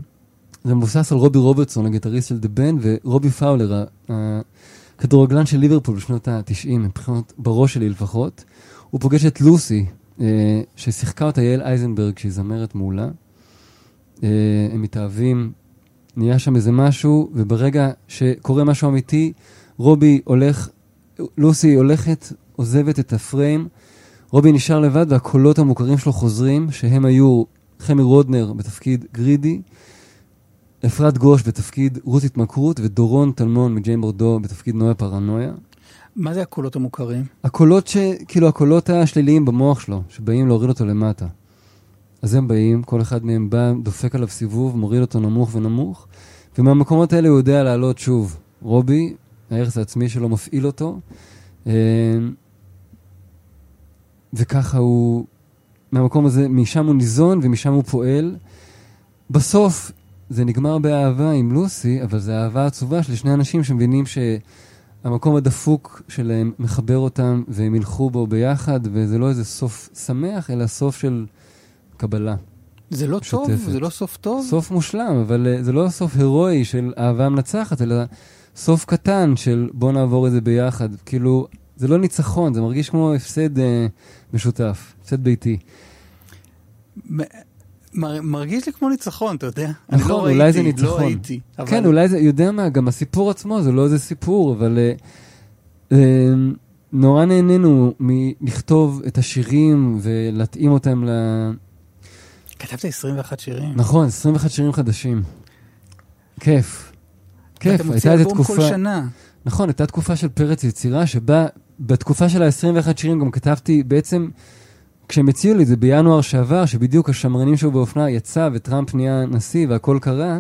זה מבוסס על רובי רוברטסון, הגיטריסט של The Band, ורובי פאולר, הכדורגלן של ליברפול בשנות ה-90, מבחינת בראש שלי לפחות. הוא פוגש את לוסי, אה, ששיחקה אותה יעל אייזנברג, שהיא זמרת מעולה. אה, הם מתאהבים, נהיה שם איזה משהו, וברגע שקורה משהו אמיתי, רובי הולך, לוסי הולכת, עוזבת את הפריים, רובי נשאר לבד והקולות המוכרים שלו חוזרים, שהם היו חמי רודנר בתפקיד גרידי, אפרת גוש בתפקיד רות התמכרות, ודורון טלמון מג'יין בורדו בתפקיד נויה פרנויה. מה זה הקולות המוכרים? הקולות ש... כאילו הקולות השליליים במוח שלו, שבאים להוריד אותו למטה. אז הם באים, כל אחד מהם בא, דופק עליו סיבוב, מוריד אותו נמוך ונמוך, ומהמקומות האלה הוא יודע לעלות שוב. רובי, הערך העצמי שלו מפעיל אותו, אה, וככה הוא, מהמקום הזה, משם הוא ניזון ומשם הוא פועל. בסוף זה נגמר באהבה עם לוסי, אבל זו אהבה עצובה של שני אנשים שמבינים שהמקום הדפוק שלהם מחבר אותם והם ילכו בו ביחד, וזה לא איזה סוף שמח, אלא סוף של קבלה. זה לא טוב? משותפת. זה לא סוף טוב? סוף מושלם, אבל אה, זה לא סוף הירואי של אהבה מנצחת, אלא סוף קטן של בוא נעבור את זה ביחד. כאילו, זה לא ניצחון, זה מרגיש כמו הפסד אה, משותף, הפסד ביתי. מ- מר- מרגיש לי כמו ניצחון, אתה יודע. אני נכון, לא אולי ראיתי, זה ניצחון. לא ראיתי. אבל- כן, אולי זה, יודע מה, גם הסיפור עצמו זה לא איזה סיפור, אבל אה, אה, נורא נהנינו מלכתוב את השירים ולהתאים אותם ל... כתבת 21 שירים. נכון, 21 שירים חדשים. כיף. כיף, אתה מוציא הייתה איזו אלבום כל תקופה... שנה. נכון, הייתה תקופה של פרץ יצירה, שבה בתקופה של ה-21 שירים גם כתבתי, בעצם, כשהם הציעו לי את זה בינואר שעבר, שבדיוק השמרנים שהיו באופנה יצא וטראמפ נהיה נשיא והכל קרה,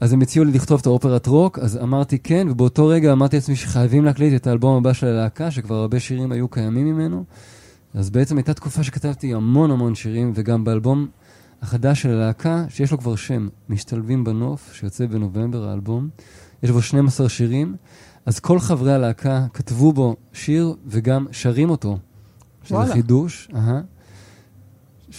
אז הם הציעו לי לכתוב את האופרת רוק, אז אמרתי כן, ובאותו רגע אמרתי לעצמי שחייבים להקליט את האלבום הבא של הלהקה, שכבר הרבה שירים היו קיימים ממנו. אז בעצם הייתה תקופה שכתבתי המון המון שירים, וגם באלבום החדש של הלהקה, שיש לו כבר שם, משתלבים בנוף, שיוצא בנובמבר האלבום, יש בו 12 שירים, אז כל חברי הלהקה כתבו בו שיר וגם שרים אותו. שזה וואלה. חידוש, אהה.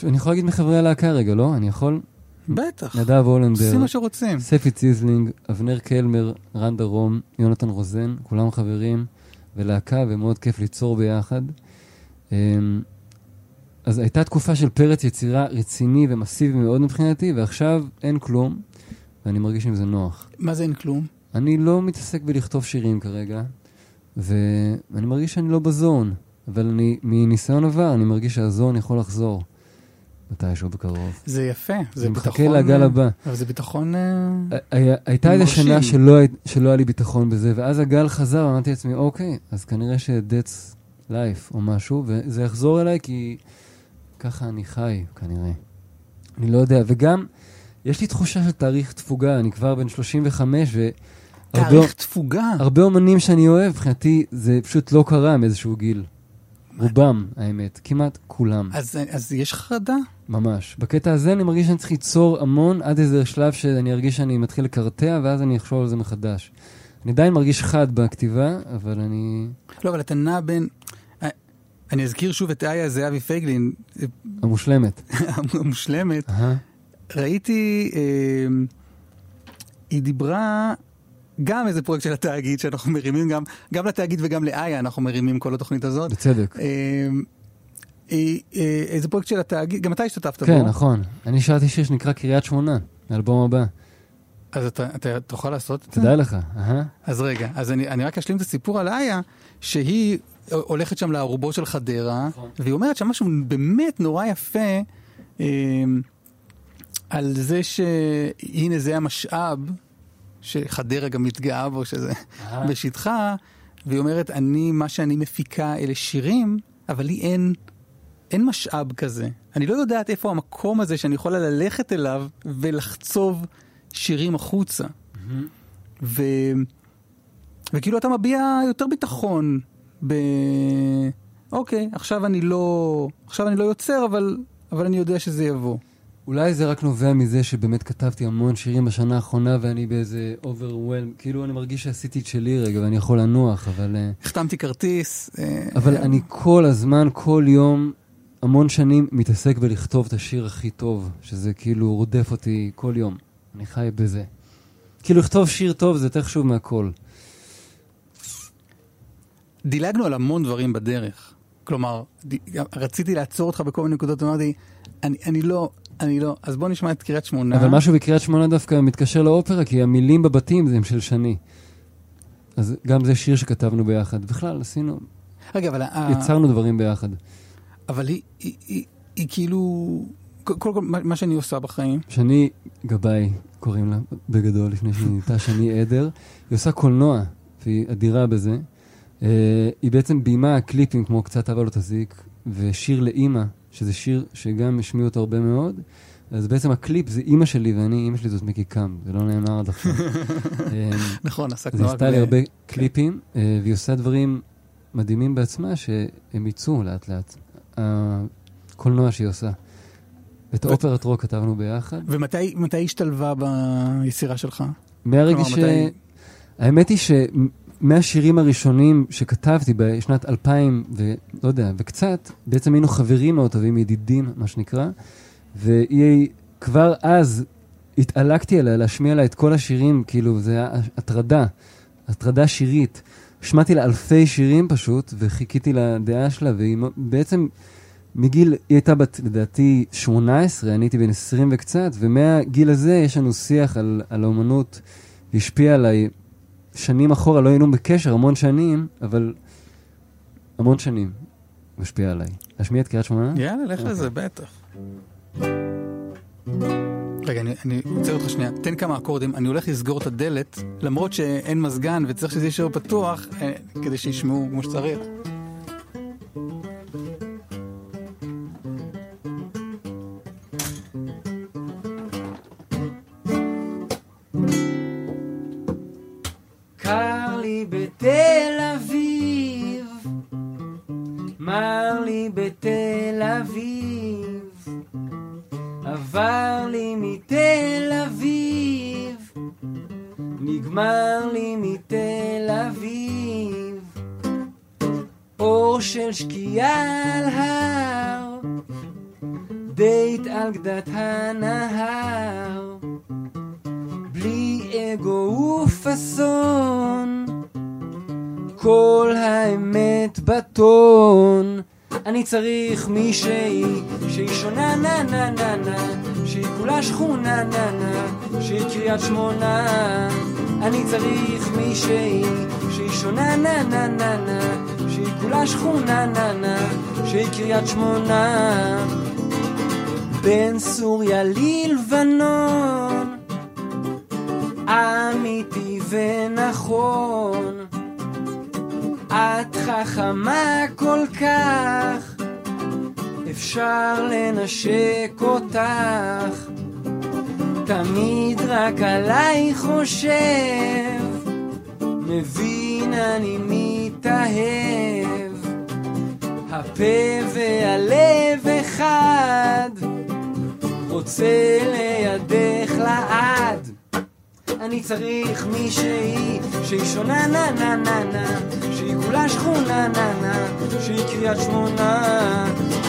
אני יכול להגיד מחברי הלהקה רגע, לא? אני יכול? בטח. נדב הולנדר, עושים מה שרוצים. ספי ציזלינג, אבנר קלמר, רן דרום, יונתן רוזן, כולם חברים ולהקה, ומאוד כיף ליצור ביחד. אמ, אז הייתה תקופה של פרץ יצירה רציני ומסיבי מאוד מבחינתי, ועכשיו אין כלום, ואני מרגיש עם זה נוח. מה זה אין כלום? אני לא מתעסק בלכתוב שירים כרגע, ואני מרגיש שאני לא בזון, אבל אני, מניסיון עבר, אני מרגיש שהזון יכול לחזור מתישהו בקרוב. זה יפה, זה אני ביטחון... מחכה לגל אה, הבא. אבל זה ביטחון... אה, היה- הייתה איזה. שנה שלא, שלא היה לי ביטחון בזה, ואז הגל חזר, אמרתי לעצמי, אוקיי, אז כנראה ש-that's life או משהו, וזה יחזור אליי כי ככה אני חי, כנראה. אני לא יודע, וגם, יש לי תחושה של תאריך תפוגה, אני כבר בן 35, והרבה תאריך תפוגה. הרבה אומנים שאני אוהב, מבחינתי זה פשוט לא קרה מאיזשהו גיל. רובם, האמת, כמעט כולם. אז אז יש חרדה? ממש. בקטע הזה אני מרגיש שאני צריך ליצור המון עד איזה שלב שאני ארגיש שאני מתחיל לקרטע, ואז אני אחשוב על זה מחדש. אני עדיין מרגיש חד בכתיבה, אבל אני... לא, אבל אתה נע בין... אה, אני אזכיר שוב את איה זהבי פייגלין, המושלמת. המושלמת. אהה. ראיתי, אה, היא דיברה גם איזה פרויקט של התאגיד שאנחנו מרימים, גם, גם לתאגיד וגם לאיה אנחנו מרימים כל התוכנית הזאת. בצדק. אה, אה, אה, איזה פרויקט של התאגיד, גם אתה השתתפת כן, בו. נכון. אני שרתי שיר שנקרא קריית שמונה, האלבום הבא. אז אתה, אתה תוכל לעשות את זה? תדע לך. אהה. אז רגע, אז אני, אני רק אשלים את הסיפור על איה, שהיא הולכת שם לארובות של חדרה, והיא אומרת שם משהו באמת נורא יפה, אה, על זה שהנה זה המשאב, שחדרה גם מתגאה בו, שזה אהה. בשטחה, והיא אומרת, אני, מה שאני מפיקה אלה שירים, אבל לי אין, אין משאב כזה. אני לא יודעת איפה המקום הזה שאני יכולה ללכת אליו ולחצוב שירים החוצה. ו... וכאילו אתה מביע יותר ביטחון ב... אוקיי, עכשיו אני לא, עכשיו אני לא יוצר, אבל, אבל אני יודע שזה יבוא. אולי זה רק נובע מזה שבאמת כתבתי המון שירים בשנה האחרונה ואני באיזה overwhelm, כאילו אני מרגיש שעשיתי את שלי רגע ואני יכול לנוח, אבל... אה, החתמתי כרטיס. אה, אבל אני כל הזמן, כל יום, המון שנים מתעסק בלכתוב את השיר הכי טוב, שזה כאילו רודף אותי כל יום. אני חי בזה. כאילו לכתוב שיר טוב זה יותר חשוב מהכל. דילגנו על המון דברים בדרך. כלומר. רציתי לעצור אותך בכל מיני נקודות, אמרתי, אני, אני לא, אני לא, אז בוא נשמע את קריית שמונה. אבל משהו בקריית שמונה דווקא מתקשר לאופרה, כי המילים בבתים הם של שני. אז גם זה שיר שכתבנו ביחד. בכלל, עשינו, רגע, אבל, ה- יצרנו דברים ביחד. אבל היא, היא, היא, היא כאילו, קודם כל, מה שאני עושה בחיים, שני גבאי, קוראים לה, בגדול, לפני שהיא נהייתה שני עדר. היא עושה קולנוע, והיא אדירה בזה. אה, היא בעצם ביימה קליפים כמו קצת אבא לא תזיק, ושיר לאימא, שזה שיר שגם השמיעו אותו הרבה מאוד. אז בעצם הקליפ זה אימא שלי ואני, אימא שלי זאת מיקי קאם, זה לא נאמר עד עכשיו. אה, נכון, עסקנו אז רק עשתה לי הרבה קליפים, אה, והיא עושה דברים מדהימים בעצמה, שהם יצאו לאט לאט. הקולנוע שהיא עושה. את האופרת רוק כתבנו ביחד. ומתי השתלבה ביצירה שלך? מהרגע ש... האמת היא שמהשירים הראשונים שכתבתי בשנת 2000 ולא יודע, וקצת, בעצם היינו חברים מאוד טובים, ידידים, מה שנקרא, והיא כבר אז התעלקתי עליה להשמיע לה את כל השירים, כאילו, זה היה הטרדה, הטרדה שירית. השמעתי לה אלפי שירים פשוט, וחיכיתי לדעה שלה, והיא בעצם, מגיל, היא הייתה בת, לדעתי, 18, אני הייתי בן 20 וקצת, ומהגיל הזה יש לנו שיח על, על האומנות, והשפיע עליי שנים אחורה, לא היינו בקשר המון שנים, אבל המון שנים הוא השפיע עליי. להשמיע את קריית שמונה? יאללה, לך אוקיי. לזה, בטח. רגע, אני- אני עוצר אותך שנייה. תן כמה אקורדים. אני הולך לסגור את הדלת, למרות שאין מזגן וצריך שזה יישאר פתוח, אה, כדי שישמעו כמו שצריך. בתל אביב, מר לי בתל אביב, עבר לי מתל אביב, נגמר לי מתל אביב, אור של שקיעה על הר, דייט על גדת הנהר. בלי אגו ופאסון, כל האמת בטון. אני צריך מישהי שהיא שונה נה נה נה נה, שהיא כולה שכונה נה נה, שהיא קריית שמונה. אני צריך מישהי שהיא שונה נה נה נה נה, שהיא כולה שכונה נה נה, שהיא קריית שמונה. בין סוריה ללבנון אמיתי ונכון. את חכמה כל כך, אפשר לנשק אותך. תמיד רק עליי חושב, מבין אני מתאהב. הפה והלב אחד, רוצה לידך לעד. אני צריך מישהי שהיא שונה נה נה נה נה שהיא כולה שכונה נה נה שהיא קריית שמונה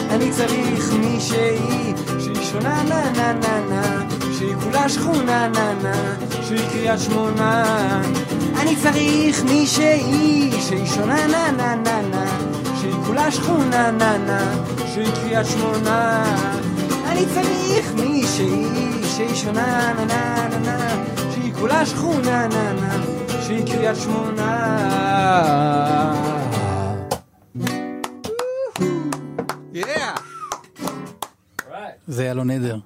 אני צריך מישהי שהיא שונה נה נה נה נה שהיא כולה שכונה נה נה שהיא קריית שמונה אני צריך מישהי שהיא שונה נה נה נה נה שהיא כולה שכונה נה נה שהיא קריית שמונה אני צריך מישהי שהיא שונה נה נה נה נה כולה שכונה נה נה שהיא קריית שמונה זה היה לא נדר.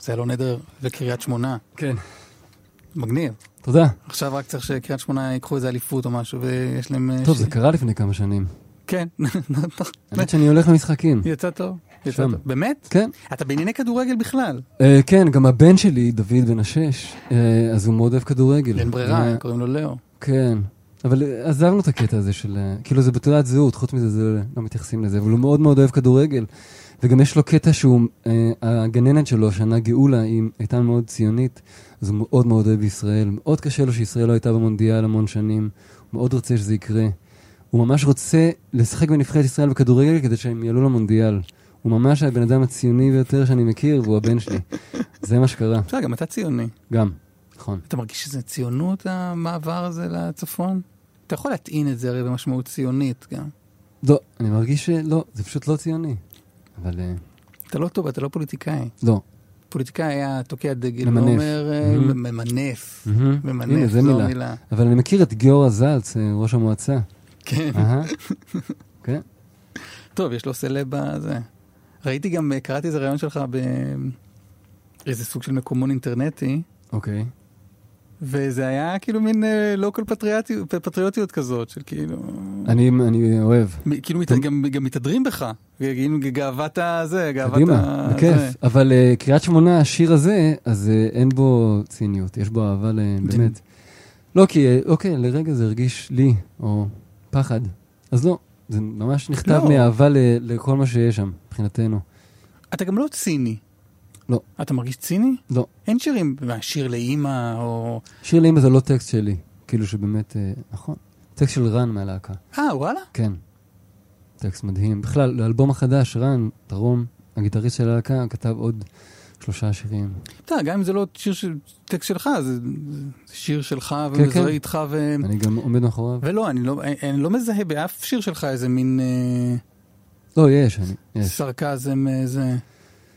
זה היה לא נדר וקריית שמונה. כן. מגניב. תודה. עכשיו רק צריך שקריית שמונה ייקחו איזה אליפות או משהו ויש להם... אה, טוב, ש- זה קרה לפני כמה שנים. כן. האמת שאני הולך למשחקים. יצא טוב. שם. באמת? כן. אתה בענייני כדורגל בכלל. אה, כן, גם הבן שלי, דוד בן השש, אה, אז הוא מאוד אוהב כדורגל. אין ברירה, אה, קוראים לו לאו. כן. אבל עזבנו את הקטע הזה של... כאילו זה בתעודת זהות, חוץ מזה זה לא מתייחסים לזה, אבל הוא מאוד מאוד אוהב כדורגל. וגם יש לו קטע שהוא, אה, הגננת שלו, השנה גאולה, היא הייתה מאוד ציונית, אז הוא מאוד מאוד אוהב ישראל. מאוד קשה לו שישראל לא הייתה במונדיאל המון שנים, הוא מאוד רוצה שזה יקרה. הוא ממש רוצה לשחק בנבחרת ישראל בכדורגל כדי שהם יעלו למונדיאל. הוא ממש הבן אדם הציוני ביותר שאני מכיר, והוא הבן שלי. זה מה שקרה, בסדר, גם אתה ציוני. גם, נכון. אתה מרגיש שזה ציונות המעבר הזה לצפון? אתה יכול להטעין את זה הרי במשמעות ציונית גם. לא, אני מרגיש שלא, זה פשוט לא ציוני. אבל אה, אתה לא טוב, אתה לא פוליטיקאי. לא. פוליטיקאי היה תוקע דגל ממנף. ואומר, אה, מהמם. ממנף. מהמם. ממנף, הנה, זה זו מילה. המילה. אבל אני מכיר את גיורא זלץ, אה, ראש המועצה. כן. כן. טוב, יש לו סלב בזה. ראיתי גם, אה, קראתי איזה רעיון שלך באיזה סוג של מקומון אינטרנטי, אוקיי. וזה היה כאילו מין לוקל פטריוטיות, פטריוטיות כזאת, של כאילו... אני אני אוהב. מ- כאילו מת, גם, גם מתהדרים בך, כאילו גאוות הזה, גאוות קדימה, ה... בכיף. זה. אבל אה, קריית שמונה, השיר הזה, אז אה, אין בו ציניות, יש בו אהבה ל- באמת. לא, כי, אה, אוקיי, לרגע זה הרגיש לי, או פחד. אז לא, זה ממש נכתב לא. מאהבה ל- לכל מה שיש שם, מבחינתנו. אתה גם לא ציני. לא. אתה מרגיש ציני? לא. אין שירים, שיר לאימא, או... שיר לאמא זה לא טקסט שלי, כאילו שבאמת, אה, נכון. טקסט של רן מהלהקה. אה, וואלה? כן. טקסט מדהים. בכלל, לאלבום החדש, רן, דרום, הגיטריסט של הלהקה, כתב עוד שלושה שירים. אתה, גם אם זה לא שיר של טקסט שלך, זה, זה שיר שלך כן, ומזוהה כן. איתך ו... אני גם עומד מאחוריו. ולא, אני לא, אני לא מזהה באף שיר שלך איזה מין אה, לא, יש, אני, יש. סרקזם, אה, זה...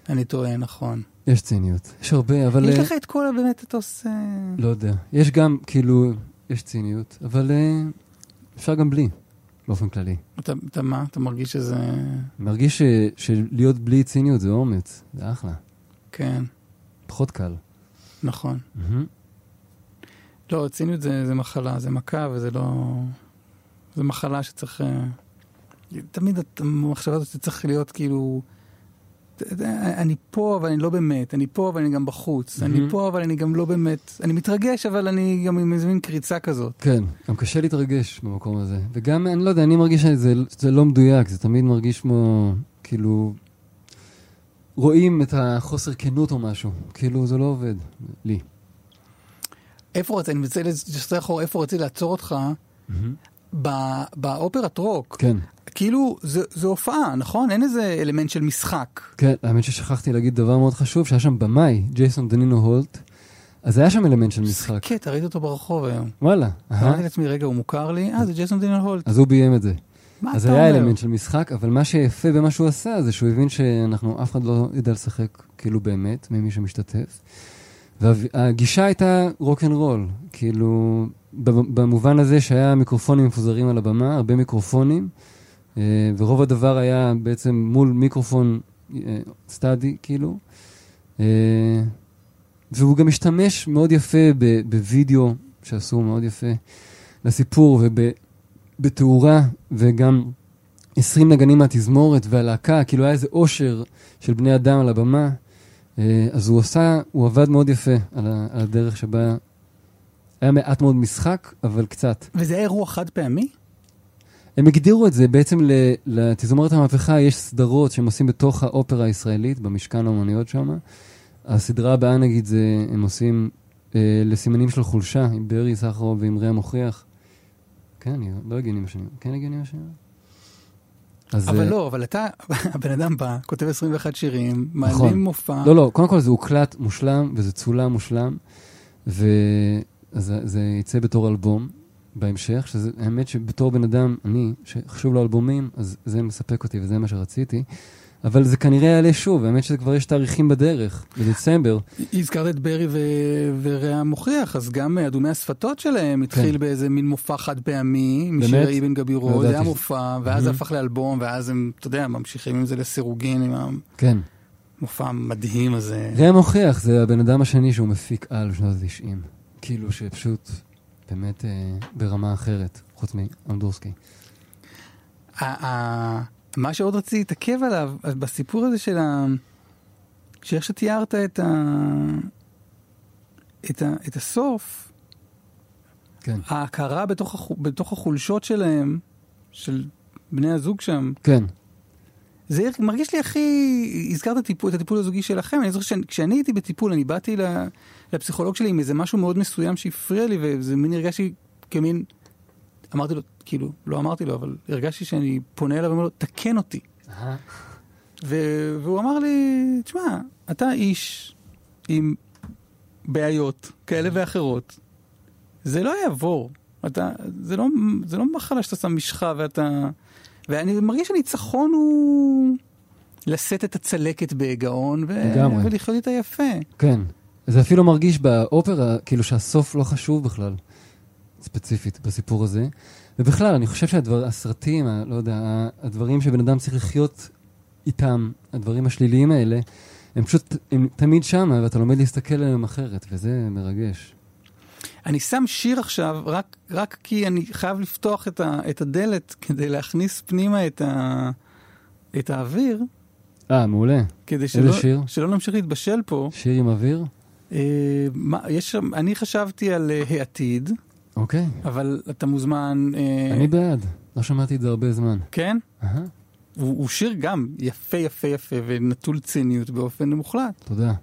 אני טועה, נכון. יש ציניות. יש הרבה, אבל... יש אה, לך את כל הבאמת, אתה עושה... לא יודע. יש גם, כאילו, יש ציניות, אבל אה, אפשר גם בלי, באופן כללי. אתה, אתה מה? אתה מרגיש שזה... מרגיש ש- שלהיות בלי ציניות זה אומץ, זה אחלה. כן. פחות קל. נכון. מהמם. לא, ציניות זה, זה מחלה, זה מכה וזה לא... זה מחלה שצריך... תמיד המחשבה הזאת שצריך להיות כאילו... אני פה אבל אני לא באמת, אני פה אבל אני גם בחוץ, אני מהמם. פה אבל אני גם לא באמת, אני מתרגש אבל אני גם עם איזה מין קריצה כזאת. כן, גם קשה להתרגש במקום הזה. וגם, אני לא יודע, אני מרגיש שזה זה לא מדויק, זה תמיד מרגיש כמו, כאילו, רואים את החוסר כנות או משהו. כאילו, זה לא עובד, לי. איפה רציתי, אני רוצה לשחזר אחורה, איפה רציתי לעצור אותך? באופרת רוק. כן, כאילו, זה, זה הופעה, נכון? אין איזה אלמנט של משחק. כן, האמת ששכחתי להגיד דבר מאוד חשוב, שהיה שם במאי, ג'ייסון דנינו הולט, אז היה שם אלמנט של משחק. קטע, ראיתי אותו ברחוב היום. וואלה. אמרתי לעצמי, רגע, הוא מוכר לי? אה, זה ג'ייסון דינל הולט. אז הוא ביים את זה. מה אז אתה היה אומר? אלמנט של משחק, אבל מה שיפה במה שהוא עשה זה שהוא הבין שאנחנו, אף אחד לא ידע לשחק כאילו באמת, ממי שמשתתף. והגישה הייתה rock and roll, כאילו, במובן הזה שהיה מיקרופונים מפוזרים על הבמה, הרבה מיקרופונים, אה, ורוב הדבר היה בעצם מול מיקרופון אה, steady, כאילו. אה, והוא גם השתמש מאוד יפה בווידאו שעשו מאוד יפה לסיפור ובתאורה, וגם 20 נגנים מהתזמורת והלהקה, כאילו היה איזה אושר של בני אדם על הבמה. אה, אז הוא עשה, הוא עבד מאוד יפה על, ה, על הדרך שבה היה מעט מאוד משחק, אבל קצת. וזה היה אירוע חד פעמי? הם הגדירו את זה, בעצם לתזמורת המהפכה יש סדרות שהם עושים בתוך האופרה הישראלית, במשכן האומנויות שם. הסדרה הבאה נגיד זה, הם עושים אה, לסימנים של חולשה, עם ברי סחרוב ועם ראם מוכיח. כן, אני לא הגיוני מה שאני אומר. כן הגיוני מה שאני אומר? אז, אבל אה, לא, אבל אתה, הבן אדם בא, כותב 21 שירים, נכון. מעלים מופע. לא, לא, קודם כל זה הוקלט מושלם, וזה צולם מושלם, ואז זה יצא בתור אלבום בהמשך, שזה, האמת שבתור בן אדם, אני, שחשוב לו אלבומים, אז זה מספק אותי וזה מה שרציתי. אבל זה כנראה יעלה שוב, האמת שזה כבר יש תאריכים בדרך, בדצמבר. הזכרת את ברי ו- ורע מוכיח, אז גם אה, אדומי השפתות שלהם התחיל באיזה מין מופע חד פעמי, באמת? משיר אבן גבירו, זה היה. מופע, ואז זה. הפך לאלבום, ואז הם, אתה יודע, ממשיכים עם זה לסירוגין, עם כן. המופע המדהים הזה. ראם מוכיח זה הבן אדם השני שהוא מפיק על בשנות ה-90. כאילו שפשוט באמת אה, ברמה אחרת, חוץ מאמדורסקי. מה שעוד רציתי להתעכב עליו, בסיפור הזה של ה... שאיך שתיארת את ה... את, ה... את הסוף, כן. ההכרה בתוך, החו... בתוך החולשות שלהם, של בני הזוג שם, כן. זה מרגיש לי הכי... הזכרת טיפול, את הטיפול הזוגי שלכם, אני זוכר שכשאני הייתי בטיפול, אני באתי לפסיכולוג שלי עם איזה משהו מאוד מסוים שהפריע לי, וזה מין הרגשתי כמין... אמרתי לו, כאילו, לא אמרתי לו, אבל הרגשתי שאני פונה אליו ואומר לו, תקן אותי. ו- והוא אמר לי, תשמע, אתה איש עם בעיות כאלה ואחרות, זה לא יעבור. אתה, זה, לא, זה לא מחלה שאתה שם משחה ואתה... ואני מרגיש שהניצחון הוא לשאת את הצלקת בגאון ו... ולחיות איתה יפה. כן. זה אפילו מרגיש באופרה, כאילו שהסוף לא חשוב בכלל, ספציפית, בסיפור הזה. ובכלל, אני חושב שהסרטים, לא יודע, הדברים שבן אדם צריך לחיות איתם, הדברים השליליים האלה, הם פשוט, הם תמיד שמה, ואתה לומד להסתכל עליהם אחרת, וזה מרגש. אני שם שיר עכשיו רק, רק כי אני חייב לפתוח את, ה, את הדלת כדי להכניס פנימה את, ה, את האוויר, אה, מעולה. כדי שלא, איזה שיר? שלא נמשיך להתבשל פה. שיר עם אוויר? אה, מה, יש שם, אני חשבתי על אה, העתיד, אוקיי. אבל אתה מוזמן... אה, אני בעד. לא שמעתי את זה הרבה זמן. כן? אהה, הוא, הוא שיר גם יפה יפה יפה ונטול ציניות באופן מוחלט. תודה.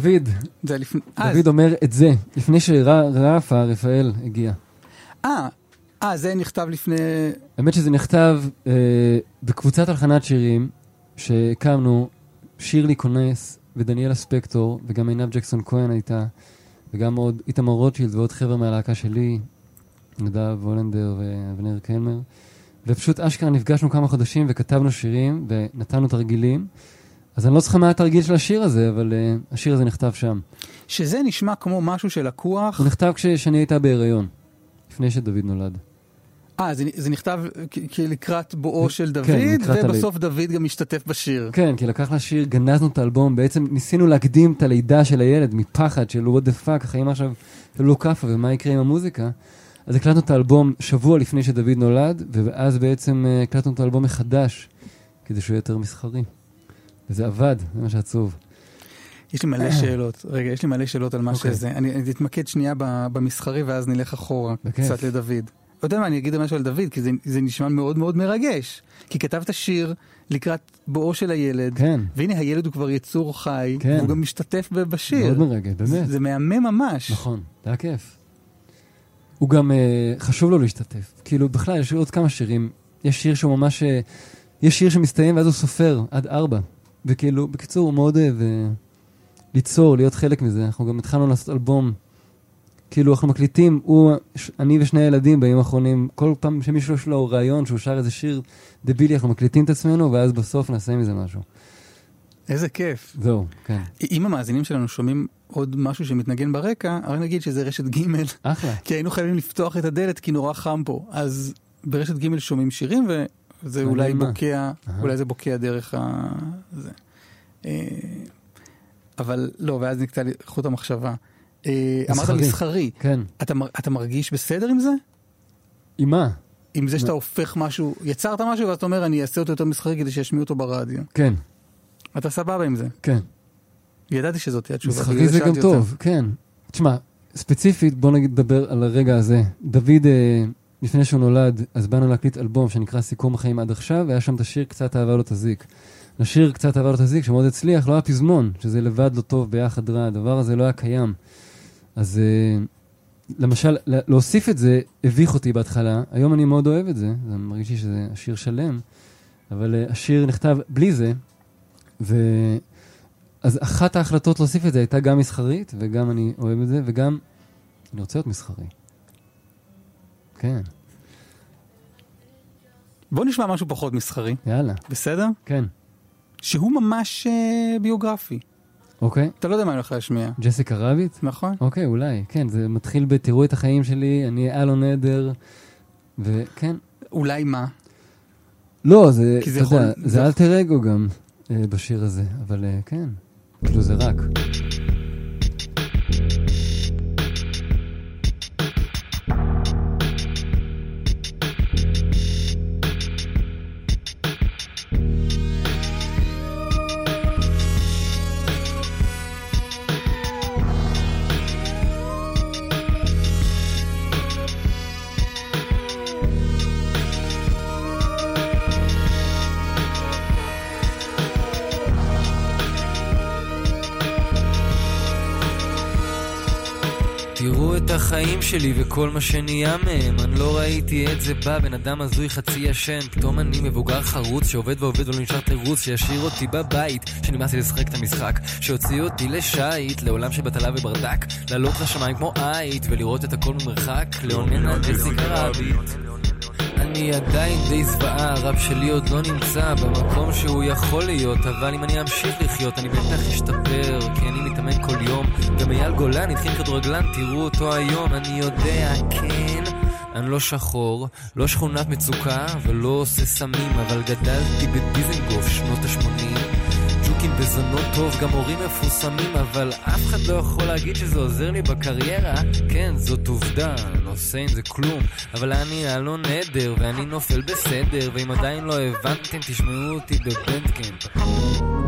דוד, זה לפני... אה, דוד אומר את זה, לפני שרפה רפאל הגיע. אה, אה, זה נכתב לפני... האמת שזה נכתב אה, בקבוצת הלחנת שירים שהקמנו, שירלי קונס ודניאלה ספקטור, וגם עינב ג'קסון כהן הייתה, וגם עוד איתמר רוטשילד ועוד חבר'ה מהלהקה שלי, נדב וולנדר ואבנר קלמר. ופשוט אשכרה נפגשנו כמה חודשים וכתבנו שירים ונתנו תרגילים. אז אני לא זוכר מה התרגיל של השיר הזה, אבל uh, השיר הזה נכתב שם. שזה נשמע כמו משהו שלקוח... הוא נכתב כששני הייתה בהיריון, לפני שדוד נולד. אה, זה, זה נכתב כלקראת בואו של דוד, כן, לקראת ובסוף דוד גם משתתף בשיר. כן, כי לקח לשיר, גנזנו את האלבום, בעצם ניסינו להקדים את הלידה של הילד מפחד של what the fuck, החיים עכשיו לא כאפה ומה יקרה עם המוזיקה. אז הקלטנו את האלבום שבוע לפני שדוד נולד, ואז בעצם אה, הקלטנו את האלבום מחדש, כדי שהוא יהיה יותר מסחרי. וזה עבד, זה מה שעצוב. יש לי מלא שאלות. רגע, יש לי מלא שאלות על מה אוקיי. שזה. אני אני אתמקד שנייה במסחרי ואז נלך אחורה, בכיף. קצת לדוד. אתה יודע מה, אני אגיד משהו על דוד, כי זה, זה נשמע מאוד מאוד מרגש. כי כתבת שיר לקראת בואו של הילד, כן, והנה הילד הוא כבר יצור חי, כן. והוא גם משתתף בשיר. מאוד מרגש, באמת. זה, זה מהמם ממש. נכון, זה היה כיף. הוא גם, אה, חשוב לו להשתתף. כאילו, בכלל, יש עוד כמה שירים. יש שיר שהוא ממש... אה, יש שיר שמסתיים ואז הוא סופר עד ארבע. וכאילו, בקיצור, הוא מאוד אוהב אה, ליצור, להיות חלק מזה. אנחנו גם התחלנו לעשות אלבום. כאילו, אנחנו מקליטים, הוא, אני ושני הילדים בימים האחרונים, כל פעם שמישהו יש לו רעיון שהוא שר איזה שיר דבילי, אנחנו מקליטים את עצמנו, ואז בסוף נעשה מזה משהו. איזה כיף. זהו, כן. אם המאזינים שלנו שומעים עוד משהו שמתנגן ברקע, רק נגיד שזה רשת ג' אחלה. כי היינו חייבים לפתוח את הדלת כי נורא חם פה. אז ברשת ג' שומעים שירים מעניין אולי מה. בוקע, אהה. אולי זה בוקע דרך ה... זה. אה, אבל לא, ואז נקטע לי חוט המחשבה. אה, אמרת מסחרי. כן. אתה, אתה מרגיש בסדר עם זה? עם מה? עם זה שאתה הופך משהו, יצרת משהו ואתה אומר אני אעשה אותו יותר מסחרי כדי שישמיעו אותו ברדיו. כן, אתה סבבה עם זה. כן. ידעתי שזאת תהיה התשובה. מסחרי זה גם. טוב, כן. תשמע, ספציפית, בוא נגיד נדבר על הרגע הזה. דוד, אה, לפני שהוא נולד, אז באנו להקליט אלבום שנקרא סיכום החיים עד עכשיו, והיה שם את השיר קצת אהבה לא תזיק. לשיר קצת אהבה לא תזיק, שמאוד הצליח, לא היה פזמון, שזה לבד לא טוב, ביחד רע, הדבר הזה לא היה קיים. אז אה, למשל, לה- להוסיף את זה הביך אותי בהתחלה, היום אני מאוד אוהב את זה, זה מרגיש לי שזה השיר שלם, אבל אה, השיר נכתב בלי זה, ו... אז אחת ההחלטות להוסיף את זה הייתה גם מסחרית, וגם אני אוהב את זה, וגם אני רוצה להיות מסחרי. כן, בוא נשמע משהו פחות מסחרי, יאללה, בסדר? כן. שהוא ממש אה, ביוגרפי. אוקיי, אתה לא יודע מה אני הולך להשמיע, ג'סיקה רביט? נכון? אוקיי, אולי, כן, זה מתחיל ב"תראו את החיים שלי", אני אלון עדר, וכן. אולי מה? לא, זה, כי זה אתה יודע, זה- זה אלטר אגו גם אה, בשיר הזה, אבל אה, כן, כאילו זה רק. החיים שלי וכל מה שנהיה מהם. אני לא ראיתי את זה בא, בן אדם הזוי חצי ישן. פתאום אני מבוגר חרוץ שעובד ועובד ולא נשאר תירוץ שישאיר אותי בבית שנמאס לי לשחק את המשחק שיוציא אותי לשייט לעולם של בטלה וברדק לעלות לשמיים כמו עית ולראות את הכל ממרחק לאונן על ג'סיקה רביט אני עדיין די זוועה, הרב שלי עוד לא נמצא במקום שהוא יכול להיות, אבל אם אני אמשיך לחיות, אני בטח אשתפר, כי אני מתאמן כל יום. גם אייל גולן התחיל כדורגלן, תראו אותו היום, אני יודע, כן, אני לא שחור, לא שכונת מצוקה ולא עושה סמים, אבל גדלתי בדיזנגוף שנות ה-80. ג'וקים בזונות טוב, גם הורים מפורסמים, אבל אף אחד לא יכול להגיד שזה עוזר לי בקריירה. כן, זאת עובדה, לא עושה עם זה כלום, אבל אני אלון נדר, ואני נופל בסדר, ואם עדיין לא הבנתם, תשמעו אותי בבנדקאמפ.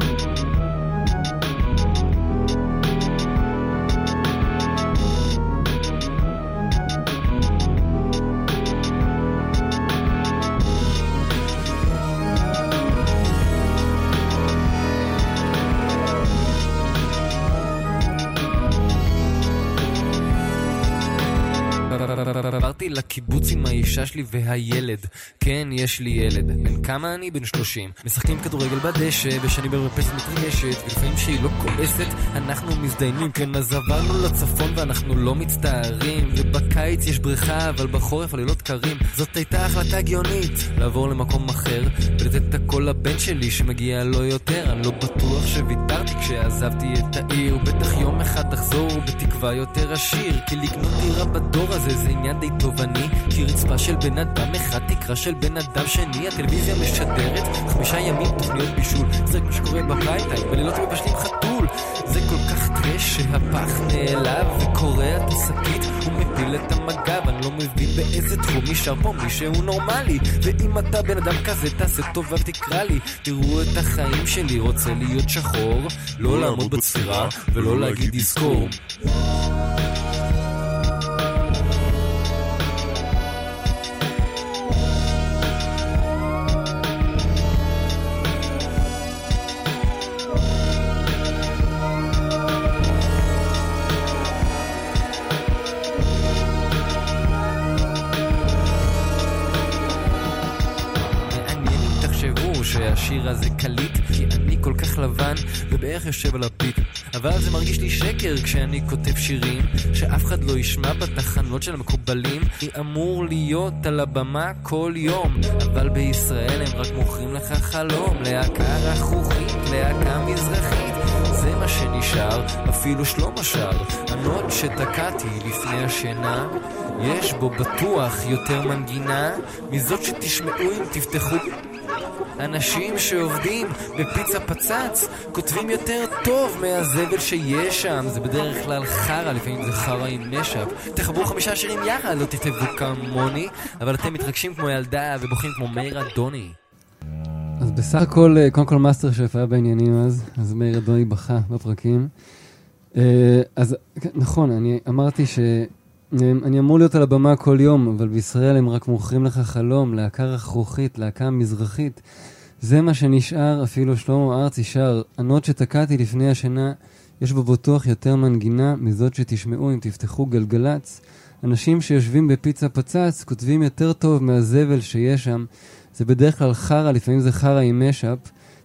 לקיבוץ עם האישה שלי והילד. כן, יש לי ילד. בן כמה אני? בן 30. משחקים כדורגל בדשא, ושאני במרפסת מתרגשת, ולפעמים שהיא לא כועסת, אנחנו מזדיינים. כן, אז עברנו לצפון ואנחנו לא מצטערים. ובקיץ יש בריכה, אבל בחורף הלילות קרים. זאת הייתה החלטה הגיונית, לעבור למקום אחר, ולתת את הכל לבן שלי שמגיע לו יותר. אני לא בטוח שוויתרתי כשעזבתי את העיר. בטח יום אחד תחזור בתקווה יותר עשיר. כי לקנות דירה בדור הזה זה עניין די תובעני כי רצפה של בן אדם אחד, תקרה של בן אדם שני הטלוויזיה משדרת חמישה ימים תוכניות בישול. זה מה שקורה בבית, בלילות מבשלים חתול. זה כל כך טרש שהפח נעלב וקורע את השקית. ומפיל את המגב אני לא מבין באיזה תחום נשאר פה מישהו נורמלי. ואם אתה בן אדם כזה תעשה טובה ותקרא לי. תראו את החיים שלי רוצה להיות שחור. לא לעמוד בצפירה ולא להגיד יזכור לבן ובערך יושב על הפיק. אבל זה מרגיש לי שקר כשאני כותב שירים שאף אחד לא ישמע בתחנות של המקובלים. אני אמור להיות על הבמה כל יום אבל בישראל הם רק מוכרים לך חלום. להקה רכרוכית, להקה מזרחית זה מה שנשאר, אפילו שלמה שר הנוט שתקעתי לפני השינה יש בו בטוח יותר מנגינה. מזאת שתשמעו אם תפתחו אנשים שעובדים בפיצה פצץ כותבים יותר טוב מהזבל שיש שם. זה בדרך כלל חרא, לפעמים זה חרא עם נשף. תחברו חמישה שירים יחד, לא תכתבו כמוני אבל אתם מתרגשים כמו ילדה ובוכים כמו מאיר אדוני. אז בסך הכל, אה, קודם כל מאסטר שף היה בעניינים אז, אז מאיר אדוני בכה בפרקים. אה, אז כן, נכון, אני אמרתי שאני אמור להיות על הבמה כל יום, אבל בישראל הם רק מוכרים לך חלום, להקה רכרוכית, להקה מזרחית. זה מה שנשאר, אפילו שלמה ארצי שר, הנוט שתקעתי לפני השינה, יש בו בטוח יותר מנגינה מזאת שתשמעו אם תפתחו גלגלצ. אנשים שיושבים בפיצה פצץ כותבים יותר טוב מהזבל שיש שם. זה בדרך כלל חרא, לפעמים זה חרא עם משאפ.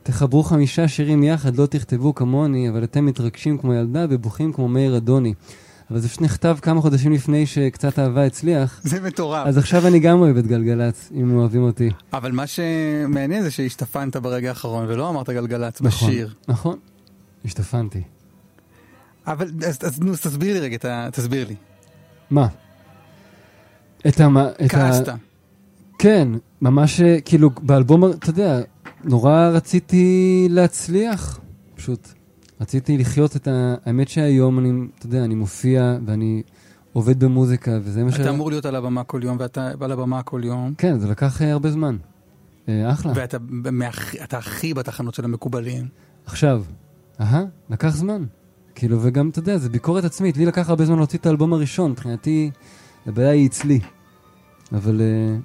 תחברו חמישה שירים יחד, לא תכתבו כמוני, אבל אתם מתרגשים כמו ילדה ובוכים כמו מאיר אדוני. אבל זה פשוט נכתב כמה חודשים לפני שקצת אהבה הצליח. זה מטורף. אז עכשיו אני גם אוהב את גלגלצ, אם אוהבים אותי. אבל מה שמעניין זה שהשתפנת ברגע האחרון ולא אמרת גלגלצ נכון, בשיר. נכון, השתפנתי. אבל אז, אז נו, אז תסביר לי רגע, ה- תסביר לי. מה? את ה... את ה- כעסת. כן, ממש אה, כאילו באלבום, אתה יודע, נורא רציתי להצליח, פשוט. רציתי לחיות את ה... האמת שהיום אני, אתה יודע, אני מופיע ואני עובד במוזיקה, וזה מה ש... אתה אמור להיות על הבמה כל יום, ואתה על הבמה כל יום, כן, זה לקח אה, הרבה זמן. אה, אחלה. ואתה אתה הכי בתחנות של המקובלים. עכשיו, אהה, לקח זמן. כאילו, וגם, אתה יודע, זה ביקורת עצמית. לי לקח הרבה זמן להוציא את האלבום הראשון, מבחינתי, הבעיה היא אצלי. אבל uh,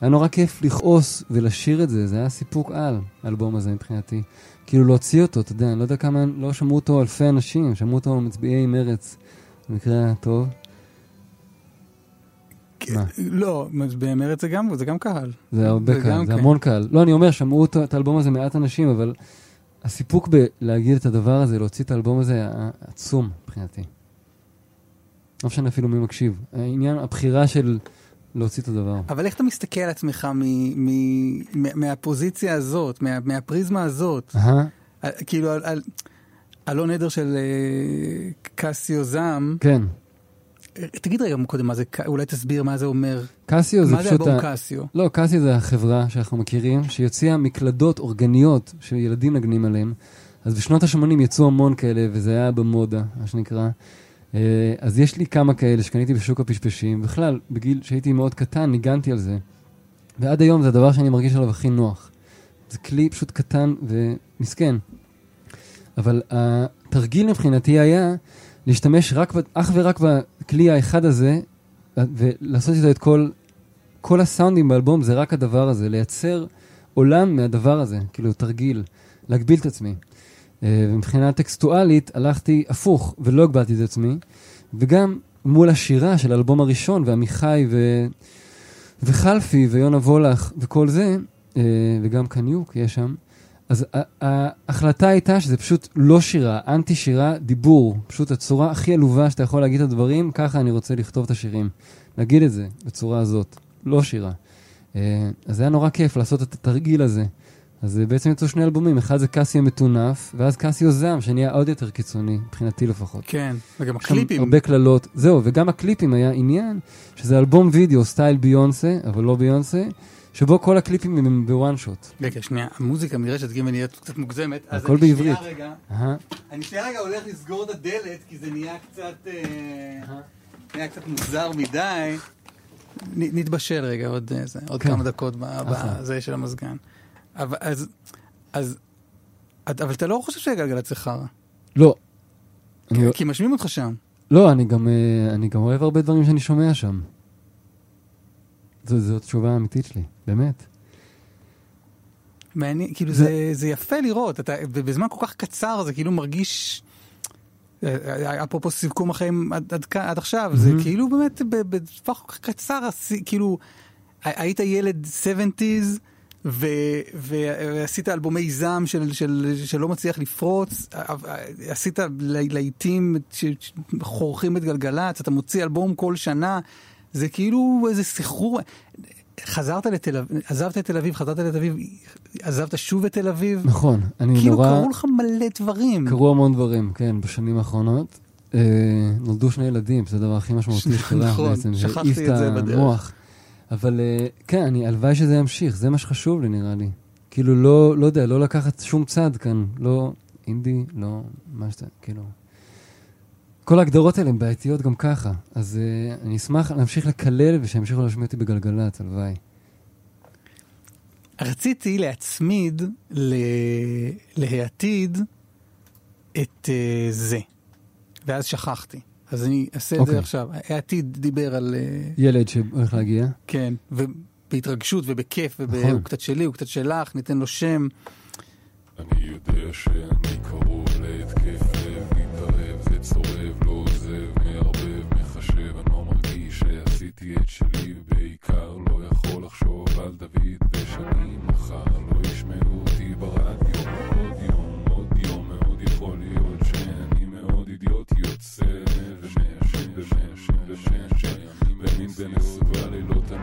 היה נורא כיף לכעוס ולשיר את זה, זה היה סיפוק על, האלבום הזה מבחינתי. כאילו להוציא אותו, אתה יודע, אני לא יודע כמה, לא שמעו אותו אלפי אנשים, שמעו אותו מצביעי מרץ, במקרה הטוב. מה? לא, אז במרץ זה גם, זה גם קהל. זה הרבה קהל, זה כן. המון קהל. לא, אני אומר, שמעו את האלבום הזה מעט אנשים, אבל הסיפוק בלהגיד את הדבר הזה, להוציא את האלבום הזה, היה עצום מבחינתי. לא משנה אפילו מי מקשיב. העניין, הבחירה של להוציא את הדבר. אבל איך אתה מסתכל על עצמך מ- מ- מ- מהפוזיציה הזאת, מה- מהפריזמה הזאת? על- כאילו, על- על- אלון עדר של אה, קסיו זעם, כן. תגיד רגע קודם מה זה, אולי תסביר מה זה אומר. קסיו זה מה זה פשוט... אלבום ה- קסיו? לא, קסיו זה החברה שאנחנו מכירים, שהוציאה מקלדות אורגניות שילדים נגנים עליהן. אז בשנות ה-80 יצאו המון כאלה, וזה היה במודה, מה שנקרא. אה, אז יש לי כמה כאלה שקניתי בשוק הפשפשים. בכלל, בגיל שהייתי מאוד קטן, ניגנתי על זה. ועד היום זה הדבר שאני מרגיש עליו הכי נוח. זה כלי פשוט קטן ומסכן. אבל התרגיל מבחינתי היה להשתמש רק, אך ורק בכלי האחד הזה, ולעשות איתו את כל, כל הסאונדים באלבום, זה רק הדבר הזה, לייצר עולם מהדבר הזה, כאילו תרגיל, להגביל את עצמי. אה, ומבחינה טקסטואלית הלכתי הפוך, ולא הגבלתי את עצמי, וגם מול השירה של האלבום הראשון, ועמיחי ו... וחלפי ויונה וולך וכל זה, אה, וגם קניוק יש שם, אז ההחלטה הייתה שזה פשוט לא שירה, אנטי שירה, דיבור. פשוט הצורה הכי עלובה שאתה יכול להגיד את הדברים, ככה אני רוצה לכתוב את השירים. להגיד את זה בצורה הזאת, לא שירה. אה, אז היה נורא כיף לעשות את התרגיל הזה. אז אה, בעצם יצאו שני אלבומים, אחד זה קאסיו מטונף, ואז קאסיו זעם, שנהיה עוד יותר קיצוני, מבחינתי לפחות. כן, וגם הקליפים. הרבה קללות. זהו, וגם הקליפים היה עניין, שזה אלבום וידאו סטייל ביונסה, אבל לא ביונסה, שבו כל הקליפים הם בוואן שוט. רגע, שנייה, המוזיקה נראשת גם נהיית קצת מוגזמת. אז הכל אני שנייה בעברית. רגע-. אני שנייה רגע הולך לסגור את הדלת, כי זה נהיה קצת... אה, נהיה קצת מוזר מדי. נתבשל רגע עוד אה, זה, עוד כן. כמה דקות. בזה של המזגן. אבל אז... אז... אבל אתה לא חושב שגלגלצ זה חרא. לא. אני- כי משמיעים אותך שם. לא, אני גם, אה, אני גם אוהב הרבה דברים שאני שומע שם. זו, זו התשובה האמיתית שלי, באמת. מעניין, כאילו זה- זה, זה יפה לראות, אתה, בזמן כל כך קצר זה כאילו מרגיש, אה, אה, אפרופו סיכום החיים עד, עד, עד עכשיו, זה מהמם. כאילו באמת בטווח כל כך קצר, כאילו היית ילד 70's ו, ועשית אלבומי זעם של, של, שלא מצליח לפרוץ, עשית לה- להיטים ש- ש- חורכים את גלגלצ, אתה מוציא אלבום כל שנה, זה כאילו איזה סחרור. חזרת לתל אביב, עזבת את תל אביב, חזרת לתל אביב, עזבת שוב את תל אביב. נכון, אני כאילו נורא... קרו לך מלא דברים. קרו המון דברים, כן, בשנים האחרונות. אה, נולדו שני ילדים, זה הדבר הכי משמעותי שקרה נכון, בעצם. שכחתי העיף את זה בדרך. המוח. אבל אה, כן, אני, הלוואי שזה ימשיך, זה מה שחשוב לי נראה לי. כאילו לא, לא יודע, לא לקחת שום צד כאן, לא אינדי, לא מה שאתה, כאילו... כל ההגדרות האלה הן בעייתיות גם ככה, אז uh, אני אשמח להמשיך לקלל ושימשיכו להשמיע אותי בגלגלצ, הלוואי. רציתי להצמיד ל... להעתיד את uh, זה, ואז שכחתי. אז אני אעשה את אוקיי. זה עכשיו. העתיד דיבר על... Uh, ילד שהולך להגיע, כן, ובהתרגשות ובכיף, נכון. והוא קצת שלי, הוא קצת שלך, ניתן לו שם. אני יודע שאני קרוב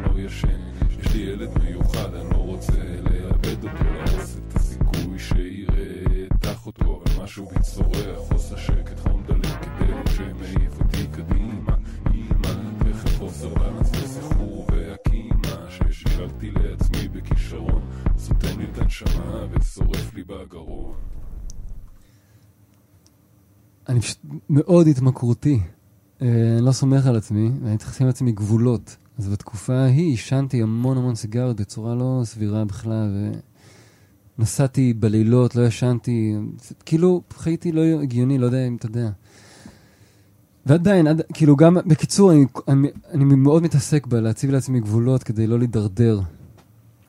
לא ישן, יש לי ילד מיוחד, אני לא רוצה לאבד אותו, להרוס את הסיכוי שיראה את אחותו, אבל משהו בי צורח, עושה שקט, חום דלק כדי שמעיף אותי קדימה, אימא, וחוסר בלנס וסחרור והקימה, ששיקלתי לעצמי בכישרון, סותם לי את הנשמה ושורף לי בגרון. אני פשוט מאוד התמכרותי. אה, אני לא סומך על עצמי, ואני צריך לשים לעצמי גבולות. אז בתקופה ההיא עישנתי המון המון סיגריות בצורה לא סבירה בכלל, ונסעתי בלילות, לא ישנתי, כאילו חייתי לא הגיוני, לא יודע אם אתה יודע. ועדיין, עד, כאילו גם, בקיצור, אני, אני, אני מאוד מתעסק בלהציב לעצמי גבולות כדי לא להידרדר.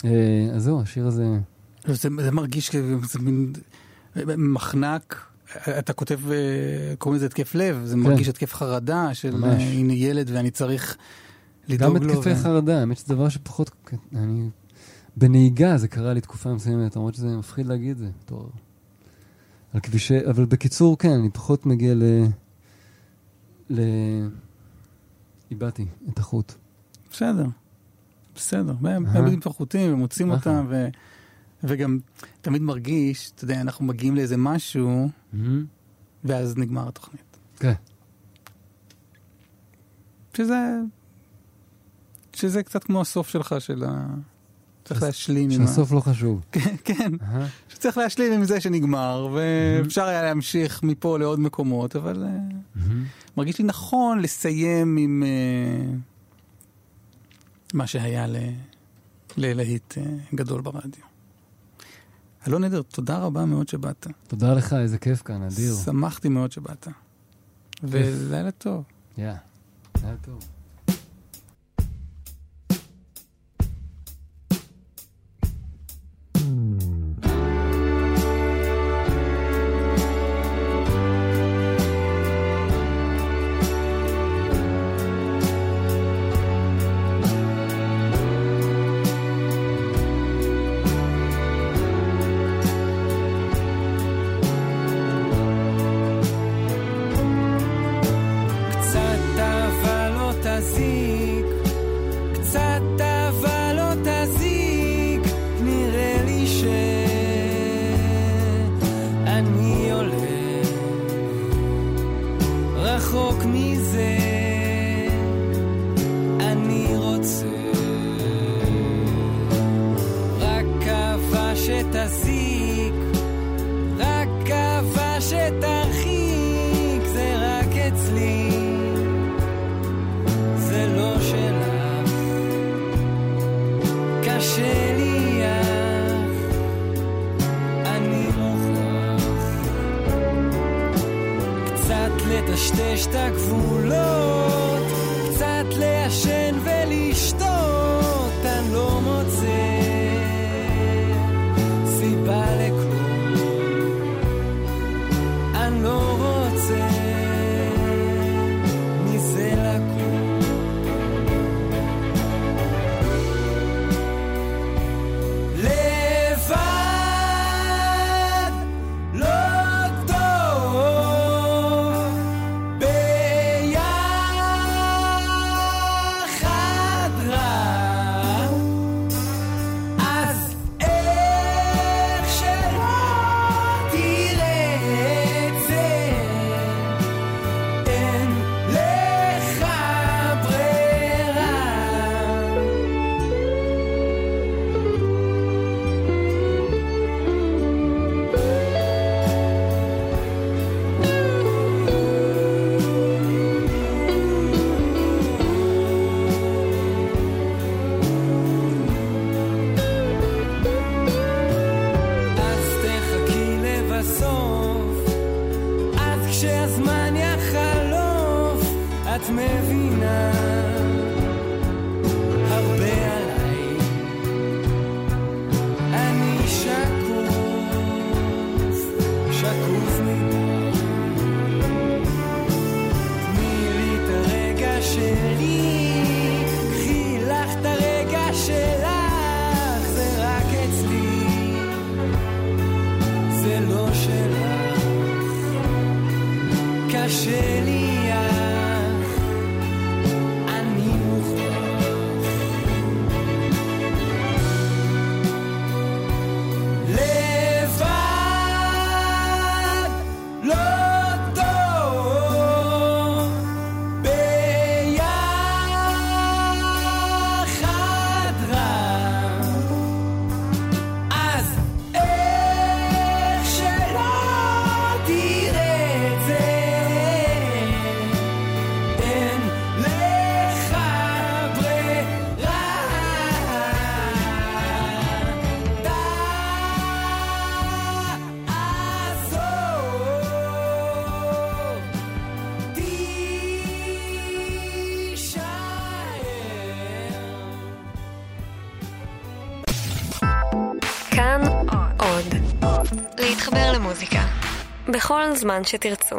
אה, אז זהו, השיר הזה... זה, זה מרגיש כאילו, זה מין מחנק. אתה כותב, אה, קוראים לזה התקף לב, זה מרגיש התקף חרדה של כן. ממש. אה, הנה ילד ואני צריך לדאוג לו. גם התקפי כן. חרדה, האמת שזה דבר שפחות... אני... בנהיגה זה קרה לי תקופה מסוימת, למרות שזה מפחיד להגיד את זה. בתור... על כבישי... אבל בקיצור, כן, אני פחות מגיע ל... ל... איבדתי את החוט. בסדר, בסדר. הם מאבדים את החוטים מוצאים אותם, ו... וגם תמיד מרגיש, אתה יודע, אנחנו מגיעים לאיזה משהו, ואז נגמר התוכנית. כן. שזה שזה קצת כמו הסוף שלך של ה... צריך להשלים עם ה... שהסוף לא חשוב. כן, כן. שצריך להשלים עם זה שנגמר, ואפשר היה להמשיך מפה לעוד מקומות, אבל אה, מרגיש לי נכון לסיים עם אה, מה שהיה ללהיט אה, גדול ברדיו. אלון עדר, תודה רבה מאוד שבאת. תודה לך, איזה כיף כאן, אדיר. שמחתי מאוד שבאת. ולילה טוב. יא, לילה טוב. בכל זמן שתרצו.